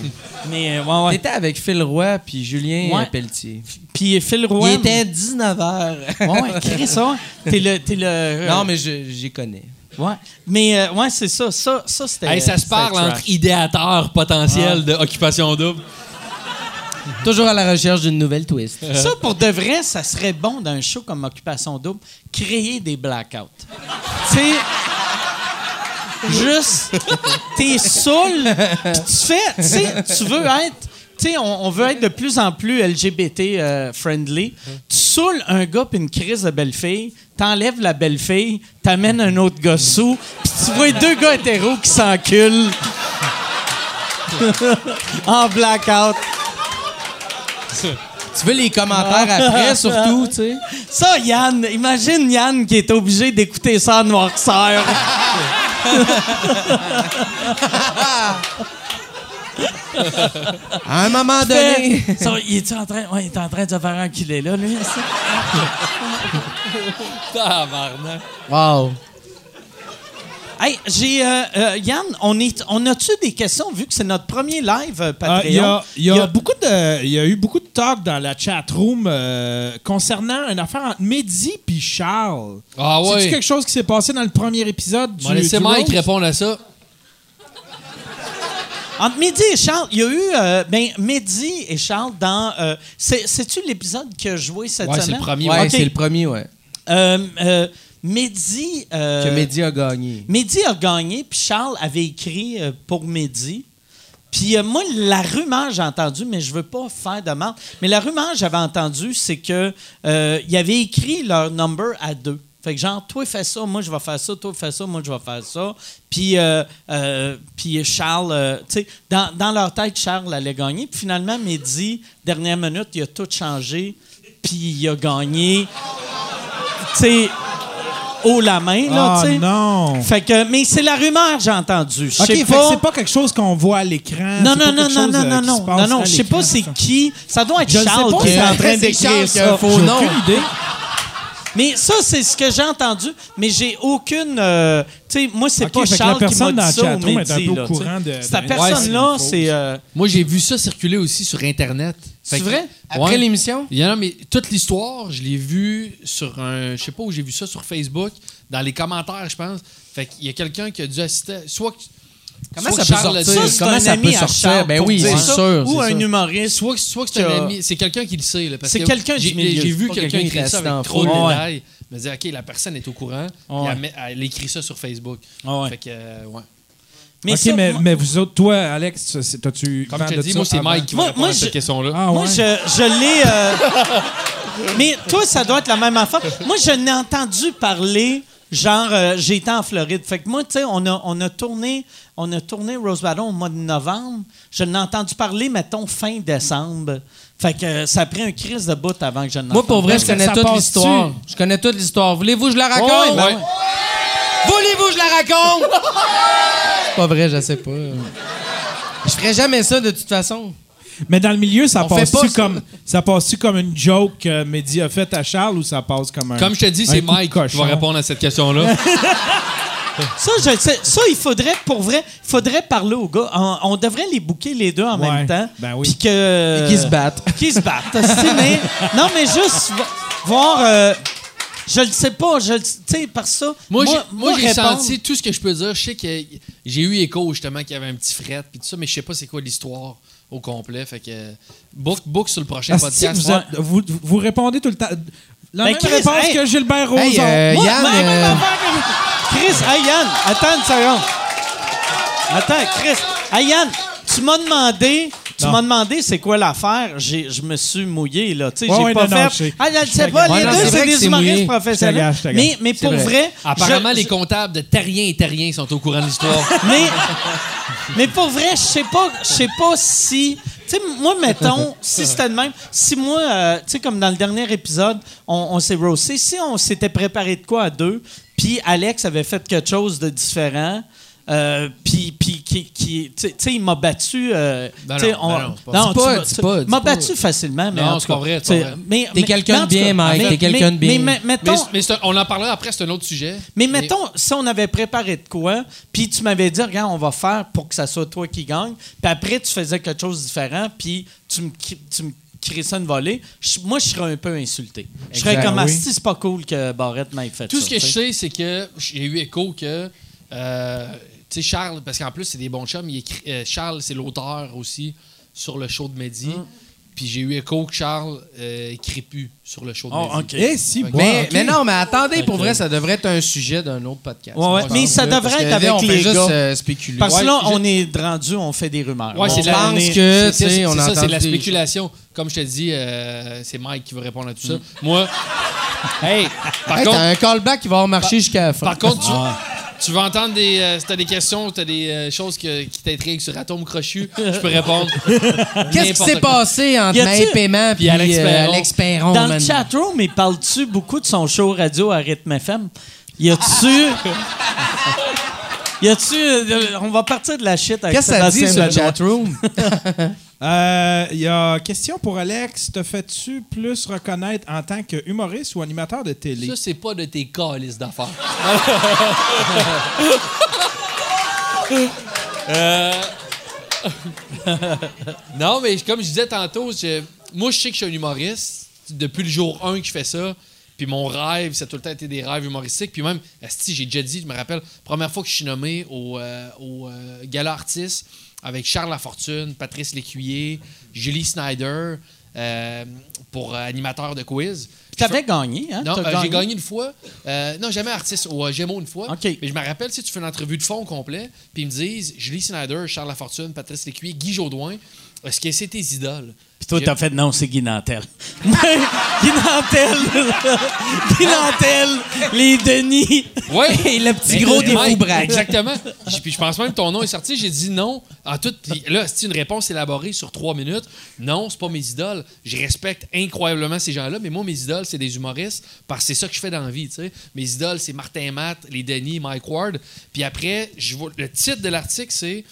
Mais, euh, ouais, ouais. T'étais avec Phil Roy puis Julien Ouais. Pelletier. Puis Phil Roy. Il était 19h. Ouais, ouais, Chris, ouais. T'es le. T'es le euh, non, mais je- j'y connais. Ouais. Mais, euh, ouais, c'est ça. Ça, ça c'était. Hey, ça se parle entre idéateurs potentiels de Occupation Double. Toujours à la recherche d'une nouvelle twist. Ça, pour de vrai, ça serait bon dans un show comme Occupation Double, créer des blackouts. tu sais, juste, t'es saoul, pis tu fais, tu sais, tu veux être, tu sais, on, on veut être de plus en plus LGBT euh, friendly. Tu saoules un gars pis une crise de belle-fille, t'enlèves la belle-fille, t'amènes un autre gars sous, pis tu vois deux gars hétéros qui s'enculent en blackout. Tu veux les commentaires après, surtout, tu sais? Ça, Yann, imagine Yann qui est obligé d'écouter ça en noirceur. À un moment donné. Ça, il est en train, ouais, il est en train de se faire enculer là, lui. ça? Tabarnak. Wow. Hey, j'ai euh, euh, Yann, on est, on a-tu des questions vu que c'est notre premier live euh, Patreon? Il y, a, il y a Il y a- beaucoup de, il y a eu beaucoup de talk dans la chat room euh, concernant une affaire entre Mehdi puis Charles. Ah C'est-tu ouais. quelque chose qui s'est passé dans le premier épisode du, On va laisser Mike répondre à ça. Entre Mehdi et Charles, il y a eu euh, ben Mehdi et Charles dans euh, c'est c'est-tu l'épisode qui a joué cette Ouais, c'est semaine? le premier, Ouais, c'est le premier, ouais. Euh, euh, Mehdi. Que Mehdi a gagné. Mehdi a gagné, puis Charles avait écrit pour Mehdi. Puis euh, moi, la rumeur, j'ai entendu, mais je veux pas faire de mal, mais la rumeur, j'avais entendu, c'est que euh, il avait écrit leur number à deux. Fait que genre, toi fais ça, moi je vais faire ça, toi fais ça, moi je vais faire ça. Puis, euh, euh, puis Charles, euh, tu sais, dans, dans leur tête, Charles allait gagner. Puis finalement, Mehdi, dernière minute, il a tout changé, puis il a gagné. Tu sais, haut la main, là, Ah tu sais. non! Fait que, mais c'est la rumeur, j'ai entendu. Je OK, sais fait que pas. c'est pas quelque chose qu'on voit à l'écran. Non, non, non, non, non, non, non, non, je sais pas c'est qui. Ça doit être Je Charles qui est en train d'écrire ça. faux J'ai aucune idée. Mais ça, c'est ce que j'ai entendu. Mais j'ai aucune. euh, tu sais, moi, c'est pas la Charles qui m'a dans dit ça au là, courant de- Cette personne-là, c'est euh, Moi, j'ai vu ça circuler aussi sur Internet. C'est vrai? Après Ouais. l'émission? Il y en a, mais toute l'histoire, je l'ai vu sur un. Je sais pas où j'ai vu ça sur Facebook, dans les commentaires, je pense. Fait qu'il y a quelqu'un qui a dû assister. Soit que. Comment soit ça peut sortir? Ça, Comment ça peut sortir? Charles Ben oui, c'est sûr, Ou un ça. humoriste. Soit, que- soit que c'est un ami, c'est quelqu'un qui le sait. là, parce C'est que quelqu'un j'ai- vu quelqu'un écrire ça avec trop de détails. Je me disais, OK, la personne est au courant. Elle, elle écrit ça sur Facebook. Ah ouais. Fait que, euh, ouais. Mais OK, ça, mais, moi- mais vous autres, toi, Alex, t'as-tu. Comme je te dis, ça? moi, c'est? Mike qui va Moi- répondre moi, à cette je- question-là. Ah, Moi, ouais? je, je l'ai. euh, Mais toi, ça doit être la même affaire. Moi, je n'ai entendu parler. Genre, euh, j'ai été en Floride. Fait que moi, tu sais, on a, on a tourné, on a tourné Rose Battle au mois de novembre. Je n'ai entendu parler, mettons, fin décembre. Fait que euh, ça a pris un crise de bout avant que je n'entende. Moi, pour vrai, je connais toute l'histoire. Je connais toute l'histoire. Voulez-vous que je la raconte? Ouais, ben Ouais. Voulez-vous que je la raconte? C'est pas vrai, je sais pas. Je ferais jamais ça de toute façon. Mais dans le milieu, ça passe-tu comme, ça passe comme une joke que Mehdi a faite à Charles ou ça passe comme un. Comme je te dis, c'est Mike qui va répondre à cette question-là. Ça, je le sais. Ça, il faudrait, pour vrai, il faudrait parler aux gars. On, on devrait les bouquer les deux en Ouais. même temps. Ben oui. Puis que. Et qu'ils se battent. Qui se battent. mais, non, mais juste vo- voir. euh, je le sais pas. Je, le- tu sais, par ça. Moi, j'ai, moi, j'ai senti tout ce que je peux dire. Je sais que j'ai eu écho justement qu'il y avait un petit fret puis tout ça, mais je sais pas c'est quoi l'histoire au complet. Fait que book, book sur le prochain Asti, podcast. vous, a- vous, vous répondez tout le temps. La Ben, même Chris, réponse hey. que Gilbert Rozon. Hey, euh, Moi, Yann, même euh, que- Chris, hey Yann, attends une seconde. Attends, Chris. Hey Yann, tu m'as demandé. Tu m'as demandé c'est quoi l'affaire. J'ai- Je me suis mouillé, là. Tu sais, Ouais, j'ai ouais, pas non, non, fait. je. Ah, je le sais pas, les non, deux, c'est des humoristes professionnels. Je te gâche, je te Mais, mais pour vrai. vrai. Apparemment, je- les comptables de Terrien et Terrien sont au courant de l'histoire. Mais, mais pour vrai, je sais pas, je sais pas si. Tu sais, moi, mettons, si c'était de même, si moi, euh, tu sais, comme dans le dernier épisode, on, on s'est roasté, si on s'était préparé de quoi à deux, puis Alex avait fait quelque chose de différent, euh, puis, puis qui, qui- tu sais- il m'a battu. euh, tu sais, non, on- non, c'est pas- non, tu- m'a battu facilement, mais Non, en tout c'est pas cas, vrai, mais- T'es mais- quelqu'un de tout bien, Mike, t'es quelqu'un de bien. Mais, mettons, mais mais c'est un- on en parlera après, c'est un autre sujet. mais mettons, si on avait préparé de quoi, puis tu m'avais dit, regarde, on va faire pour que ça soit toi qui gagne, puis après, tu faisais quelque chose de différent, puis tu me, tu me ça une volée, moi, je serais un peu insulté. Je serais comme, oui. Asti, c'est pas cool que Barrette m'ait fait Tout ça. ce que je sais. c'est que j'ai eu écho que. euh, sais, Charles, parce qu'en plus, c'est des bons chums, il écrit- euh, Charles, c'est l'auteur aussi sur le show de Mehdi. Mm. Puis j'ai eu écho que Charles euh, écrit plus sur le show de Oh, si, Mais- bon, Mais, ok. mais non, mais attendez, pour vrai, ça devrait être un sujet d'un autre podcast. Ouais, ouais, Je mais ça devrait parce être que avec on les juste gars. euh, spéculer. Parce que Ouais, là, je- on est rendu, on fait des rumeurs. Ouais, on c'est la- pense pense que- sais, c'est on a ça, c'est de la spéculation. Comme je te dis, euh, c'est Mike qui veut répondre à tout ça. Moi, hey, par Hey, contre, t'as un callback qui va avoir marché jusqu'à la fin. Par contre, tu, tu veux entendre des. euh, si t'as des questions, t'as des euh, choses que- qui t'intriguent sur Atome Crochu, je peux répondre. Qu'est-ce qui s'est passé entre Maë Paiement puis Alex Perron? Le chatroom, il parle-tu beaucoup de son show radio à Rythme FM? Y a-tu. y a-tu. euh, On va partir de la shit avec Qu'est-ce que ça dit sur le chatroom? Euh, Il y a question pour Alex. Te fais-tu plus reconnaître en tant que humoriste ou animateur de télé? Ça, c'est pas de tes calices d'affaires. Euh, non, mais comme je disais tantôt, je- moi, je sais que je suis un humoriste. Depuis le jour 1 que je fais ça. Puis mon rêve, ça a tout le temps été des rêves humoristiques. Puis même, asti, j'ai déjà dit, je me rappelle, première fois que je suis nommé au, euh, au euh, Gala Artiste avec Charles Lafortune, Patrice Lécuyer, Julie Snyder. euh, pour animateur de quiz. Tu avais gagné, hein? Non, j'ai gagné? une fois. Non, jamais artiste au Gémeaux une fois. OK. Mais je me rappelle, si tu fais une entrevue de fond au complet, puis ils me disent Julie Snyder, Charles Lafortune, Patrice Lécuyer, Guy Jodoin, est-ce que c'est tes idoles? Puis toi, t'as fait non, c'est Guy Nantel. Guy Nantel! Guy Nantel! Les Denis! Ouais. Et le petit gros des Mike, fous braques. Exactement. Puis je pense même que ton nom est sorti. J'ai dit non. En tout, là, c'est une réponse élaborée sur trois minutes. Non, c'est pas mes idoles. Je respecte incroyablement ces gens-là, mais moi, mes idoles, c'est des humoristes parce que c'est ça que je fais dans la vie. tu sais. Mes idoles, c'est Martin Matt, les Denis, Mike Ward. Puis après, je vois, le titre de l'article, c'est.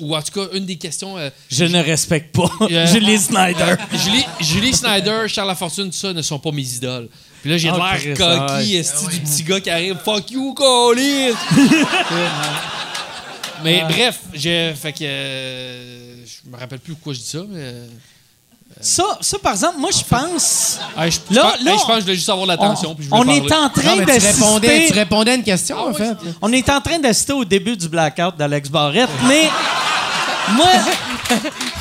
Ou en tout cas, une des questions. euh, Je ne respecte pas euh, Julie Snyder. Julie, Julie Snyder, Charles Lafortune, tout ça ne sont pas mes idoles. Puis là, j'ai de Oh, l'air coquille, ouais. esti, du petit gars qui arrive. Fuck you, Colin! mais bref, j'ai. Fait que. euh, je me rappelle plus pourquoi je dis ça, mais. euh, Ça, ça, par exemple, moi, je pense. je, Là- je pense- là, je pense que je voulais juste avoir On, l'attention. puis je voulais on est en train mais tu répondais, tu répondais à une question, Ah en fait. On est en train d'assister au début du blackout d'Alex Barrette, mais. Moi,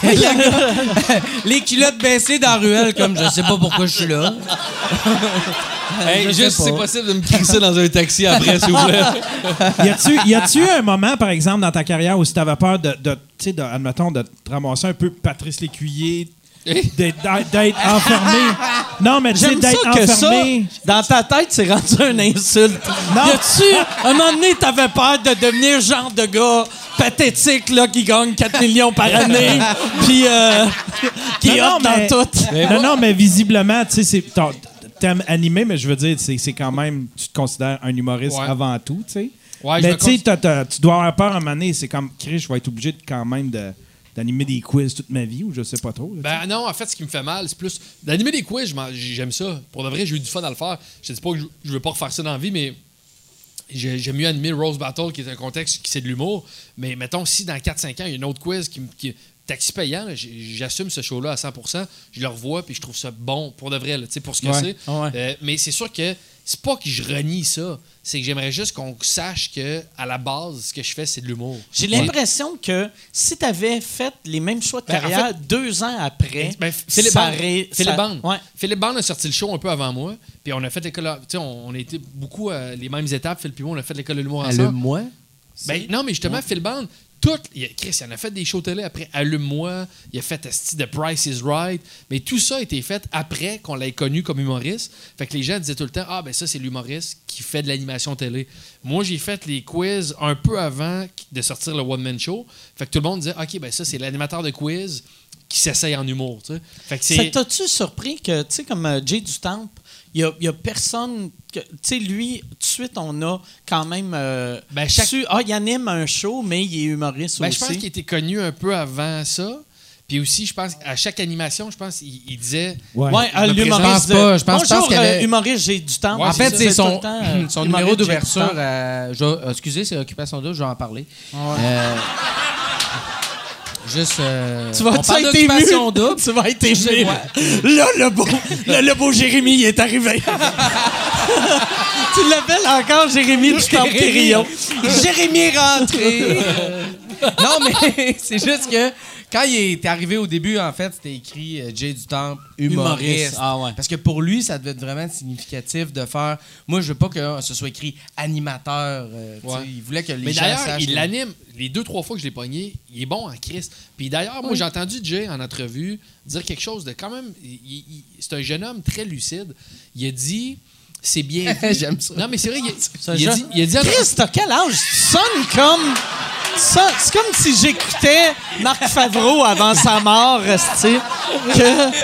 Les culottes baissées dans la ruelle, comme je sais pas pourquoi je suis là. Hey, je juste, c'est possible de me crisser dans un taxi après, s'il vous plaît. Y a-tu, y a-tu eu un moment, par exemple, dans ta carrière où tu avais peur de, de, tu sais, de, admettons, de te ramasser un peu Patrice Lécuyer, d'être, enfermé? Non, mais tu sais, j'aime ça d'être que ça, enfermé. dans ta tête, c'est rendu une insulte. Non. Y a-tu, un moment donné, t'avais peur de devenir genre de gars pathétique, là, qui gagne 4 millions par année, puis euh, qui Non, dans mais- tout? non, non, mais visiblement, tu sais, c'est. T'aimes animer, mais je veux dire, c'est, quand même. Tu te considères un humoriste Ouais. avant tout, tu sais. Ouais, mais tu sais, tu dois avoir peur à un moment donné. C'est comme, Chris, je vais être obligé de, quand même de, d'animer des quiz toute ma vie ou je sais pas trop. là, Ben non, en fait, ce qui me fait mal, c'est plus. D'animer des quiz, j'aime ça. Pour de vrai, j'ai eu du fun à le faire. Je dis pas que je, je veux pas refaire ça dans la vie, mais j'ai- j'aime mieux animer Rose Battle, qui est un contexte qui c'est de l'humour. Mais mettons, si dans 4-5 ans, il y a une autre quiz qui, qui taxi payant, j'assume ce show-là à 100 je le revois, puis je trouve ça bon pour de vrai, là, tu sais, pour ce que Ouais. c'est. Ouais. Euh, mais c'est sûr que c'est pas que je renie ça, c'est que j'aimerais juste qu'on sache que à la base, ce que je fais, c'est de l'humour. J'ai Ouais. l'impression que si t'avais fait les mêmes choix de Ben, en carrière deux ans après, Ben, Philippe ça Band. Philippe ça- Band. Ouais. Philippe Band a sorti le show un peu avant moi. Puis on a fait l'école. Tu sais, on, on a été beaucoup à les mêmes étapes. Philippe et moi, on a fait l'école de l'humour ensemble. Allume-moi. Ben, non, mais justement, Phil Band, tout, il a- Chris, il en a fait des shows télé après Allume-moi, il a fait de Price is Right, mais tout ça a été fait après qu'on l'ait connu comme humoriste. Fait que les gens disaient tout le temps Ah, ben ça, c'est l'humoriste qui fait de l'animation télé. Moi, j'ai fait les quiz un peu avant de sortir le One Man Show. Fait que tout le monde disait Ok, ben ça, c'est l'animateur de quiz qui s'essaye en humour. tu sais. Fait que Ça c'est. t'as-tu surpris que, tu sais, comme euh, Jay du Temple, il n'y a, personne. que- Tu sais, lui, tout de suite, on a quand même. euh, Ben, chaque- su- ah, il anime un show, mais il est humoriste Ben, aussi. je pense qu'il était connu un peu avant ça. Puis aussi, je pense à chaque animation, je pense, il, il disait. Ouais. Ouais, Je euh, me l'humoriste. présente pas, je pense- pense Bonjour, qu'il y avait- euh, humoriste, j'ai du temps. Ouais, en fait, c'est son, temps, euh, son humoriste, numéro d'ouverture. euh, je- euh, excusez, c'est Occupation 2, je vais en parler. Euh, juste. euh, Tu vas on parle être d'Occupation double. Tu vas être ému. Là, le beau, là, le beau Jérémy il est arrivé. tu l'appelles encore Jérémy du Temple Quérillon. Jérémy rentré. non, mais c'est juste que quand il est arrivé au début, en fait, c'était écrit euh, Jay du Temple, humoriste. Humoriste. Ah ouais. Parce que pour lui, ça devait être vraiment significatif de faire. Moi, je veux pas que ce soit écrit animateur. euh, tu sais, Ouais. Il voulait que les Mais gens d'ailleurs, sachent. il que- l'anime. Les deux, trois fois que je l'ai pogné, il est bon en Christ. Puis d'ailleurs, moi, j'ai entendu Jay en entrevue dire quelque chose de quand même. il- il- c'est un jeune homme très lucide. Il a dit. C'est bien. J'aime ça. Non, mais c'est vrai, il, a jeune- dit. Il a dit Chris, t'as quel âge? Tu sonnes comme. C'est comme si j'écoutais Marc Favreau avant sa mort, esti, que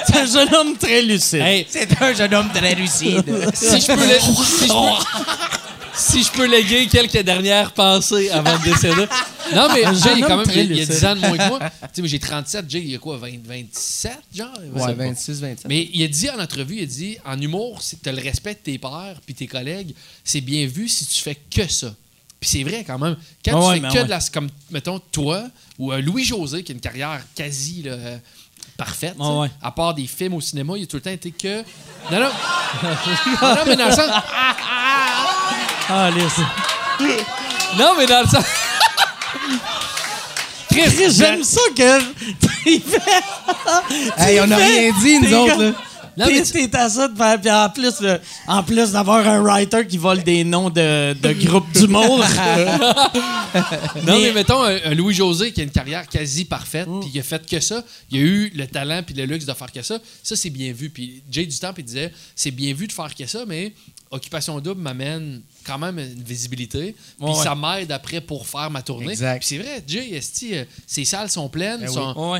c'est un jeune homme très lucide. Hey, C'est un jeune homme très lucide. si je peux, le- si je peux- si je peux léguer quelques dernières pensées avant de décéder. Non, mais Jay, il, est quand même, il, il a lucide. 10 ans de moins que moi. Tu sais, moi, j'ai 37. Jay, il a quoi, 20, 27, genre? Ouais, pas. 26, 27. Mais il a dit en entrevue, il a dit en humour, si tu as le respect de tes pairs puis tes collègues, c'est bien vu si tu fais que ça. Puis c'est vrai quand même. Quand Ah tu ouais, fais que ouais. de la. Comme, mettons, toi ou euh, Louis-José, qui a une carrière quasi là, euh, parfaite, Ah sais, ouais. à part des films au cinéma, il a tout le temps été que. Non, non. non, non, mais dans le sens. Ah, laisse. Non, mais dans le sens. Chris, j'aime ça que. il fait- Hey, on n'a Tu rien dit, nous autres, là. T'es t'es à ça de faire. Puis en plus, en plus d'avoir un writer qui vole des noms de, de groupes d'humour. Non, mais, Mais- mettons un, un Louis-José qui a une carrière quasi parfaite, Mm. puis qui a fait que ça. Il a eu le talent puis le luxe de faire que ça. Ça, c'est bien vu. Puis Jay du Temple, il disait c'est bien vu de faire que ça, mais Occupation Double m'amène quand même une visibilité. Puis Ouais, ça m'aide après pour faire ma tournée. Exact. Puis c'est vrai, Jay, esti, euh, ses salles sont pleines. Ben oui. sont- Ouais.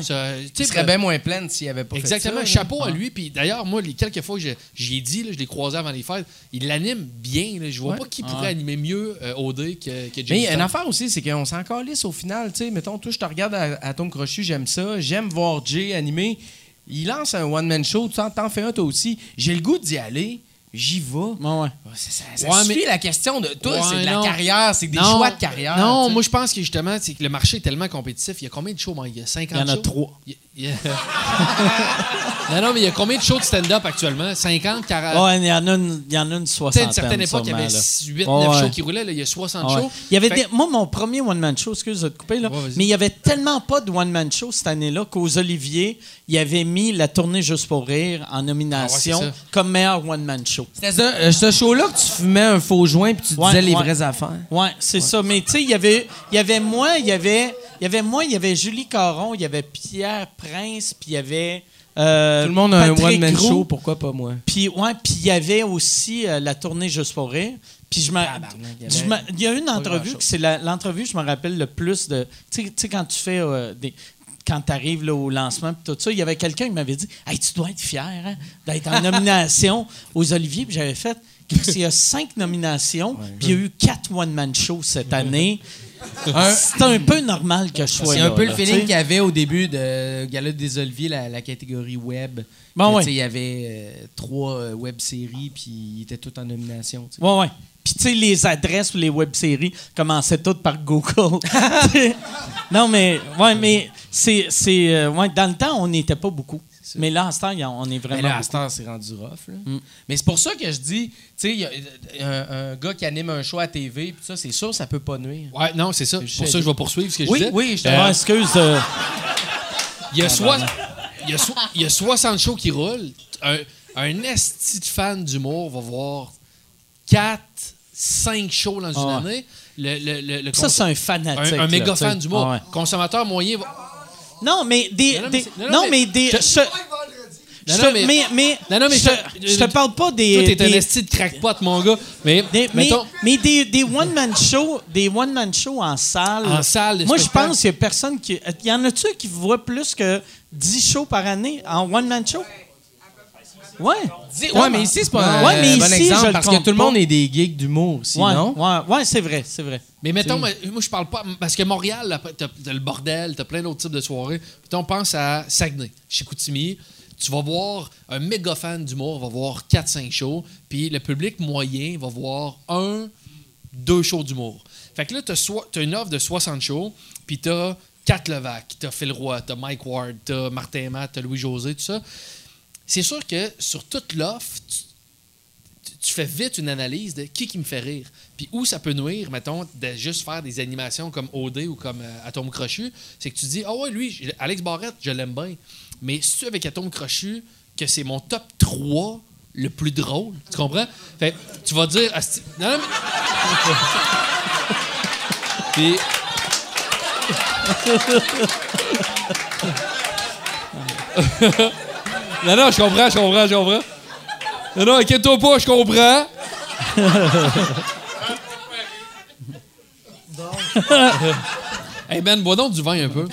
Il serait bien moins pleine s'il avait pas Exactement, fait ça. chapeau à lui. Puis d'ailleurs, moi, les quelques fois que je- j'y ai dit, là, je l'ai croisé avant les fêtes, il l'anime bien. là. Je vois pas qui pourrait animer mieux euh, OD que, que Jay Mais une affaire aussi, c'est qu'on s'en calisse au final. Sais, mettons, toi, je te regarde à, à Tom Crochu, j'aime ça. J'aime voir Jay animer. Il lance un one-man show, tu t'en- t'en fais un toi aussi. J'ai le goût d'y aller. J'y vais. Ouais, ouais. Ça, ça, ça Ouais, suffit mais- la question de Ouais, c'est de la non. carrière, c'est des Non, choix de carrière. Non, moi je pense que justement, c'est que le marché est tellement compétitif. Il y a combien de shows, Mike? Il y a 50 Il y en a shows? trois. Il y a- non, non, mais il y a combien de shows de stand-up actuellement? 50, 40? Ouais, il y en a une, il y en a une Tu sais, à une certaine époque, il y avait sûrement, 8, là. 9 Ouais, shows qui roulaient. Là, il y a 60 Ouais. shows. Il y avait Fait- des- moi, mon premier one-man show, excuse de te couper, là, Ouais, mais il y avait tellement pas de one-man show cette année-là qu'aux Oliviers, il avait mis la tournée Juste pour rire en nomination Ah comme meilleur one-man show. C'était ça, euh, ce show-là que tu fumais un faux joint puis tu Ouais, disais les vraies affaires. Ouais, c'est ça. Mais tu sais, il y avait, il y avait moi, il y avait, y avait moi, il y avait Julie Caron, il y avait Pierre Prince, puis il y avait. euh, Tout le monde a un one-man show, pourquoi pas moi? Puis ouais, puis il y avait aussi euh, la tournée Juste pour rire. Puis je il y il a une entrevue que c'est l'entrevue je me rappelle le plus de tu sais- quand tu fais euh, des quand tu arrives au lancement pis tout ça, il y avait quelqu'un qui m'avait dit Hey, tu dois être fier hein, d'être en nomination aux Oliviers. Puis j'avais fait il y a cinq nominations, puis il y a eu quatre one-man shows cette année. C'est un peu normal que je sois C'est là. un peu le feeling qu'il y avait au début de Gala des Oliviers, la, la catégorie web. Bon, Que, ouais. Il y avait euh, trois euh, web-séries, puis ils étaient tous en nomination. tu sais. Ouais, ouais. Puis, tu sais, les adresses pour les web-séries commençaient toutes par Google. non, mais, ouais, mais c'est. c'est euh, ouais, dans le temps, on n'était pas beaucoup. Mais là, en ce temps, on est vraiment. Mais là, à ce temps, c'est rendu rough. là. Mm. Mais c'est pour ça que je dis, tu sais, il y a un, un gars qui anime un show à TV, puis ça, c'est sûr, ça peut pas nuire. Ouais, non, c'est ça. Je Pour ça, je vais poursuivre ce que je Oui, disais. oui, je te excuse. euh, Il y a, soi- il y a, so- il y a 60 shows qui roulent. Un, un esti de fan d'humour va voir 4, 5 shows dans une Ah ouais. année. Le, le, le, le ça, c'est un fanatique. un, méga fan d'humour. Ah ouais. Consommateur moyen va. Non, mais des. Non, des- mais non, des. Non, non, mais- mais, mais, Non, non, mais je, je- je te parle pas des. Toi, t'es un des- esti de crackpot, mon gars. Mais, des- mais, mettons, mais des, des one-man shows des one-man shows en salle. En salle Moi, je pense qu'il y a personne qui. Y en a-tu qui voient plus que 10 shows par année en one-man show? Ouais. Ouais, mais ici, c'est pas un mais bon ici, exemple je parce que tout le pas. monde est des geeks d'humour aussi, Ouais, non? ouais, ouais, c'est vrai, c'est vrai. Mais mettons, moi, moi, je parle pas. Parce que Montréal, t'as le bordel, t'as plein d'autres types de soirées. Puis on pense à Saguenay, chez Coutimi. Tu vas voir un méga fan d'humour, va voir 4-5 shows. Puis le public moyen va voir un, deux shows d'humour. Fait que là, t'as une offre de 60 shows, puis t'as Kat Levac, t'as Phil Roy, t'as Mike Ward, t'as Martin Matt, t'as Louis-José, tout ça. C'est sûr que sur toute l'offre, tu, fais vite une analyse de qui qui me fait rire. Puis où ça peut nuire, mettons, de juste faire des animations comme OD ou comme euh, Atome Crochu, c'est que tu dis, ah ouais, lui, Alex Barrette, je l'aime bien. Mais si tu avec Atome Crochu, que c'est mon top 3 le plus drôle, tu comprends? Fait tu vas dire, Asti- non. non, non, je comprends, je comprends, je comprends. Non, non, inquiète-toi pas, je comprends. hey Ben, bois donc du vin un peu.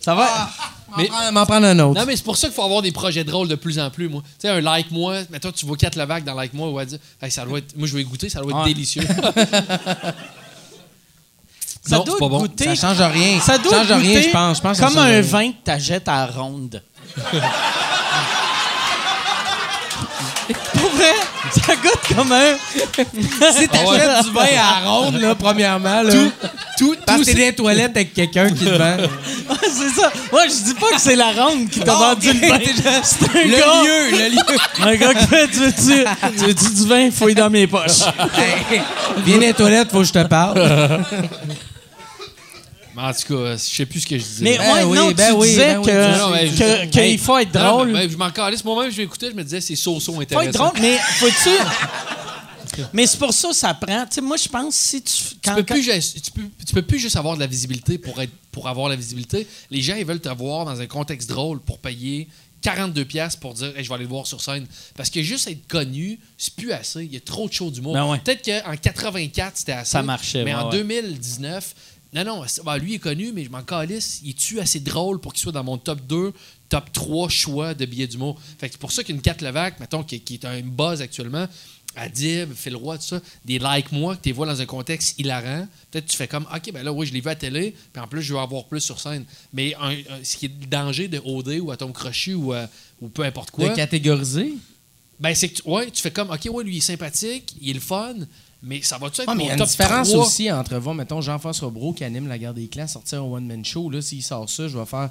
Ça va? Mais- Mais... M'en prendre un autre. Non, mais c'est pour ça qu'il faut avoir des projets drôles de plus en plus, moi. Tu sais, un like moi, mais toi, tu vois 4 Levac dans like moi, on va dire, Hey, ça doit être, moi, je vais goûter, ça doit être Ouais. délicieux. Ça Non, doit pas bon. goûter. Ça change rien. Ça doit change rien, goûter je pense. Je pense comme un rien. vin que t'achètes à la ronde. Pour vrai, ça goûte comme un. Si t'achètes du vin à la ronde, là, premièrement, là, tout, parce tout, que t'es dans les toilettes avec quelqu'un qui te vend. Ouais, c'est ça. Ouais, je dis pas que c'est la ronde qui t'a Ah, vendu le vin. C'est un Le gars. lieu, le lieu. Un gars qui fait Tu veux-tu tu veux-tu du vin? Fouille dans mes poches. Hey, viens dans les toilettes, faut que je te parle. Mais en tout cas, je sais plus ce que je disais. Mais Ben ouais, oui, non, ben tu oui, disais ben oui, que, Non, non, je- que- qu'il Hey, faut être non, drôle. mais je m'en calisse. Moi-même, je m'écoutais, je me disais, c'est so-so faut intéressant. être drôle, mais faut-tu... mais c'est pour ça que ça prend. Tu sais, moi, je pense si tu... Tu peux, quand- plus, juste- tu, peux, tu peux plus juste avoir de la visibilité pour, être, pour avoir la visibilité. Les gens, ils veulent te voir dans un contexte drôle pour payer 42 pièces pour dire Hey, je vais aller le voir sur scène. Parce que juste être connu, c'est plus assez. Il y a trop de shows d'humour. Ben ouais. Peut-être qu'en 84, c'était assez. Ça marchait, Mais en ouais. 2019, non, non, ben, lui est connu, mais je m'en calisse. Il est-tu assez drôle pour qu'il soit dans mon top 2, top 3 choix de billets d'humour? Fait que c'est pour ça qu'une 4 Levac, mettons, qui, qui est un buzz actuellement, Adib, Phil Roy, tout ça, des like moi, que tu vois dans un contexte hilarant, peut-être tu fais comme, OK, ben là, oui, je l'ai vu à télé, puis en plus, je veux avoir plus sur scène. Mais un- un- ce qui est le danger de OD ou Atome Crochu ou, euh, ou peu importe quoi, De catégoriser? ben c'est que tu, ouais, tu fais comme, OK, ouais, lui, il est sympathique, il est le fun, mais ça va-tu être Ouais, mais mon il y a une top différence 3? aussi entre voir, mettons, Jean-François Brault qui anime la guerre des clans, sortir un one-man show. Là, s'il sort ça, je vais faire.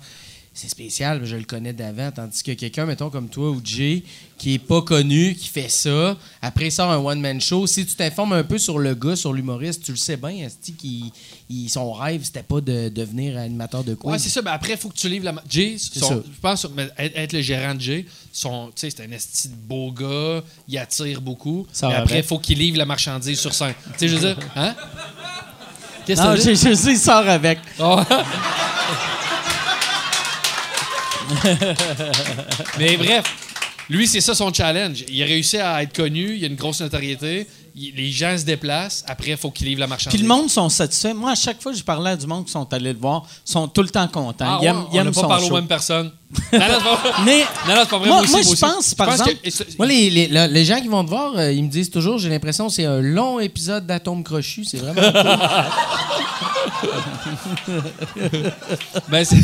C'est spécial, je le connais d'avant. Tandis que quelqu'un, mettons, comme toi ou Jay, qui est pas connu, qui fait ça, après il sort un one-man show. Si tu t'informes un peu sur le gars, sur l'humoriste, tu le sais bien, qui il- son rêve, c'était pas de devenir animateur de quoi. Ouais, c'est ça. Ben après, il faut que tu livres la. Jay, son- ça. je pense, mais être, le gérant de Jay, son- c'est un esti de beau gars, il attire beaucoup. Ça mais après, il avec. faut qu'il livre la marchandise sur scène. Tu sais, je veux dire, hein? Qu'est-ce que tu je, je sais, il sort avec. Mais bref, lui, c'est ça son challenge. Il a réussi à être connu, il a une grosse notoriété, il- les gens se déplacent, après, il faut qu'il livre la marchandise. Puis le monde sont satisfaits. Moi, à chaque fois que je parlais à du monde qui sont allés le voir, ils sont tout le temps contents. Ah, ils ouais, aiment, ils on aiment n'a pas son parlé aux mêmes personnes. Non, non, c'est pas vrai. Mais Non, non, c'est pas vrai. Moi- aussi, moi, je aussi. pense, par que- exemple- et Moi, les, les- la- les gens qui vont te voir, euh, ils me disent toujours, j'ai l'impression que c'est un long épisode d'Atome Crochu. C'est vraiment cool. Ben, c'est,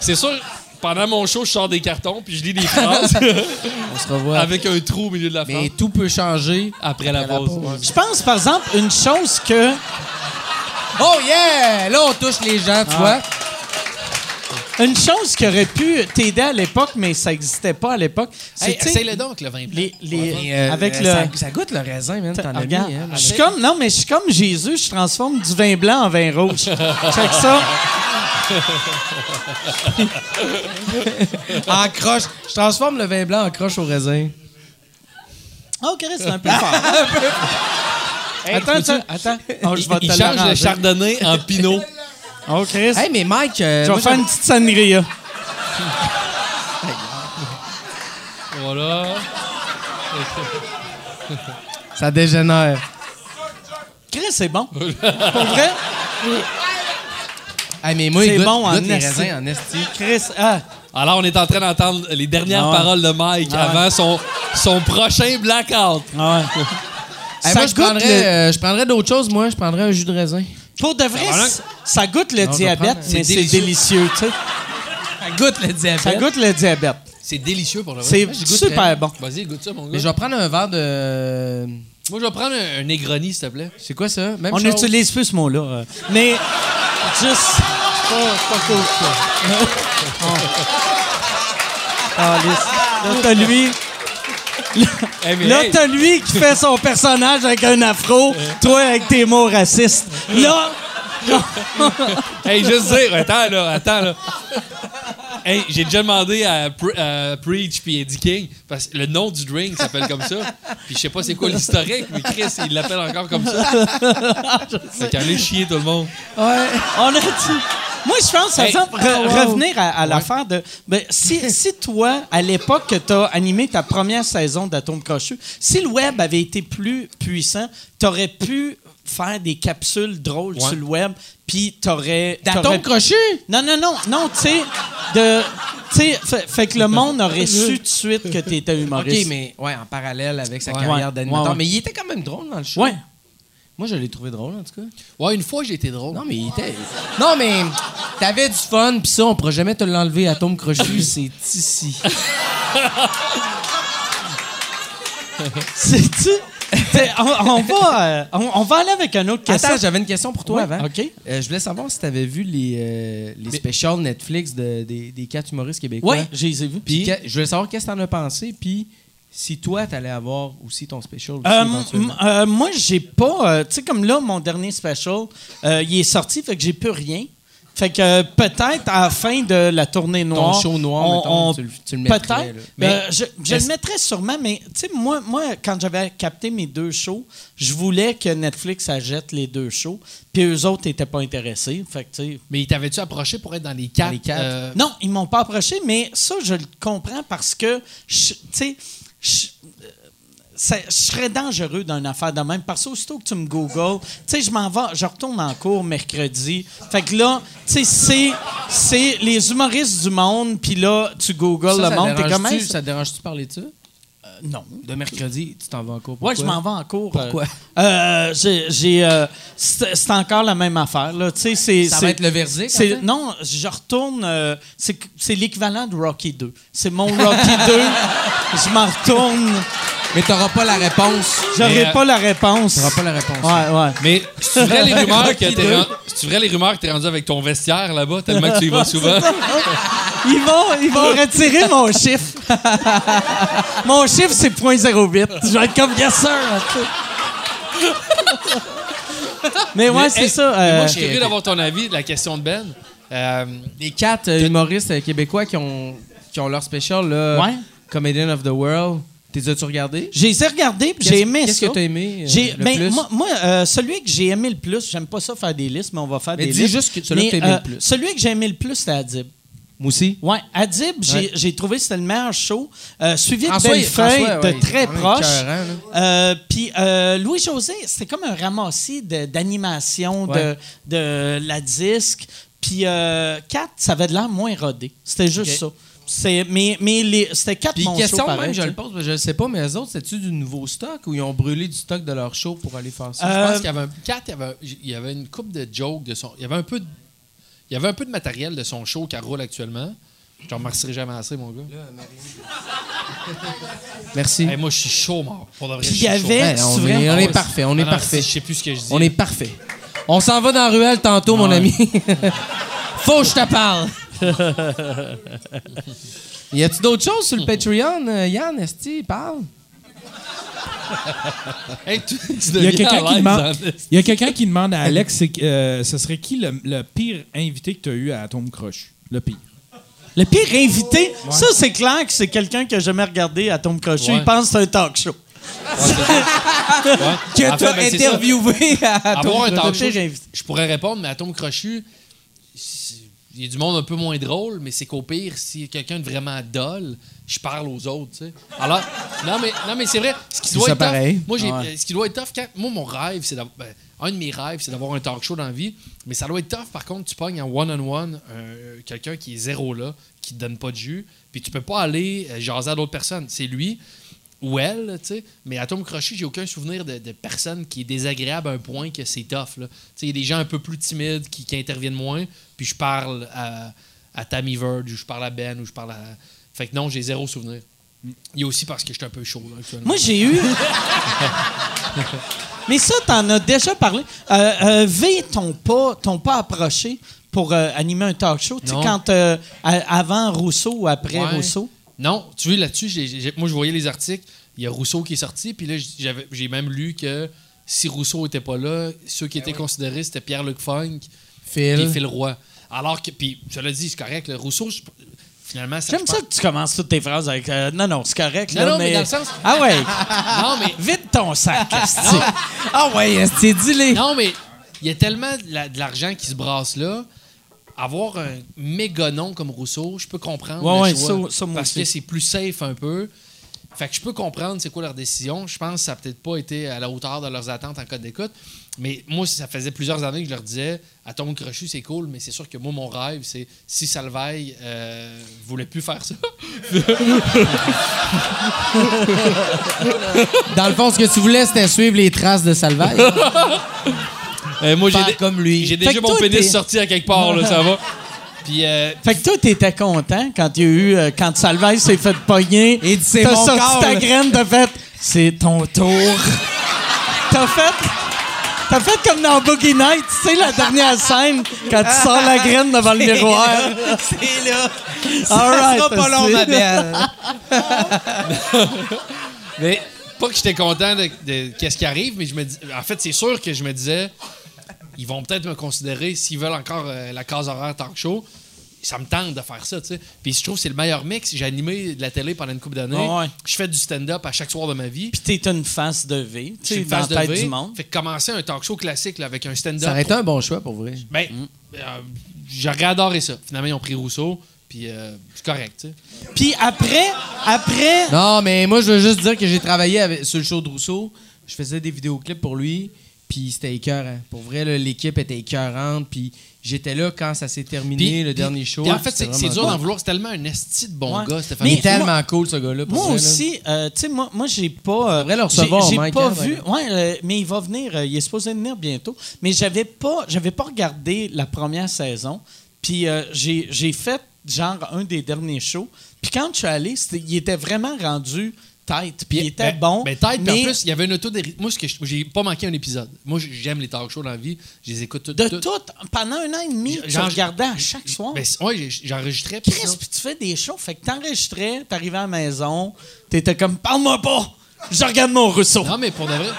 c'est sûr, pendant mon show, je sors des cartons puis je lis des phrases On se revoit. avec un trou au milieu de la phrase. Mais tout peut changer. après la après la pause. pause. je pense, par exemple, une chose que. Oh yeah! Là, on touche les gens, tu vois. Une chose qui aurait pu t'aider à l'époque, mais ça n'existait pas à l'époque, c'est Hey, essaye-le donc, le vin blanc. les, les- Mais, euh, avec euh, le. Ça, ça goûte le raisin, man. T'en as mis, hein, je suis comme non mais je suis comme Jésus, je transforme du vin blanc en vin rouge. Check ça. En croche. Je transforme le vin blanc en croche au raisin. Oh, Chris, c'est un peu fort. attends, attends, attends. Oh, je vais il te change le chardonnay en pinot. Oh, Chris. Hey, mais Mike, euh, je vais moi, faire une petite sangria. voilà. ça dégénère. Chris, c'est bon. Pour vrai, Hey, mais moi, C'est goûte, bon en goûte les esti. raisins en esti. Chris, ah, Alors, on est en train d'entendre les dernières Ah ouais. paroles de Mike Ah ouais. avant son, son prochain blackout. ah ouais. Hey, Ça moi, je goûte prendrais, le- euh, je prendrais d'autres choses, moi. Je prendrais un jus de raisin. Pour de vrai, ça goûte le Non, diabète, mais c'est délicieux. tu sais. Ça goûte le diabète. Ça goûte le diabète. C'est délicieux pour le vrai. C'est super bon. Vas-y, goûte ça, mon gars. Mais je vais prendre un verre de... Moi, je vais prendre un, un Negroni, s'il te plaît. C'est quoi ça? Même On chose? n'utilise plus ce mot-là. euh, Mais juste. C'est pas, c'est pas cool, ça. Ah, lisse. Là, t'as lui. Eh, mais Là, hey, t'as lui qui fait son personnage avec un afro, toi avec tes mots racistes. Là, Hey, juste dire, attends là, attends là. Hey, j'ai déjà demandé à, Pre- à Preach puis Eddie King parce que le nom du drink s'appelle comme ça. Puis je sais pas c'est quoi l'historique, mais Chris, il l'appelle encore comme ça. Fait qu'allez chier tout le monde. on a dit. Moi, je pense, par Hey. exemple, re- revenir à, à l'affaire de. Ben, si, si toi, à l'époque que tu as animé ta première saison d'Atome Crochu, si le web avait été plus puissant, tu aurais pu faire des capsules drôles sur le web, puis tu aurais. D'atome crochu? Non, non, non, non, tu sais, de. Tu sais, fait, fait que le monde aurait su tout de suite que tu étais OK, humoriste. mais ouais, en parallèle avec sa Ouais. carrière Ouais, d'animateur. ouais. Mais il était quand même drôle dans le show. Ouais. Moi, je l'ai trouvé drôle, en tout cas. Ouais, une fois j'ai été drôle. Non, mais il était... Non, mais t'avais du fun, pis ça, on pourra jamais te l'enlever à Tom Crochu, c'est ici. C'est-tu? On, on va, euh, on, on va aller avec un autre question. Attends, j'avais une question pour toi avant. OK. Euh, je voulais savoir si t'avais vu les, euh, les specials Netflix de- des, des quatre humoristes québécois. Oui, je les ai vus. Puis que- je voulais savoir qu'est-ce que t'en as pensé, puis si toi, t'allais avoir aussi ton special aussi, Euh, euh, moi, j'ai pas. euh, tu sais, comme là, mon dernier special, il est sorti, fait que j'ai plus rien. Fait que euh, peut-être à la fin de la tournée noire. show noir, on- mettons, on- tu le- tu le mettrais, Peut-être. là. Mais je le mettrais sûrement, mais tu sais, moi, moi, quand j'avais capté mes deux shows, je voulais que Netflix achète les deux shows, puis eux autres n'étaient pas intéressés. Fait que, tu sais, Mais t'avais-tu approché pour être dans les quatre? les quatre? euh, non, ils m'ont pas approché, mais ça, je le comprends parce que, tu sais, euh, ça- je serais dangereux d'une affaire de même. Parce que aussitôt que tu me googles, tu sais, je m'en vais, je retourne en cours mercredi. Fait que là, tu sais, c'est, les humoristes du monde, puis là, tu googles Ça, le ça monde, comme... dérange-tu- Ça te dérange-tu de parler de ça? Euh, non. De mercredi, tu t'en vas en cours. Ouais, pourquoi? je m'en vais en cours. Pourquoi? Euh, euh, j'ai, j'ai, euh, c'est, encore la même affaire. Là. Ça va être le Verdict, en c'est- fait? Non, je retourne. c'est, c'est l'équivalent de Rocky 2. C'est mon Rocky 2. Je m'en retourne. Mais t'auras pas la réponse. J'aurai euh, pas la réponse. T'auras pas la réponse. Ouais, ouais. Mais c'est vrai les rumeurs que t'es deux. ren- c'est vrai les rumeurs que t'es rendu avec ton vestiaire là-bas tellement que tu y vas souvent. Ils vont, ils vont retirer mon chiffre. mon chiffre, c'est .08. Je vais être comme yes, sir. tu. Mais ouais, c'est ça. mais euh, moi je suis curieux d'avoir ton avis de la question de Ben. Euh, Les quatre euh, humoristes euh, québécois qui ont, qui ont leur spécial, là, Ouais. Comedian of the World, t'es as-tu regardé? J'ai les ai regardés, puis j'ai Qu'est-ce- aimé ça. Qu'est-ce que t'as aimé? euh, le ben, plus? moi, moi, euh, celui que j'ai aimé le plus, j'aime pas ça faire des listes, mais on va faire Mais des dis listes. juste que celui que t'as aimé le plus. Celui que j'ai aimé le plus, c'était Adib. Moi aussi? Ouais, Adib, j'ai, Ouais. j'ai trouvé que c'était le meilleur show. Euh, suivi de François, il- Bellefeuille, de ouais, très proche. Euh, Puis euh, Louis-José, c'était comme un ramassis de- d'animation Ouais. de, de la disque. Puis euh, Kat, ça avait de l'air moins rodé. C'était juste ça. C'est, mais mais les, c'était quatre Puis question shows même, pareil, je le pose, je le sais pas, mais eux autres, c'est-tu du nouveau stock ou ils ont brûlé du stock de leur show pour aller faire ça? je Euh, pense qu'il y avait un Kat, il y avait, il y avait une coupe de jokes de son il y avait un peu de, il y avait un peu de matériel de son show qui roule actuellement. Je te remercierai jamais assez mon gars. Merci. Hey, moi je suis chaud mort. Pour de vrai, Puis je il y chaud. avait- Ouais, c'est on est, on Ah est parfait, on Ah est non, parfait. Je sais plus ce que je dis. On est parfait. On s'en va dans la ruelle tantôt, mon Ouais. ami. Faut que je te parle. y a-tu d'autres choses sur le Patreon, euh, Yann? Esti, parle? Hey, tu, tu Il y a quelqu'un à qui demande, il y a quelqu'un qui demande à Alex, euh, ce serait qui le, le pire invité que tu as eu à Tom Croche? Le pire. Le pire invité, ça c'est clair que c'est quelqu'un que j'ai jamais regardé à Tom Crochet. Ouais. Il pense que c'est un talk show. Ouais. Que fait, t'as ben, interviewé à talk show, pire je, pourrais répondre, mais à Tom Crochu, il y a du monde un peu moins drôle, mais c'est qu'au pire, si quelqu'un de vraiment dole, je parle aux autres, tu sais. Alors, non, mais, non, mais c'est vrai, ce qui doit tough- pareil. moi, j'ai, Ouais. ce qui doit être tough, quand, moi, mon rêve, c'est d'avoir, ben, un de mes rêves, c'est d'avoir un talk show dans la vie, mais ça doit être tough, par contre, tu pognes en one-on-one euh, quelqu'un qui est zéro là, qui te donne pas de jus, puis tu peux pas aller euh, jaser à d'autres personnes. C'est lui, ou elle, tu sais. Mais à Tom Crochet, j'ai aucun souvenir de, de personne qui est désagréable à un point que c'est tough. Tu sais, il y a des gens un peu plus timides qui, qui interviennent moins, puis je parle à, à Tammy Verge, ou je parle à Ben, ou je parle à. Fait que non, j'ai zéro souvenir. Il y a aussi parce que j'étais un peu chaud, là, actuellement. Moi, j'ai eu. Mais ça, t'en as déjà parlé. Euh, euh, v t'ont pas, t'ont pas approché pour euh, animer un talk show. Tu sais, quand euh, avant Rousseau ou après Ouais. Rousseau? Non, tu vois, là-dessus, j'ai- j'ai- moi, je voyais les articles. Il y a Rousseau qui est sorti, puis là, j'avais- j'ai même lu que si Rousseau était pas là, ceux qui étaient considérés, c'était Pierre-Luc Funk et Phil. Phil Roy. Alors que, puis, cela dit, c'est correct, le Rousseau, je- finalement, ça. J'aime je ça que tu commences toutes tes phrases avec. euh, non, non, c'est correct. Non, là, non, mais dans le sens- Ah ouais. pense- Non, mais. Vite ton sac, esti. Ah ouais, Esti, dis-les. Non, mais il y a tellement de la- de l'argent qui se brasse là. Avoir un méga nom comme Rousseau, je peux comprendre. Ouais, le ouais, choix, ça- ça, moi parce aussi. que c'est plus safe un peu. Fait que je peux comprendre c'est quoi leur décision. Je pense que ça n'a peut-être pas été à la hauteur de leurs attentes en cas d'écoute. Mais moi, ça faisait plusieurs années que je leur disais à Tom Crochu, c'est cool, mais c'est sûr que moi, mon rêve, c'est si Salvaille euh, voulait plus faire ça. Dans le fond, ce que tu voulais, c'était suivre les traces de Salvaille. Euh, moi, j'ai comme lui. J'ai déjà mon pénis sorti à quelque part, là, ça va. Puis, euh, Fait que toi, t'étais content quand il y a eu. euh, quand Salvaille s'est fait pogner. Dit, c'est T'as sorti corps, ta là. graine, t'as fait. C'est ton tour. t'as fait. T'as fait comme dans Boogie Night, tu sais, la dernière scène, quand tu sors la graine devant le miroir. C'est là. All right, sera pas long, ma belle. Mais pas que j'étais content de, de qu'est-ce qui arrive, mais je me dis, en fait, c'est sûr que je me disais, ils vont peut-être me considérer, s'ils veulent encore euh, la case horaire talk show, ça me tente de faire ça, tu sais. Puis je trouve que c'est le meilleur mix. J'ai animé de la télé pendant une couple d'années. Ah ouais. Je fais du stand-up à chaque soir de ma vie. Puis t'es une face de V, sais, une face la tête de V. du monde. Fait que commencer un talk show classique là, avec un stand-up. Ça aurait été un bon choix pour vrai. Ben, euh, j'aurais adoré ça. Finalement, ils ont pris Rousseau, puis euh, c'est correct, tu sais. Puis après, après... Non, mais moi, je veux juste dire que j'ai travaillé avec, sur le show de Rousseau. Je faisais des vidéoclips pour lui, puis c'était écœurant. Pour vrai, l'équipe était écœurante, puis j'étais là quand ça s'est terminé, le dernier show. puis en fait, c'est dur cool. d'en vouloir. C'est tellement un esti de bon Ouais. gars, Stéphane. Il Mais est tellement cool, ce gars-là. Moi vrai, aussi, euh, tu sais, moi, moi j'ai pas. euh, devrait le j'ai- recevoir, J'ai pas hein, vu. ouais. Euh, mais il va venir. euh, il est supposé venir bientôt. Mais j'avais pas, j'avais pas regardé la première saison. Puis euh, j'ai j'ai fait genre un des derniers shows. Puis quand je suis allé, il était vraiment rendu tête. Puis il était Ben- bon. Ben, tête, mais en plus, il y avait une auto Moi, ce que je- j'ai pas manqué un épisode. Moi, j'aime les talk shows dans la vie. Je les écoute toutes. de toutes. tout, pendant un an et demi, Genre- regardais à chaque soir. Ben, j'ai- j'enregistrais. Chris, puis tu fais des shows. Fait que t'enregistrais, t'arrivais à la maison, t'étais comme, parle-moi pas! Je regarde mon Rousseau. Non, mais pour de vrai.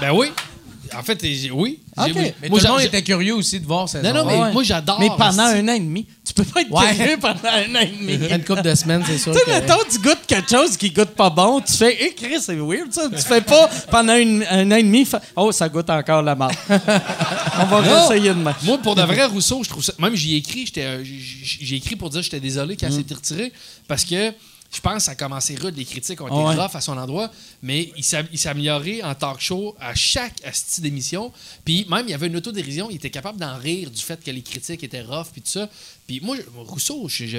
Ben oui. En fait, j'ai- oui. Ok. J'ai- Mais moi, tout le monde j'ai- était curieux aussi de voir ça. Non, non, mais Ouais. moi, j'adore. Mais pendant un an et demi. Tu peux pas être Ouais. curieux pendant un an et demi. Une couple de semaines, c'est sûr. Tu sais, que- mettons, tu goûtes quelque chose qui goûte pas bon, tu fais, hé, Chris, c'est weird, ça. Tu fais pas pendant une- un an et demi, fa- oh, ça goûte encore la marde. On va Non. réessayer demain. Moi, pour de vrai, Rousseau, je trouve ça. Même j'y ai écrit, j'étais, euh, j'ai écrit pour dire que j'étais désolé quand c'est retiré parce que je pense que ça a commencé rude. Les critiques ont été ouais. rough à son endroit, mais il s'est amélioré en talk show à chaque asti d'émission. Puis même, il y avait une autodérision. Il était capable d'en rire du fait que les critiques étaient rough puis tout ça. Puis moi, Rousseau, je, je,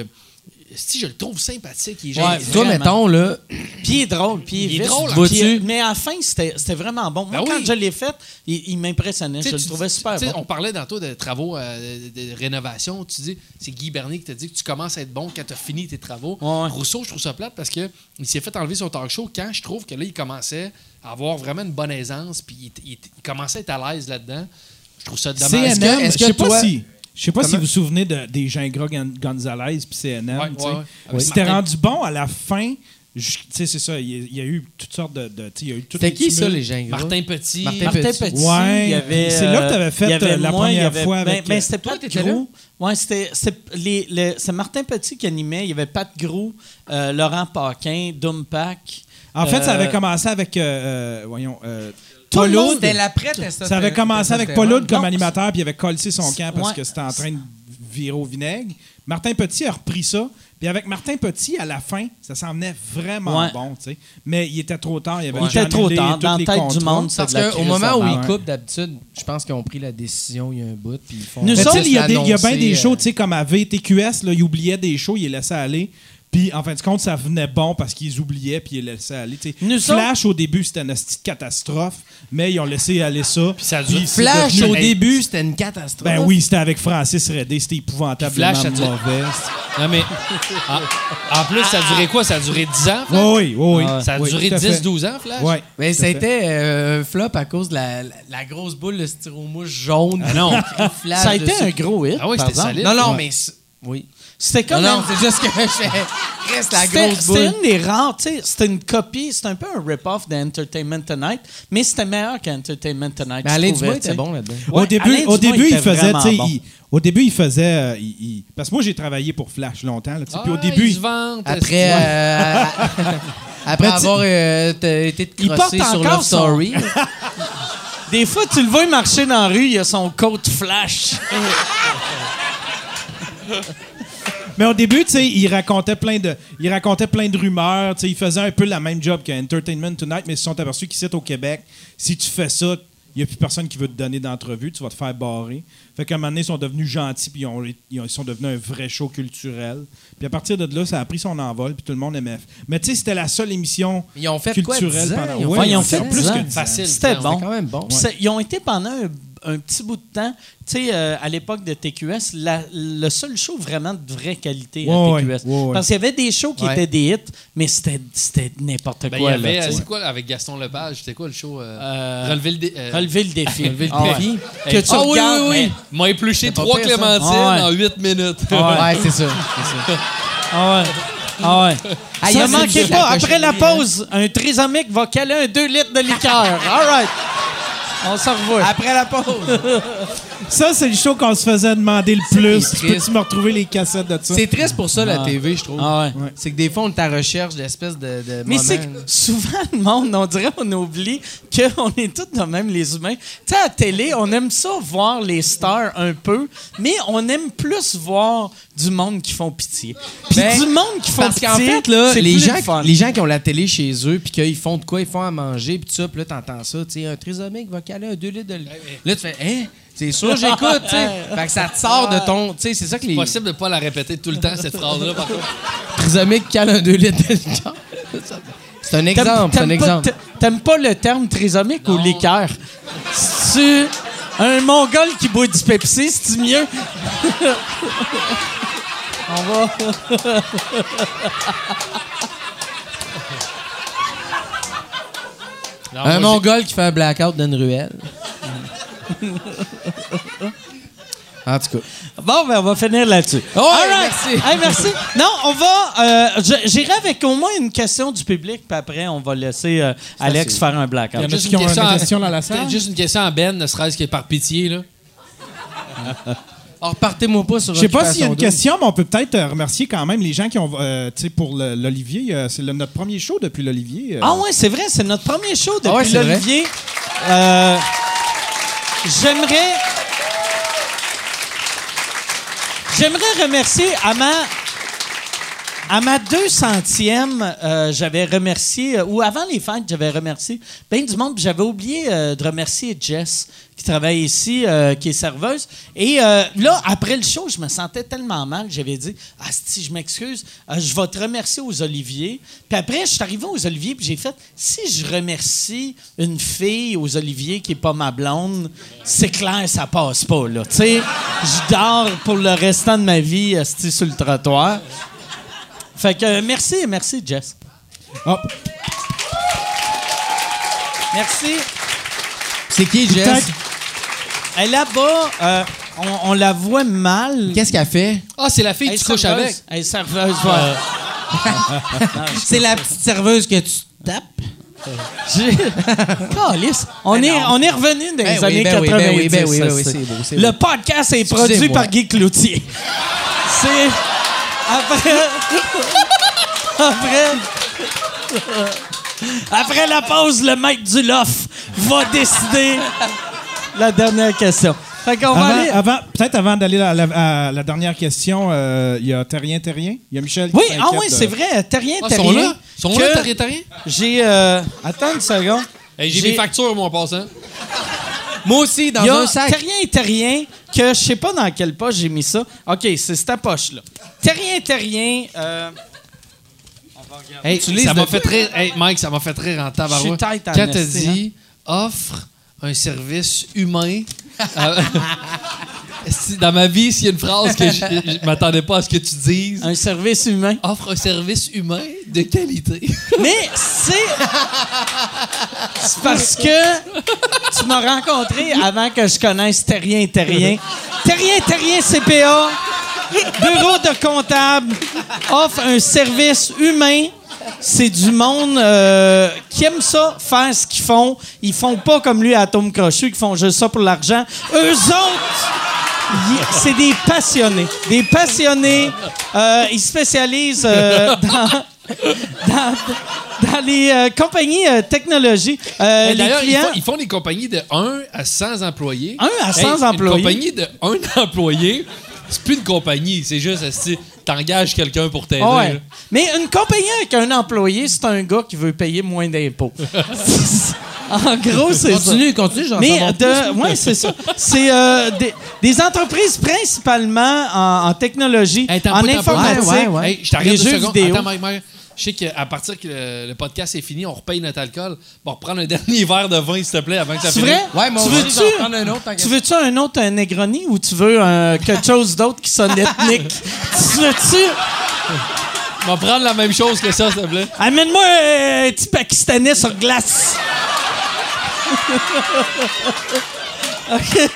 esti, je le trouve sympathique. Il est Ouais. Toi, mettons, là, Puis il est drôle, puis il est est drôle, euh, mais à la fin, c'était vraiment bon. Moi, Ben quand oui. je l'ai fait, il, il m'impressionnait. Je Tu le trouvais super bon. On parlait tantôt de travaux euh, de, de rénovation. Tu dis, c'est Guy Bernier qui t'a dit que tu commences à être bon quand tu as fini tes travaux. Ouais. Rousseau, je trouve ça plate parce que il s'est fait enlever son talk show quand je trouve que là, il commençait à avoir vraiment une bonne aisance puis il, il- il commençait à être à l'aise là-dedans. Je trouve ça dommage. Est-ce que- je que sais pas toi- si... Je sais pas si vous vous souvenez de- des Gingras Gon- Gonzalez puis CNM. Ouais, tu sais. ouais, ouais. Avec C'était Martin- rendu bon à la fin. Tu sais, c'est ça. Il y, a, il y a eu toutes sortes de. de- tu sais, il y a eu toutes c'était les qui ça, les gens? Martin Petit. Martin Martin Petit. Petit, Ouais, c'est là que t'avais euh, fait, avait euh, la moi, première avait- fois ben- avec, ben, euh, c'était Toi, t'étais. Ouais, c'était c'est Martin Petit qui animait. Il y avait Pat Grou, euh, Laurent Paquin, Dumpac. En fait, ça avait commencé avec. euh, euh, voyons. Euh, Tout le Paul monde- Oud. C'était. Ça avait commencé avec Paul Oud comme animateur, puis il avait collé son camp parce Ouais. que c'était en train de virer au vinaigre. Martin Petit a repris ça. Puis avec Martin Petit, à la fin, ça s'en venait vraiment Ouais. bon, tu sais. Mais il était trop tard. Il, avait Il déjà était trop tard. Dans la tête du monde, c'est Parce qu'au moment où de ils coupent, d'habitude, je pense qu'ils ont pris la décision il y a un bout. Puis ils font Nous autres, il y a des- il y a bien des euh, shows, tu sais, comme à VTQS, là, ils oubliaient des shows, ils les laissaient aller. Puis, en fin de compte, ça venait bon parce qu'ils oubliaient puis ils laissaient aller. Nous Flash, au début, c'était une petite catastrophe, mais ils ont laissé aller ça. Puis ça Flash, devenu- au début, c'était une catastrophe. Ben oui, c'était avec Francis Redé, c'était épouvantablement Flash, ça dure- mauvais. Non, mais. En, en plus, ça a duré quoi? Ça a duré 10 ans, Flash? Oui, oui, oui. Ça a Oui, duré tout à fait. 10-12 ans, Flash? Ouais. Mais fait. été euh, un flop à cause de la, la- la grosse boule de styromousse jaune. Ah non. Flash Ça a été dessus. un gros hit. Ah oui, c'était solide. Non, non, Ouais. mais. Oui. C'était comme non, c'est juste que je fais. Reste la C'était grosse c'était boule. une des rares, tu sais, c'était une copie, c'était un peu un rip-off d'Entertainment Tonight, mais c'était meilleur qu'Entertainment Tonight. Mais Alain Dubois était bon là-dedans. Ouais, au début, Alain au Dubois début il faisait, vraiment tu sais, bon. il- au début, il faisait, euh, il- il- parce que moi, j'ai travaillé pour Flash longtemps, là, tu sais, puis au Ah, début, il se vante, Après, euh, après tu- avoir euh, été Il crossé porte sur encore Love son- Story. Des fois, tu le vois marcher dans la rue, il a son coat flash. Mais au début, tu sais, il racontait plein de, il racontait plein de rumeurs. Tu sais, il faisait un peu la même job qu'Entertainment Tonight, mais ils se sont aperçus qu'ici au Québec, si tu fais ça, il n'y a plus personne qui veut te donner d'entrevue, tu vas te faire barrer. Fait qu'à un moment donné, ils sont devenus gentils, puis ils, ont- ils ont- ils sont devenus un vrai show culturel. Puis à partir de là, ça a pris son envol, puis tout le monde aimait. Mais tu sais, c'était la seule émission Ils ont fait quoi, culturelle 10 ans? pendant. Ils ont Ouais, ils ont c'était fait plus 10 que ans. 10 ans. Facile. C'était bon. Quand même bon. Ils ont été pendant un, un petit bout de temps, tu sais, euh, à l'époque de TQS, la- le seul show vraiment de vraie qualité Ouais, à TQS. ouais, ouais, ouais. Parce qu'il y avait des shows qui Ouais. étaient des hits, mais c'était c'était n'importe Ben, il y quoi. euh, tu sais. c'est quoi avec Gaston Lepage? C'était quoi le show? euh, Euh, Relever le dé- euh, Relever le défi. Relever le Ah défi. Que tu Ah oui, regardes, oui, oui. M'a épluché trois clémentines Ah ouais. en 8 minutes. Ouais, c'est ça. c'est ça. Ah ouais. Ah ouais. Ah, ça manquait pas. Après la pause, un trisomique va caler un 2 litres de liqueur. All right. On se revoit. Après la pause. Ça, c'est le show qu'on se faisait demander le plus. C'est Peux-tu triste. me retrouver les cassettes de ça? C'est triste pour ça, la TV, je trouve. Ah ouais. C'est que des fois, on est à recherche d'espèces de, de Mais c'est que souvent, le monde, on dirait on oublie qu'on est tous de même, les humains. Tu sais, à la télé, on aime ça voir les stars un peu, mais on aime plus voir du monde qui font pitié. Puis Ben, du monde qui font Parce pitié, qu'en fait, là, c'est les gens, fun. les gens qui ont la télé chez eux, puis qu'ils font de quoi, ils font à manger, puis tout ça, puis là, t'entends ça, tu sais, un trisomique va caler un 2 litres de. Là, tu fais, hein, c'est sûr, j'écoute, tu sais. Fait que ça te sort de ton. Tu sais, c'est ça que les. Possible de pas la répéter tout le temps, cette phrase-là, par contre. trisomique cale un 2 litres de lait. C'est un exemple, c'est un t'aimes pas- exemple. t'a- T'aimes pas le terme trisomique ou liqueur? C'est-tu un mongol qui boit du Pepsi, c'est-tu mieux? On va... Non, Un moi, mongol qui fait un blackout d'une ruelle. en tout cas. Bon, ben, on va finir là-dessus. Ouais, All right. merci. Hey, merci. Non, on va... euh, J'irai avec au moins une question du public, puis après, on va laisser euh, Alex faire un blackout. Il y en a Juste qui une ont question une dans la salle? Peut-être juste une question à Ben, ne serait-ce que par pitié, là. Alors, partez-moi pas sur Je sais pas s'il y a une question, mais on peut peut-être euh, remercier quand même les gens qui ont, euh, tu sais, pour l'Olivier. euh, c'est notre premier show depuis l'Olivier. euh. Ah ouais, c'est vrai, c'est notre premier show depuis Ah ouais, vrai. l'Olivier. J'aimerais... J'aimerais remercier ma... À ma 200e, euh, j'avais remercié, euh, ou avant les fêtes, j'avais remercié ben du monde. puis J'avais oublié euh, de remercier Jess, qui travaille ici, qui est serveuse. Et là, après le show, je me sentais tellement mal. J'avais dit, ah, si je m'excuse, je vais te remercier aux Oliviers. Puis après, je suis arrivé aux Oliviers, puis j'ai fait, si je remercie une fille aux Oliviers qui est pas ma blonde, c'est clair, ça passe pas, là. Tu sais, je dors pour le restant de ma vie, esti, sur le trottoir. Fait que euh, merci, merci, Jess. Merci. C'est qui, Jess? Elle là-bas, euh, on, on la voit mal. Qu'est-ce qu'elle fait? Ah, c'est la fille que Elle tu couches serveuse. avec. Elle est serveuse, voilà. C'est la petite serveuse que tu tapes? J'ai-. On, est, on est revenu dans les Ben oui, années ben oui, 90. ben oui, ben oui, ben oui, ça, c'est beau, c'est Le beau. podcast est produit Excusez-moi. par Guy Cloutier. c'est... Après... Après... Après la pause, le maître du loft va décider la dernière question. Fait qu'on va Avant, aller... avant- peut-être avant d'aller à la, à la dernière question, euh, il y a Terrien Terrien? Il y a Michel qui Oui, ah s'inquiète oui, de- c'est vrai. Terrien, Ah, ils sont terrien. là? Ils sont que là, t'as rien, t'as rien? J'ai... euh, Attends une seconde. Hey, J'ai J'ai- des factures, moi, en passant. Moi aussi, dans Il y a un sac. Terrien et Terrien, que je sais pas dans quelle poche j'ai mis ça. OK, c'est cette poche-là. Terrien Terrien, euh, Hey, Utilise ça m'a fait rire. Hey, Mike, ça m'a fait rire en tabarouette. Quand t'as esti, hein. dit offre un service humain. euh, si- dans ma vie, s'il y a une phrase que je, je m'attendais pas à ce que tu dises, un service humain. offre un service humain de qualité. Mais c'est... c'est parce que tu m'as rencontré avant que je connaisse Terrien Terrien. Terrien Terrien CPA, bureau de comptable, offre un service humain. C'est du monde euh, qui aime ça, faire ce qu'ils font. Ils font pas comme lui à Tom Crochu, qui font juste ça pour l'argent. Eux autres, c'est des passionnés. Des passionnés. Euh, ils se spécialisent euh, dans, dans, dans les euh, compagnies euh, technologie. Euh, les D'ailleurs, ils, clients. font, ils font des compagnies de 1 à 100 employés. 1 à 100 Hey, employés. Une compagnie de 1 employé, c'est plus une compagnie, c'est juste, esti, t'engages quelqu'un pour t'aider. Ouais. là. Mais une compagnie avec un employé, c'est un gars qui veut payer moins d'impôts. en gros, c'est ça. Continue, continue, j'en Mais savoir de, ouais, c'est ça. C'est euh, des, des entreprises principalement en, en technologie, Hey, en pas, informatique, Ouais, ouais, ouais. Hey, je t'arrête les deux jeux secondes. vidéo. Attends, Mike, Mike. Je sais qu'à partir que le, le podcast est fini, on repaye notre alcool. Bon, reprendre un dernier verre de vin, s'il te plaît, avant que ça C'est finisse. vrai? Ouais, mais tu on veux va juste en prendre un autre, Tu veux-tu un autre un Negroni ou tu veux quelque chose d'autre qui sonne ethnique? tu veux-tu? On va prendre la même chose que ça, s'il te plaît. Amène-moi un petit Pakistanais sur glace. OK.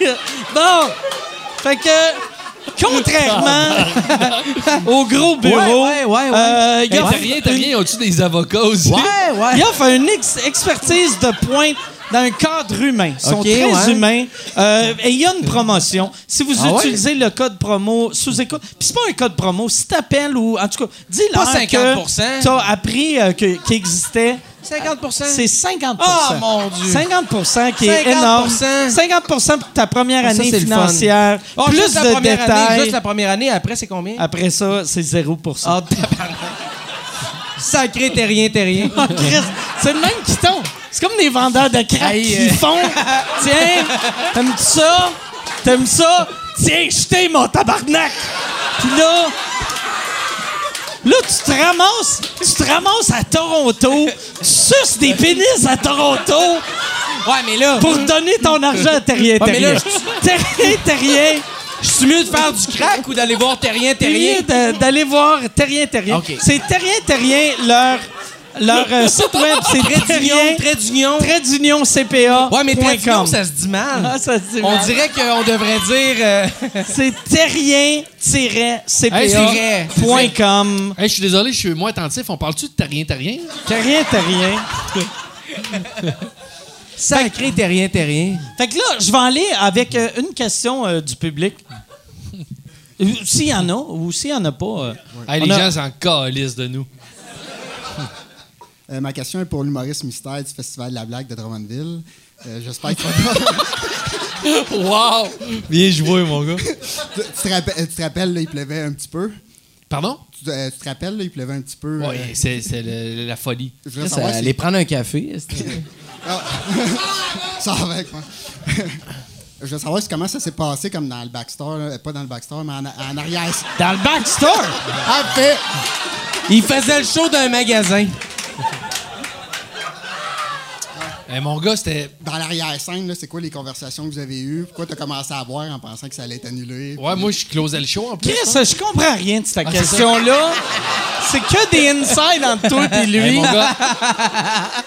Bon. Fait que, contrairement au gros bureau, Ouais, ouais, ouais, ouais. euh, il offre rien, t'as rien, as-tu des avocats aussi? Ouais, ouais. il offre une ex- expertise de pointe dans un cadre humain. Ils sont très ouais. humains. Euh, et il y a une promotion. Si vous Ah ouais? utilisez le code promo sous écoute, puis c'est pas un code promo, si t'appelles ou en tout cas, dis-leur Pas que 50%. t'as appris euh, que- qu'il existait. 50 C'est 50% Ah, mon Dieu. 50% qui est 50%. énorme. 50 pour ta première année financière. Oh, plus juste de détails. année. Juste la première année, après, c'est combien? Après ça, c'est 0% Ah, tabarnak. Sacré terrien, terrien. Christ, c'est le même qui tombe. C'est comme des vendeurs de crack qui euh. font. Tiens, t'aimes ça? T'aimes ça? Tiens, jetez mon tabarnak! Puis là. Là, tu te ramasses, tu te ramasses à Toronto, tu suces des pénis à Toronto Ouais, mais là, pour donner ton argent à Terrien Ouais, mais là, Terrien. Terrien Terrien. je suis mieux de faire du crack ou d'aller voir terrien, terrien? De- d'aller voir Terrien Terrien. C'est Terrien Terrien, leur, leur euh, site web, c'est Trait d'union, Terrien, trait d'union. trait d'union CPA. Ouais, mais trait d'union, ça se dit mal. Ah, ça se dit On mal. dirait qu'on devrait dire... euh, C'est Hey, c'est vrai. terrien-cpa.com. Hey, je suis désolé, je suis moins attentif. On parle-tu de Terrien Terrien? Terrien Terrien. Sacré terrien, terrien. Fait que là, je vais aller avec euh, une question euh, du public. S'il y en a, ou s'il y en a pas. euh, Hey, on les a- gens s'en calissent de nous. Euh, ma question est pour l'humoriste mystère du Festival de la blague de Drummondville. Euh, J'espère que tu vas pas- wow! Bien joué, mon gars. tu, tu te rappelles, tu te rappelles, là, il pleuvait un petit peu. Pardon? Tu, euh, tu te rappelles, là, il pleuvait un petit peu. Oui, euh, c'est la folie. je voudrais savoir Aller prendre un café. c'est- Ça? Va avec moi. Je veux savoir comment ça s'est passé comme dans le backstore, là, pas dans le backstore, mais en, en arrière. Dans le backstore! En fait, Il faisait le show d'un magasin. Eh, mon gars, c'était. dans l'arrière-scène, là, c'est quoi les conversations que vous avez eues? Pourquoi tu as commencé à boire en pensant que ça allait être annulé? Ouais, moi, je closais le show en plus. Chris, hein. je comprends rien de cette Ah, question-là. C'est que des insides entre toi et Hey, lui. mon gars,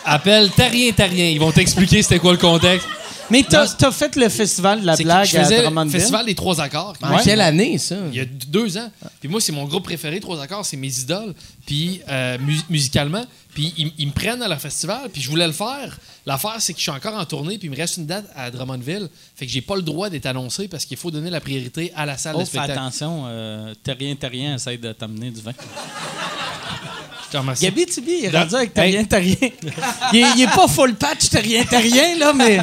appelle Terrien Terrien. Ils vont t'expliquer c'était quoi le contexte. Mais t'as as fait le festival de la blague je faisais Drummondville? Festival des Trois Accords. En Ouais. quelle année, ça? Il y a deux ans. Puis moi, c'est mon groupe préféré, Trois Accords, c'est mes idoles. Puis euh, mu- musicalement, puis ils, ils me prennent à leur festival, puis je voulais le faire. L'affaire, c'est que je suis encore en tournée, puis il me reste une date à Drummondville. Fait que j'ai pas le droit d'être annoncé parce qu'il faut donner la priorité à la salle Oh, de fais spectacle. attention, euh, Terrien Terrien essaye de t'amener du vin. Je te remercie. Gabi Tibi il est rendu avec Terrien Terrien. il, est, il est pas full patch Terrien Terrien, là, mais.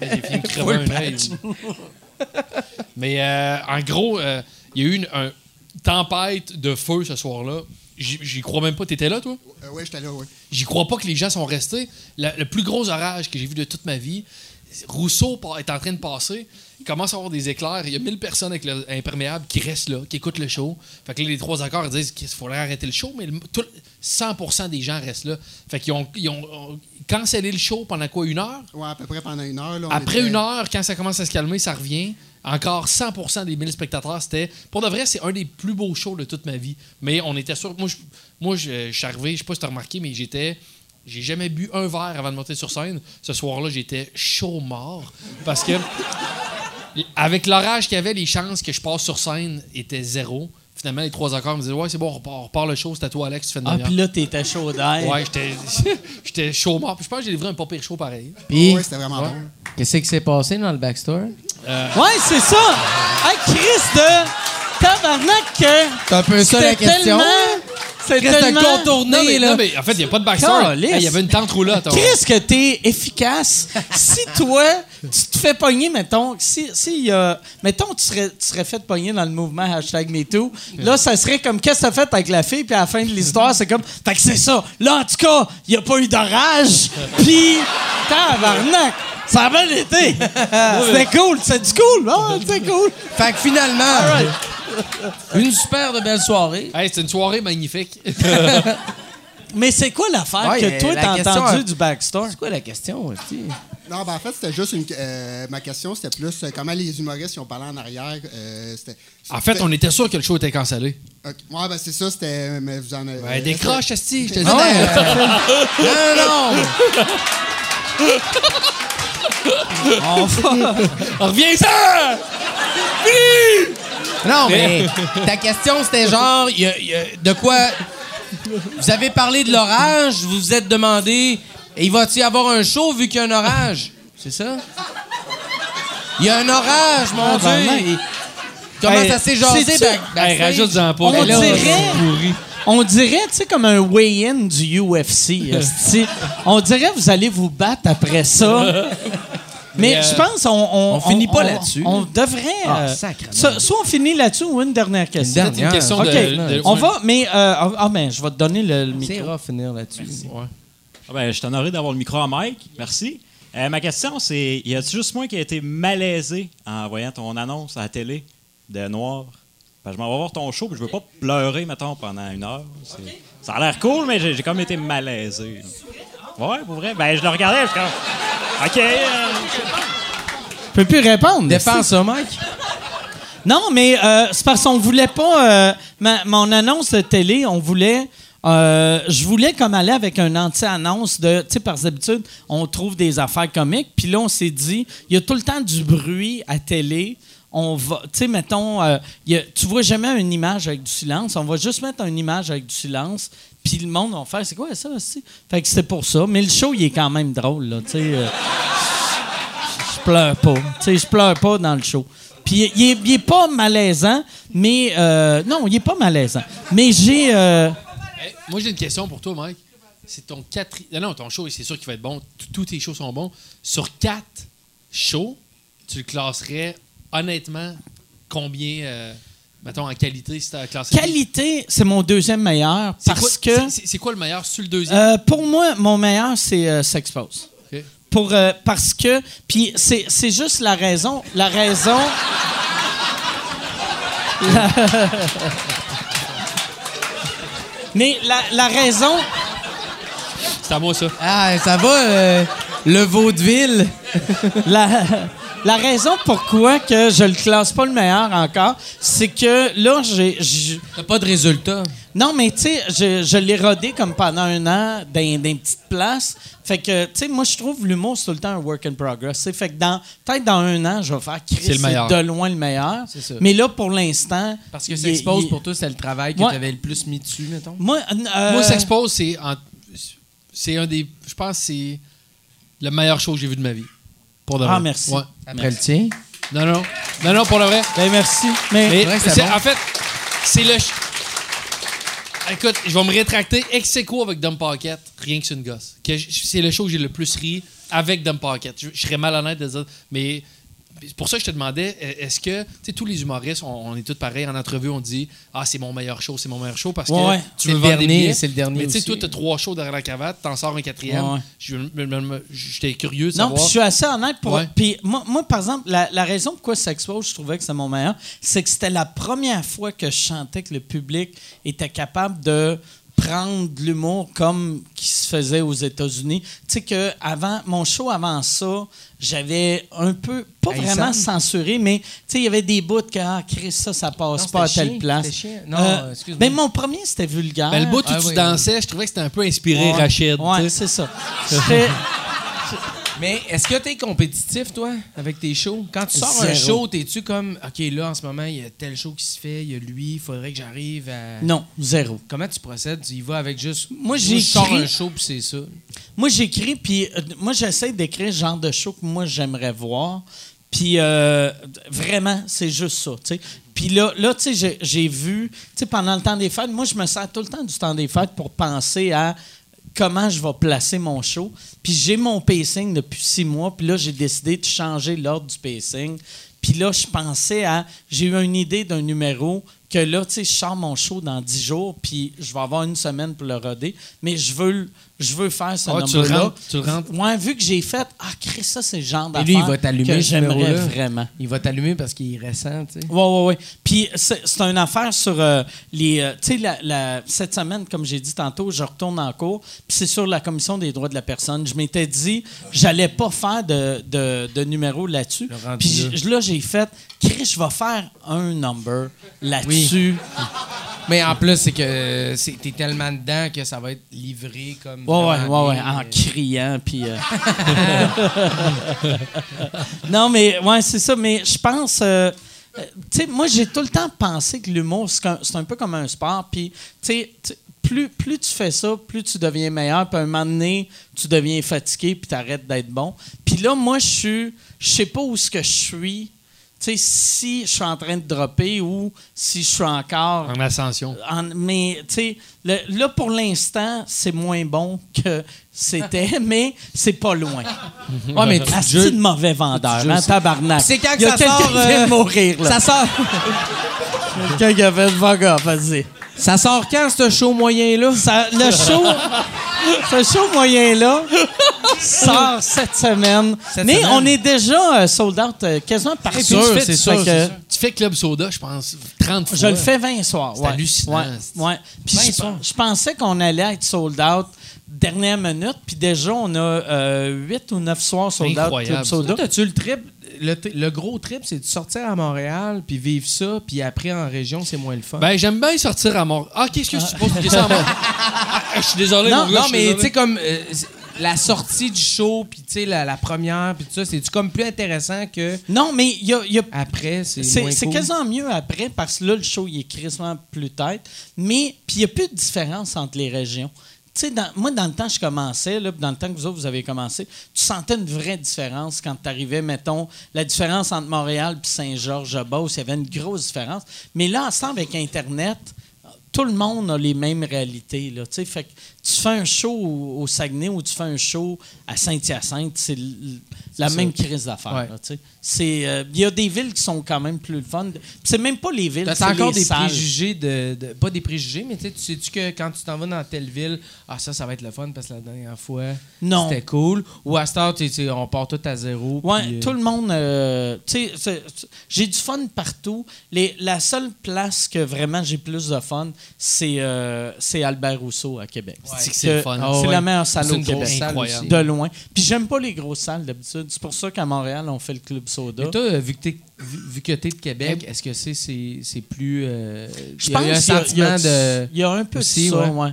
J'ai fini de crever un œil. Mais euh, en gros, euh, il y a eu une un- tempête de feu ce soir-là. J'y crois même pas. T'étais là, toi? Euh, oui, j'étais là, oui. J'y crois pas que les gens sont restés. La- le plus gros orage que j'ai vu de toute ma vie, Rousseau est en train de passer. Il commence à avoir des éclairs. Il y a 1000 personnes avec l'imperméable qui restent là, qui écoutent le show. Fait que là, les trois accords disent qu'il faudrait arrêter le show, mais le- tout- 100% des gens restent là. Fait qu'ils ont, ils ont, ont cancellé le show pendant quoi, une heure? Ouais, à peu près pendant une heure. Là, Après était- une heure, quand ça commence à se calmer, ça revient. Encore 100% des 1000 spectateurs, c'était. Pour de vrai, c'est un des plus beaux shows de toute ma vie. Mais on était sûr. Moi, je, moi, je, je suis arrivé, je sais pas si tu as remarqué, mais j'étais. J'ai jamais bu un verre avant de monter sur scène. Ce soir-là, j'étais chaud mort. Parce que, avec l'orage qu'il y avait, les chances que je passe sur scène étaient zéro. Finalement, les trois accords me disaient Ouais, c'est bon, on repart, on repart le show, c'est à toi, Alex, tu fais une Ah, puis là, t'étais chaud d'air. Ouais, j'étais j'étais chaud mort. Puis je pense que j'ai livré un pas pire show pareil. Puis, Ouais, c'était vraiment Ouais. bon. qu'est-ce qui s'est passé dans le backstore? Ouais, c'est ça. Hey, Chris de tabarnak que C'est un peu ça la c'était question? tellement... C'est tellement... Non, contourné, mais, là. non, mais en fait, il n'y a pas de backstory. Hey, Il y avait une tente roulotte. Chris, que t'es efficace. si toi, tu te fais pogner, mettons, si, si euh, mettons, tu serais, tu serais fait pogner dans le mouvement hashtag MeToo, là, ça serait comme, qu'est-ce que t'as fait avec la fille, puis à la fin de l'histoire, c'est comme, fait que c'est ça. Là, en tout cas, il n'y a pas eu d'orage, puis, tabarnak, ça a bien été. C'était cool, c'est du cool, ah, c'est cool. Fait que finalement, une super de belle soirée. Hey, c'était une soirée magnifique. Mais c'est quoi l'affaire Ouais, que toi, t'as question, entendu du backstore? C'est quoi la question, aussi? Non, ben en fait, c'était juste une. euh, ma question, c'était plus euh, comment les humoristes ils ont parlé en arrière. euh, c'était, En fait, on était sûr que le show était cancellé. Ok, Ouais, ben c'est ça, c'était. Mais vous en avez. Ouais, décroche, Asti, je te dis. Non, non, non! Reviens ça! Non, mais ta question, c'était genre, il y a- il y a de quoi... Vous avez parlé de l'orage, vous vous êtes demandé il va-tu y avoir un show vu qu'il y a un orage? C'est ça? Il y a un orage, mon Ah, ben, Dieu! Comment Hey, ça s'est jasé? back- backstage? Hey, rajoute-en pas. On là, dirait-. On dirait, tu sais, comme un weigh-in du UFC. on dirait que vous allez vous battre après ça. Mais euh, je pense on, on, on finit pas là-dessus. On devrait. Ah, euh, sacrément. so- soit on finit là-dessus ou une dernière question. dernière. Une question OK. de, de- on va, mais euh, ah ben, je vais te donner le, le C'est micro. rare finir là-dessus. Ouais. Ah ben, je suis honoré d'avoir le micro à Mike. Merci. Euh, ma question, c'est y a-tu juste moi qui a été malaisé en voyant ton annonce à la télé de Noir? Ben, je m'en vais voir ton show, puis je veux pas pleurer, mettons, pendant une heure. C'est- Ça a l'air cool, mais j'ai j'ai comme été malaisé. là. Ouais, pour vrai. Ben, je le regardais, je suis comme. OK. euh, Je peux plus répondre. Défends ça, Mike. Non, mais euh, c'est parce qu'on voulait pas. euh, ma- mon annonce de télé, on voulait. euh, je voulais comme aller avec un anti-annonce de. Tu sais, par d'habitude, on trouve des affaires comiques. Puis là, on s'est dit, il y a tout le temps du bruit à télé. On va. Tu sais, mettons, euh, il y a- tu vois jamais une image avec du silence. On va juste mettre une image avec du silence. Puis le monde va faire, c'est quoi ça, aussi? Fait que c'est pour ça. Mais le show, il est quand même drôle, là. Tu euh, je pleure pas. Tu je pleure pas dans le show. Puis il est, pas malaisant, mais euh, non, il est pas malaisant. Mais j'ai euh, Hey, moi, j'ai une question pour toi, Mike. C'est ton quatrième. Non, non, ton show, c'est sûr qu'il va être bon. Tous- Tous tes shows sont bons. Sur quatre shows, tu le classerais honnêtement combien, euh, mettons, en qualité, si tu as classé qualité, c'est mon deuxième meilleur C'est parce quoi- que c'est- C'est c'est quoi le meilleur sur le deuxième? euh, pour moi, mon meilleur c'est euh, S'expose. Ok. Pour euh, parce que puis c'est c'est juste la raison, la raison. La- Mais la, la raison, C'est à moi, ça. Ah, ça va, euh, le vaudeville? La, la raison pourquoi que je le classe pas le meilleur encore, c'est que là, j'ai. T'as pas de résultat. Non, mais tu sais, je, je l'ai rodé comme pendant un an dans, dans une petite place. Fait que, tu sais, moi, je trouve l'humour, c'est tout le temps un work in progress. C'est Fait que dans, peut-être dans un an, je vais faire Chris, C'est le meilleur. de loin le meilleur. C'est ça. Mais là, pour l'instant. Parce que S'expose pour toi, c'est le travail que Ouais. t'avais le plus mis dessus, mettons. Moi, euh, Moi, S'expose, c'est en- c'est un des. Je pense que c'est le meilleur show que j'ai vu de ma vie. Pour de Ah, vrai. merci. Ouais. Après le tien. Non, non. Non, non, pour le vrai. Ben, merci. Mais, Mais vrai que c'est c'est- bon. en fait, c'est le. ch- Écoute, je vais me rétracter ex aequo avec Dumb Pocket, rien que c'est une gosse. C'est le show que j'ai le plus ri avec Dumb Pocket. Je, je serais malhonnête de dire, mais c'est pour ça que je te demandais, euh, est-ce que, tu sais, tous les humoristes, on, on est tous pareils en entrevue, on dit, ah, c'est mon meilleur show, c'est mon meilleur show, parce que Ouais, tu C'est veux le vendre dernier, c'est le dernier Mais tu sais, toi, t'as trois shows derrière la cravate, t'en sors un quatrième. Ouais, J'étais curieux de Non, savoir. je suis assez honnête pour. Puis moi, moi, par exemple, la, la raison pourquoi S'expose, je trouvais que c'était mon meilleur, c'est que c'était la première fois que je chantais que le public était capable de prendre de l'humour comme qui se faisait aux États-Unis. Tu sais que avant mon show avant ça, j'avais un peu pas Hey, vraiment Sam. censuré, mais tu sais il y avait des bouts que ah Chris ça ça passe Non, pas à telle place. chiant. Non, Euh, excuse-moi. ben mon premier c'était vulgaire. Ben, le bout où Ah, tu oui, dansais, je trouvais que c'était un peu inspiré Ouais. Rachid. Ouais, c'est ça. Mais est-ce que t'es compétitif, toi, avec tes shows? Quand tu sors un show, t'es-tu comme, OK, là, en ce moment, il y a tel show qui se fait, il y a lui, il faudrait que j'arrive à. non, zéro. Comment tu procèdes? Tu y vas avec juste. Moi, je sors un show, puis c'est ça. Moi, j'écris, puis euh, moi, j'essaie d'écrire le genre de show que moi, j'aimerais voir. Puis euh, vraiment, c'est juste ça, tu sais. Puis là, là tu sais, j'ai- j'ai vu, tu sais, pendant le temps des fêtes, moi, je me sers tout le temps du temps des fêtes pour penser à comment je vais placer mon show. Puis j'ai mon pacing depuis six mois, puis là, j'ai décidé de changer l'ordre du pacing. Puis là, je pensais à... J'ai eu une idée d'un numéro que là, tu sais, je sors mon show dans dix jours, puis je vais avoir une semaine pour le roder. Mais je veux, je veux faire ce number-là. rentres, tu le rentres. Ouais, vu que j'ai fait, ah, Chris, ça, c'est le genre Et d'affaire lui, il va t'allumer. j'aimerais vraiment. Il va t'allumer parce qu'il est récent, tu sais. Oui, oui, oui. Puis c'est une affaire sur euh, les. euh, tu sais, la, la- cette semaine, comme j'ai dit tantôt, je retourne en cours. Puis c'est sur la Commission des droits de la personne. Je m'étais dit, j'allais pas faire de, de, de numéro là-dessus. Puis là. j'ai fait, Chris, je vais faire un number là-dessus. Mais en plus, c'est que t'es tellement dedans que ça va être livré comme. Ouais, ouais, ouais, en criant, puis... euh. non, mais, ouais, c'est ça, mais je pense... euh, euh, tu sais, moi, j'ai tout le temps pensé que l'humour, c'est un, c'est un peu comme un sport, puis, tu sais, plus, plus tu fais ça, plus tu deviens meilleur. Puis à un moment donné, tu deviens fatigué, puis tu arrêtes d'être bon. Puis là, moi, je suis. Je sais pas où ce que je suis. Tu sais, si je suis en train de dropper ou si je suis encore. En ascension. En- mais, tu sais, le- là, pour l'instant, c'est moins bon que c'était, mais c'est pas loin. Ouais, mais tu jures- de mauvais vendeur, hein, tabarnak. C'est quand Il y a que ça quelqu'un sort, qui vient euh, de mourir, là. Ça sort, Quelqu'un qui a fait le fuck off, vas-y. Ça sort quand, ce show moyen-là? Ça- le show, ce show moyen-là sort cette semaine. Cette mais semaine. on est déjà euh, sold out euh, quasiment partout. Puis tu fais- c'est sûr, c'est sûr. Tu fais Club Soda, je pense, 30 fois. Je le fais 20 soirs. C'est ouais. hallucinant, Ouais, ouais. Puis 20 je, soirs. je pensais qu'on allait être sold out dernière minute, puis déjà on a euh, 8 ou 9 soirs sold out Incroyable, Club. Soda. Toi, T'as-tu le trip? Le, gros trip, c'est de sortir à Montréal, puis vivre ça, puis après en région, c'est moins le fun. Ben, j'aime bien sortir à Mont. Ah, qu'est-ce que tu poses une question à Mont- Ah, Je suis désolé, non, mon gars. non, mais tu sais, comme euh, la sortie du show, puis tu sais, la, la première, puis tout ça, c'est-tu comme plus intéressant que Non, mais il y a, il y a après, c'est C'est moins c'est cool? quasiment mieux après parce que là, le show, il est crissement plus tête. Mais, puis il n'y a plus de différence entre les régions. Tu sais, moi, dans le temps, je commençais, là, dans le temps que vous autres, vous avez commencé, tu sentais une vraie différence quand tu arrivais, mettons, la différence entre Montréal et Saint-Georges-de-Beauce, il y avait une grosse différence. Mais là, ensemble avec Internet, tout le monde a les mêmes réalités. Là, tu fais un show au, au Saguenay ou tu fais un show à Saint-Hyacinthe, c'est la ça. même crise d'affaires. Ouais. là, tu sais. C'est, euh, Il y a des villes qui sont quand même plus le fun. C'est même pas les villes, c'est encore les des salles. préjugés de, de- Pas des préjugés, mais tu sais, tu sais-tu que quand tu t'en vas dans telle ville, ah, ça, ça va être le fun parce que la dernière fois, Non. c'était cool. Ou à cette heure, tu sais, on part tout à zéro. Ouais, puis, euh, tout le monde. euh, j'ai du fun partout. Les, la seule place que vraiment j'ai plus de fun, c'est euh, c'est Albert Rousseau à Québec. C'est que c'est le fun. C'est ouais. la meilleure salle au Québec. salle. De loin. Puis j'aime pas les grosses salles d'habitude. C'est pour ça qu'à Montréal, on fait le Club Soda. Mais toi, euh, vu que t'es vu, que t'es de Québec, est-ce que c'est c'est c'est plus euh, Je il y a pense un qu'il y a- a- sentiment de Il y a un peu aussi, de ça, ouais. ouais.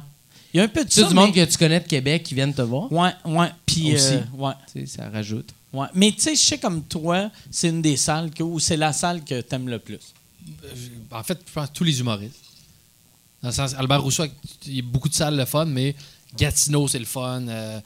Il y a un peu de tu ça. du monde mais- que tu connais de Québec qui viennent te voir? Ouais, ouais. Puis, Aussi. euh, ouais. Tu sais, ça rajoute. Ouais. Mais tu sais, je sais comme toi, c'est une des salles que, ou c'est la salle que t'aimes le plus. En fait, je pense tous les humoristes. Dans le sens, Albert Rousseau, il y a beaucoup de salles le fun, mais Gatineau, c'est le fun. Euh, euh,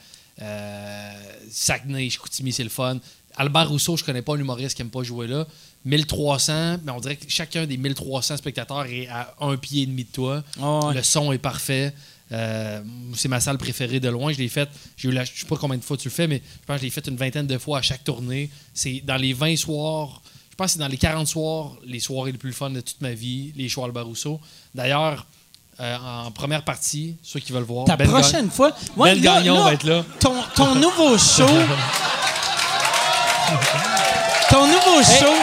Saguenay, Chicoutimi, c'est le fun. Albert Rousseau, je connais pas un humoriste qui aime pas jouer là. 1300, mais on dirait que chacun des 1300 spectateurs est à un pied et demi de toi. Ah ouais. Le son est parfait. Euh, c'est ma salle préférée de loin. Je l'ai faite, je sais pas combien de fois tu le fais, mais je pense que je l'ai faite une vingtaine de fois à chaque tournée. C'est dans les 20 soirs, je pense que c'est dans les 40 soirs, les soirées les plus fun de toute ma vie, les shows Albert Rousseau. D'ailleurs, euh, en première partie, ceux qui veulent voir, Ta Ben prochaine fois. Ouais, Ben là, Gagnon là, va être là. Ton, ton nouveau show. ton nouveau show.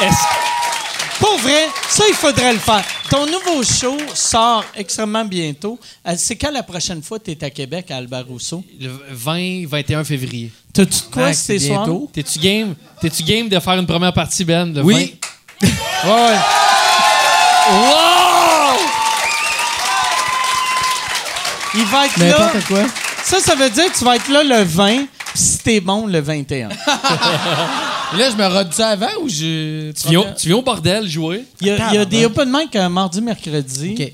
Est-ce- Pour vrai, ça, il faudrait le faire. Ton nouveau show sort extrêmement bientôt. Euh, C'est quand la prochaine fois que tu es à Québec, à Albert Rousseau? le 20-21 février. T'as-tu de quoi ces soirs? T'es-tu game? T'es-tu game de faire une première partie, Ben? le Oui. 20? Ouais. Wow! Il va être là. N'importe quoi. Ça, ça veut dire que tu vas être là le 20, puis si t'es bon, le 21. Et là, je me rode ça avant ou je. Tu viens, au- tu viens au bordel jouer? Il y a, il y a des open mic euh, mardi, mercredi. OK.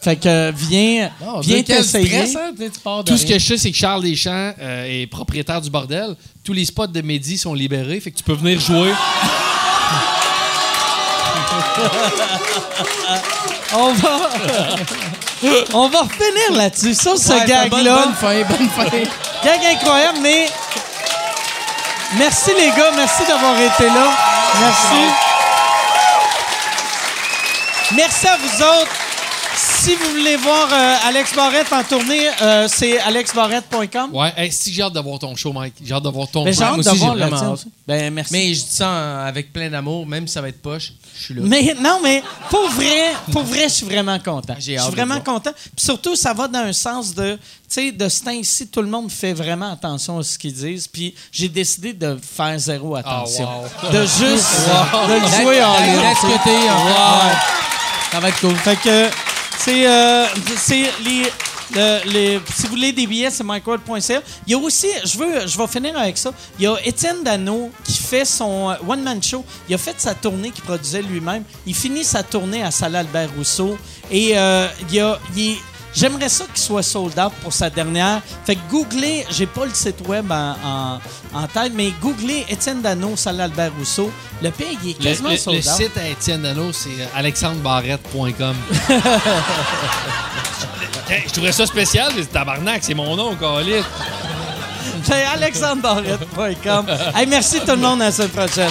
Fait que euh, viens, Non, viens quel t'essayer. stress, hein, tu sais, tu pars de Tout ce rien. que je sais, c'est que Charles Deschamps euh, est propriétaire du bordel. Tous les spots de Mehdi sont libérés, fait que tu peux venir jouer. On va, on va refinir là-dessus. Ça, ce Ouais, gag-là. Bonne, bonne fin, bonne fin. Gag incroyable, mais merci les gars, merci d'avoir été là. Merci. Merci à vous autres. Si vous voulez voir euh, Alex Barrette en tournée, euh, c'est alexbarrette.com. Ouais, hey, si j'ai hâte de voir ton show, Mike. J'ai hâte de voir ton Ben, j'ai show. hâte moi de aussi, voir j'ai le tien. Ben, merci. Mais je dis ça en- avec plein d'amour, même si ça va être poche, je suis là. Mais non, mais pour vrai, pour vrai, je suis vraiment content. J'ai Je hâte suis de vraiment voir. content. Puis surtout, ça va dans un sens de, tu sais, de ce temps-ci, tout le monde fait vraiment attention à ce qu'ils disent. Puis j'ai décidé de faire zéro attention. wow. De juste de le jouer en ligne. en fait. Ouais. Ça va être cool. Fait que c'est euh, les Le- les- si vous voulez des billets, c'est micworld.ca. Il y a aussi, je veux, je vais finir avec ça. Il y a Étienne Dano qui fait son euh, one-man show. Il a fait sa tournée qu'il produisait lui-même. Il finit sa tournée à Salle Albert Rousseau. Et euh, il y a. J'aimerais ça qu'il soit sold out pour sa dernière. Fait que googlez, j'ai pas le site web en, en- en tête, mais googlez Étienne Dano, Salle Albert Rousseau. Le pays il est quasiment le- sold le out. site à Étienne Dano, c'est euh, alexandrebarrette.com. Je trouvais ça spécial, mais c'est tabarnak, c'est mon nom, Calis. C'est alexandrebarrette.com. Hey, merci tout le monde, à la semaine prochaine.